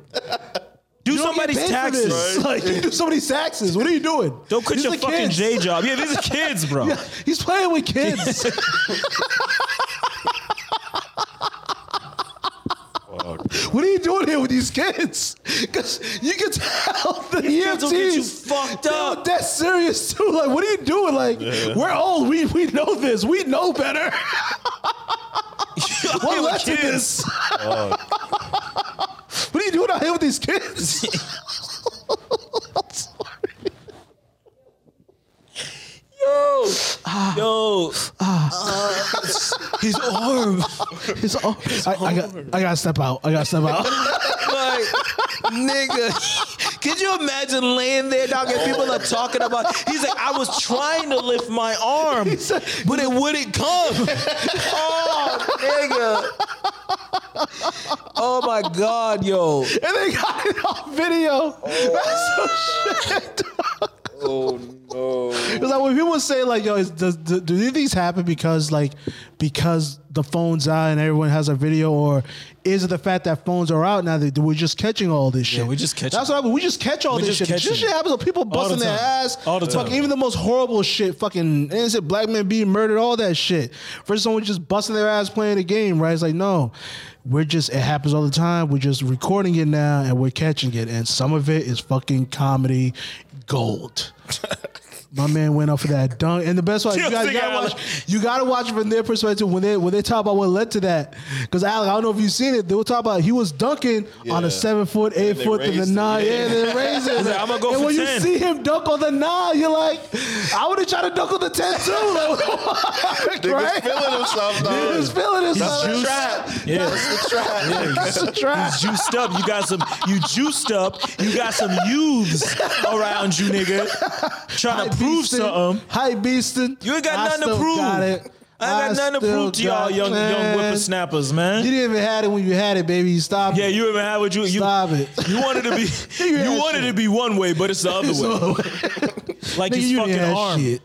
Do You don't get somebody's paid for taxes. this. Like you do somebody's taxes. What are you doing? Don't quit These your are fucking kids. J job. Yeah, these are kids, bro. Yeah, he's playing with kids. What are you doing here with these kids? Because you can tell the kids will get you EMTs fucked they're up. That serious too. Like, what are you doing? Like, we're old. We we know this. We know better. What What led to this? what are you doing out here with these kids? Yo, yo, his arm. It's, oh, I, I got I gotta step out. I gotta step out. like, nigga, could you imagine laying there, dog, and people are talking about? He's like, I was trying to lift my arm, but it wouldn't come. Oh, nigga. Oh my God, yo. and they got it on video. Oh. That's some shit. Oh no. It's like when people say like, "Yo, is, does, do, do these things happen because like because the phone's out and everyone has a video, or is it the fact that phones are out now that we're just catching all this shit? Yeah, we're just catching That's what I mean. We just catch all We're this shit. This shit happens. to People busting their ass. All the time. Fuck, even the most horrible shit. Fucking innocent black men being murdered. All that shit. For someone just busting their ass playing a game, right? It's like no. We're just it happens all the time. We're just recording it now and we're catching it. And some of it is fucking comedy gold. My man went up for that dunk, and the best part you, Yo, gotta, you gotta watch. You gotta watch it from their perspective when they when they talk about what led to that. Because Alex, I don't know if you've seen it. They were talking about he was dunking on a seven foot, eight foot, and the raised it, nine. yeah. Yeah, they raised it. Like, "I'ma go and for when 10." you see him dunk on the nine, you're like, I would have tried to dunk on the ten too. Like, Niggas right? feeling himself, dog. Niggas feeling himself. That's the trap. Yeah. That's the trap. That's a trap. juiced up. You got some. You juiced up. You got some youths around you, nigga, trying to prove something. Hype beasting. You ain't got I nothing to still prove. Got it. I ain't got nothing to still prove to y'all, got- young young man. whippersnappers, man. You didn't even have it when you had it, baby. You Stop. Yeah, it. Yeah, you even had what you you Stop it. You wanted to be You you had wanted shit. to be one way, but it's the other way. Like Nigga, his you fucking have arm shit.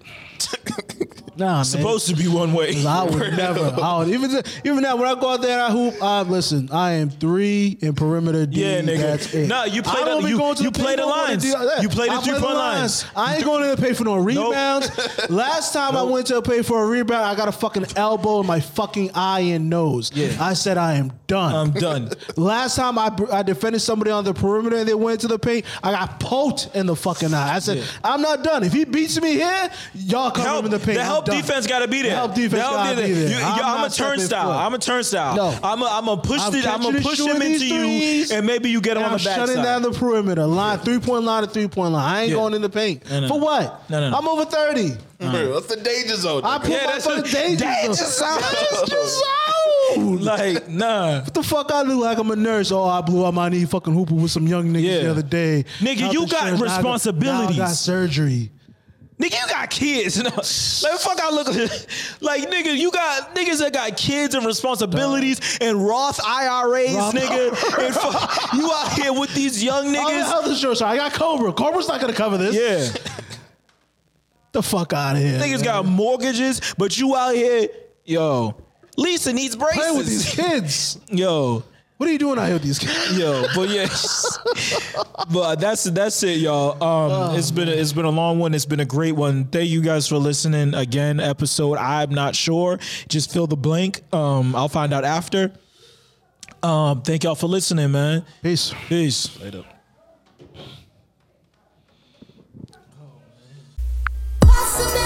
Nah, man. supposed to be one way. I would never. I would, even even now when I go out there and I hoop, I listen. I am three in perimeter D. Yeah, nigga. That's it. Nah, you play I the- be you- going to you the play paint the no more to lines. You play the I three-point lines. I ain't going to pay for no rebounds. Last time I went to pay for a rebound, I got a fucking elbow in my fucking eye and nose. Yeah. I said I am done. I'm done. Last time I, I defended somebody on the perimeter and they went to the paint, I got poked in the fucking eye. I said. I'm not done. If he beats me here, y'all come Help, in the paint. the I'm help done. defense got to be there. The help defense The gotta be there. You, I'm you, I'm, a not stepping turnstile. foot. I'm a turnstile. No. I'm gonna push I'm the, I'm catching gonna push him these into you, and maybe you get him And on I'm the shutting backside. down the perimeter line, three point line to three point line. I ain't Yeah. going in the paint No, no, for what? No, no, no. I'm over thirty. What's the danger zone? I nigga? put Yeah, my that's fucking a- danger danger zone. zone. Danger zone. like nah. What the fuck I look like I'm a nurse? Oh, I blew out my knee fucking hooping with some young niggas Yeah. the other day. Nigga, Health you got insurance, now I Now I got surgery. Nigga, you got kids. No. Like fuck, I look like nigga. You got niggas that got kids and responsibilities and Roth IRAs, Roth nigga. And fuck, you out here with these young niggas. health insurance. I got Cobra. Cobra's not gonna cover this. Yeah, The fuck out of here. niggas man. got mortgages, but you out here, yo. Lisa needs playing with these kids. Yo, what are you doing out here with these guys? Yo, but yes, but that's that's it, y'all. Um, oh, it's been a, it's been a long one. It's been a great one. Thank you guys for listening again. Episode I'm not sure. Just fill the blank. Um, I'll find out after. Um, thank y'all for listening, man. Peace. Peace. Later. Oh,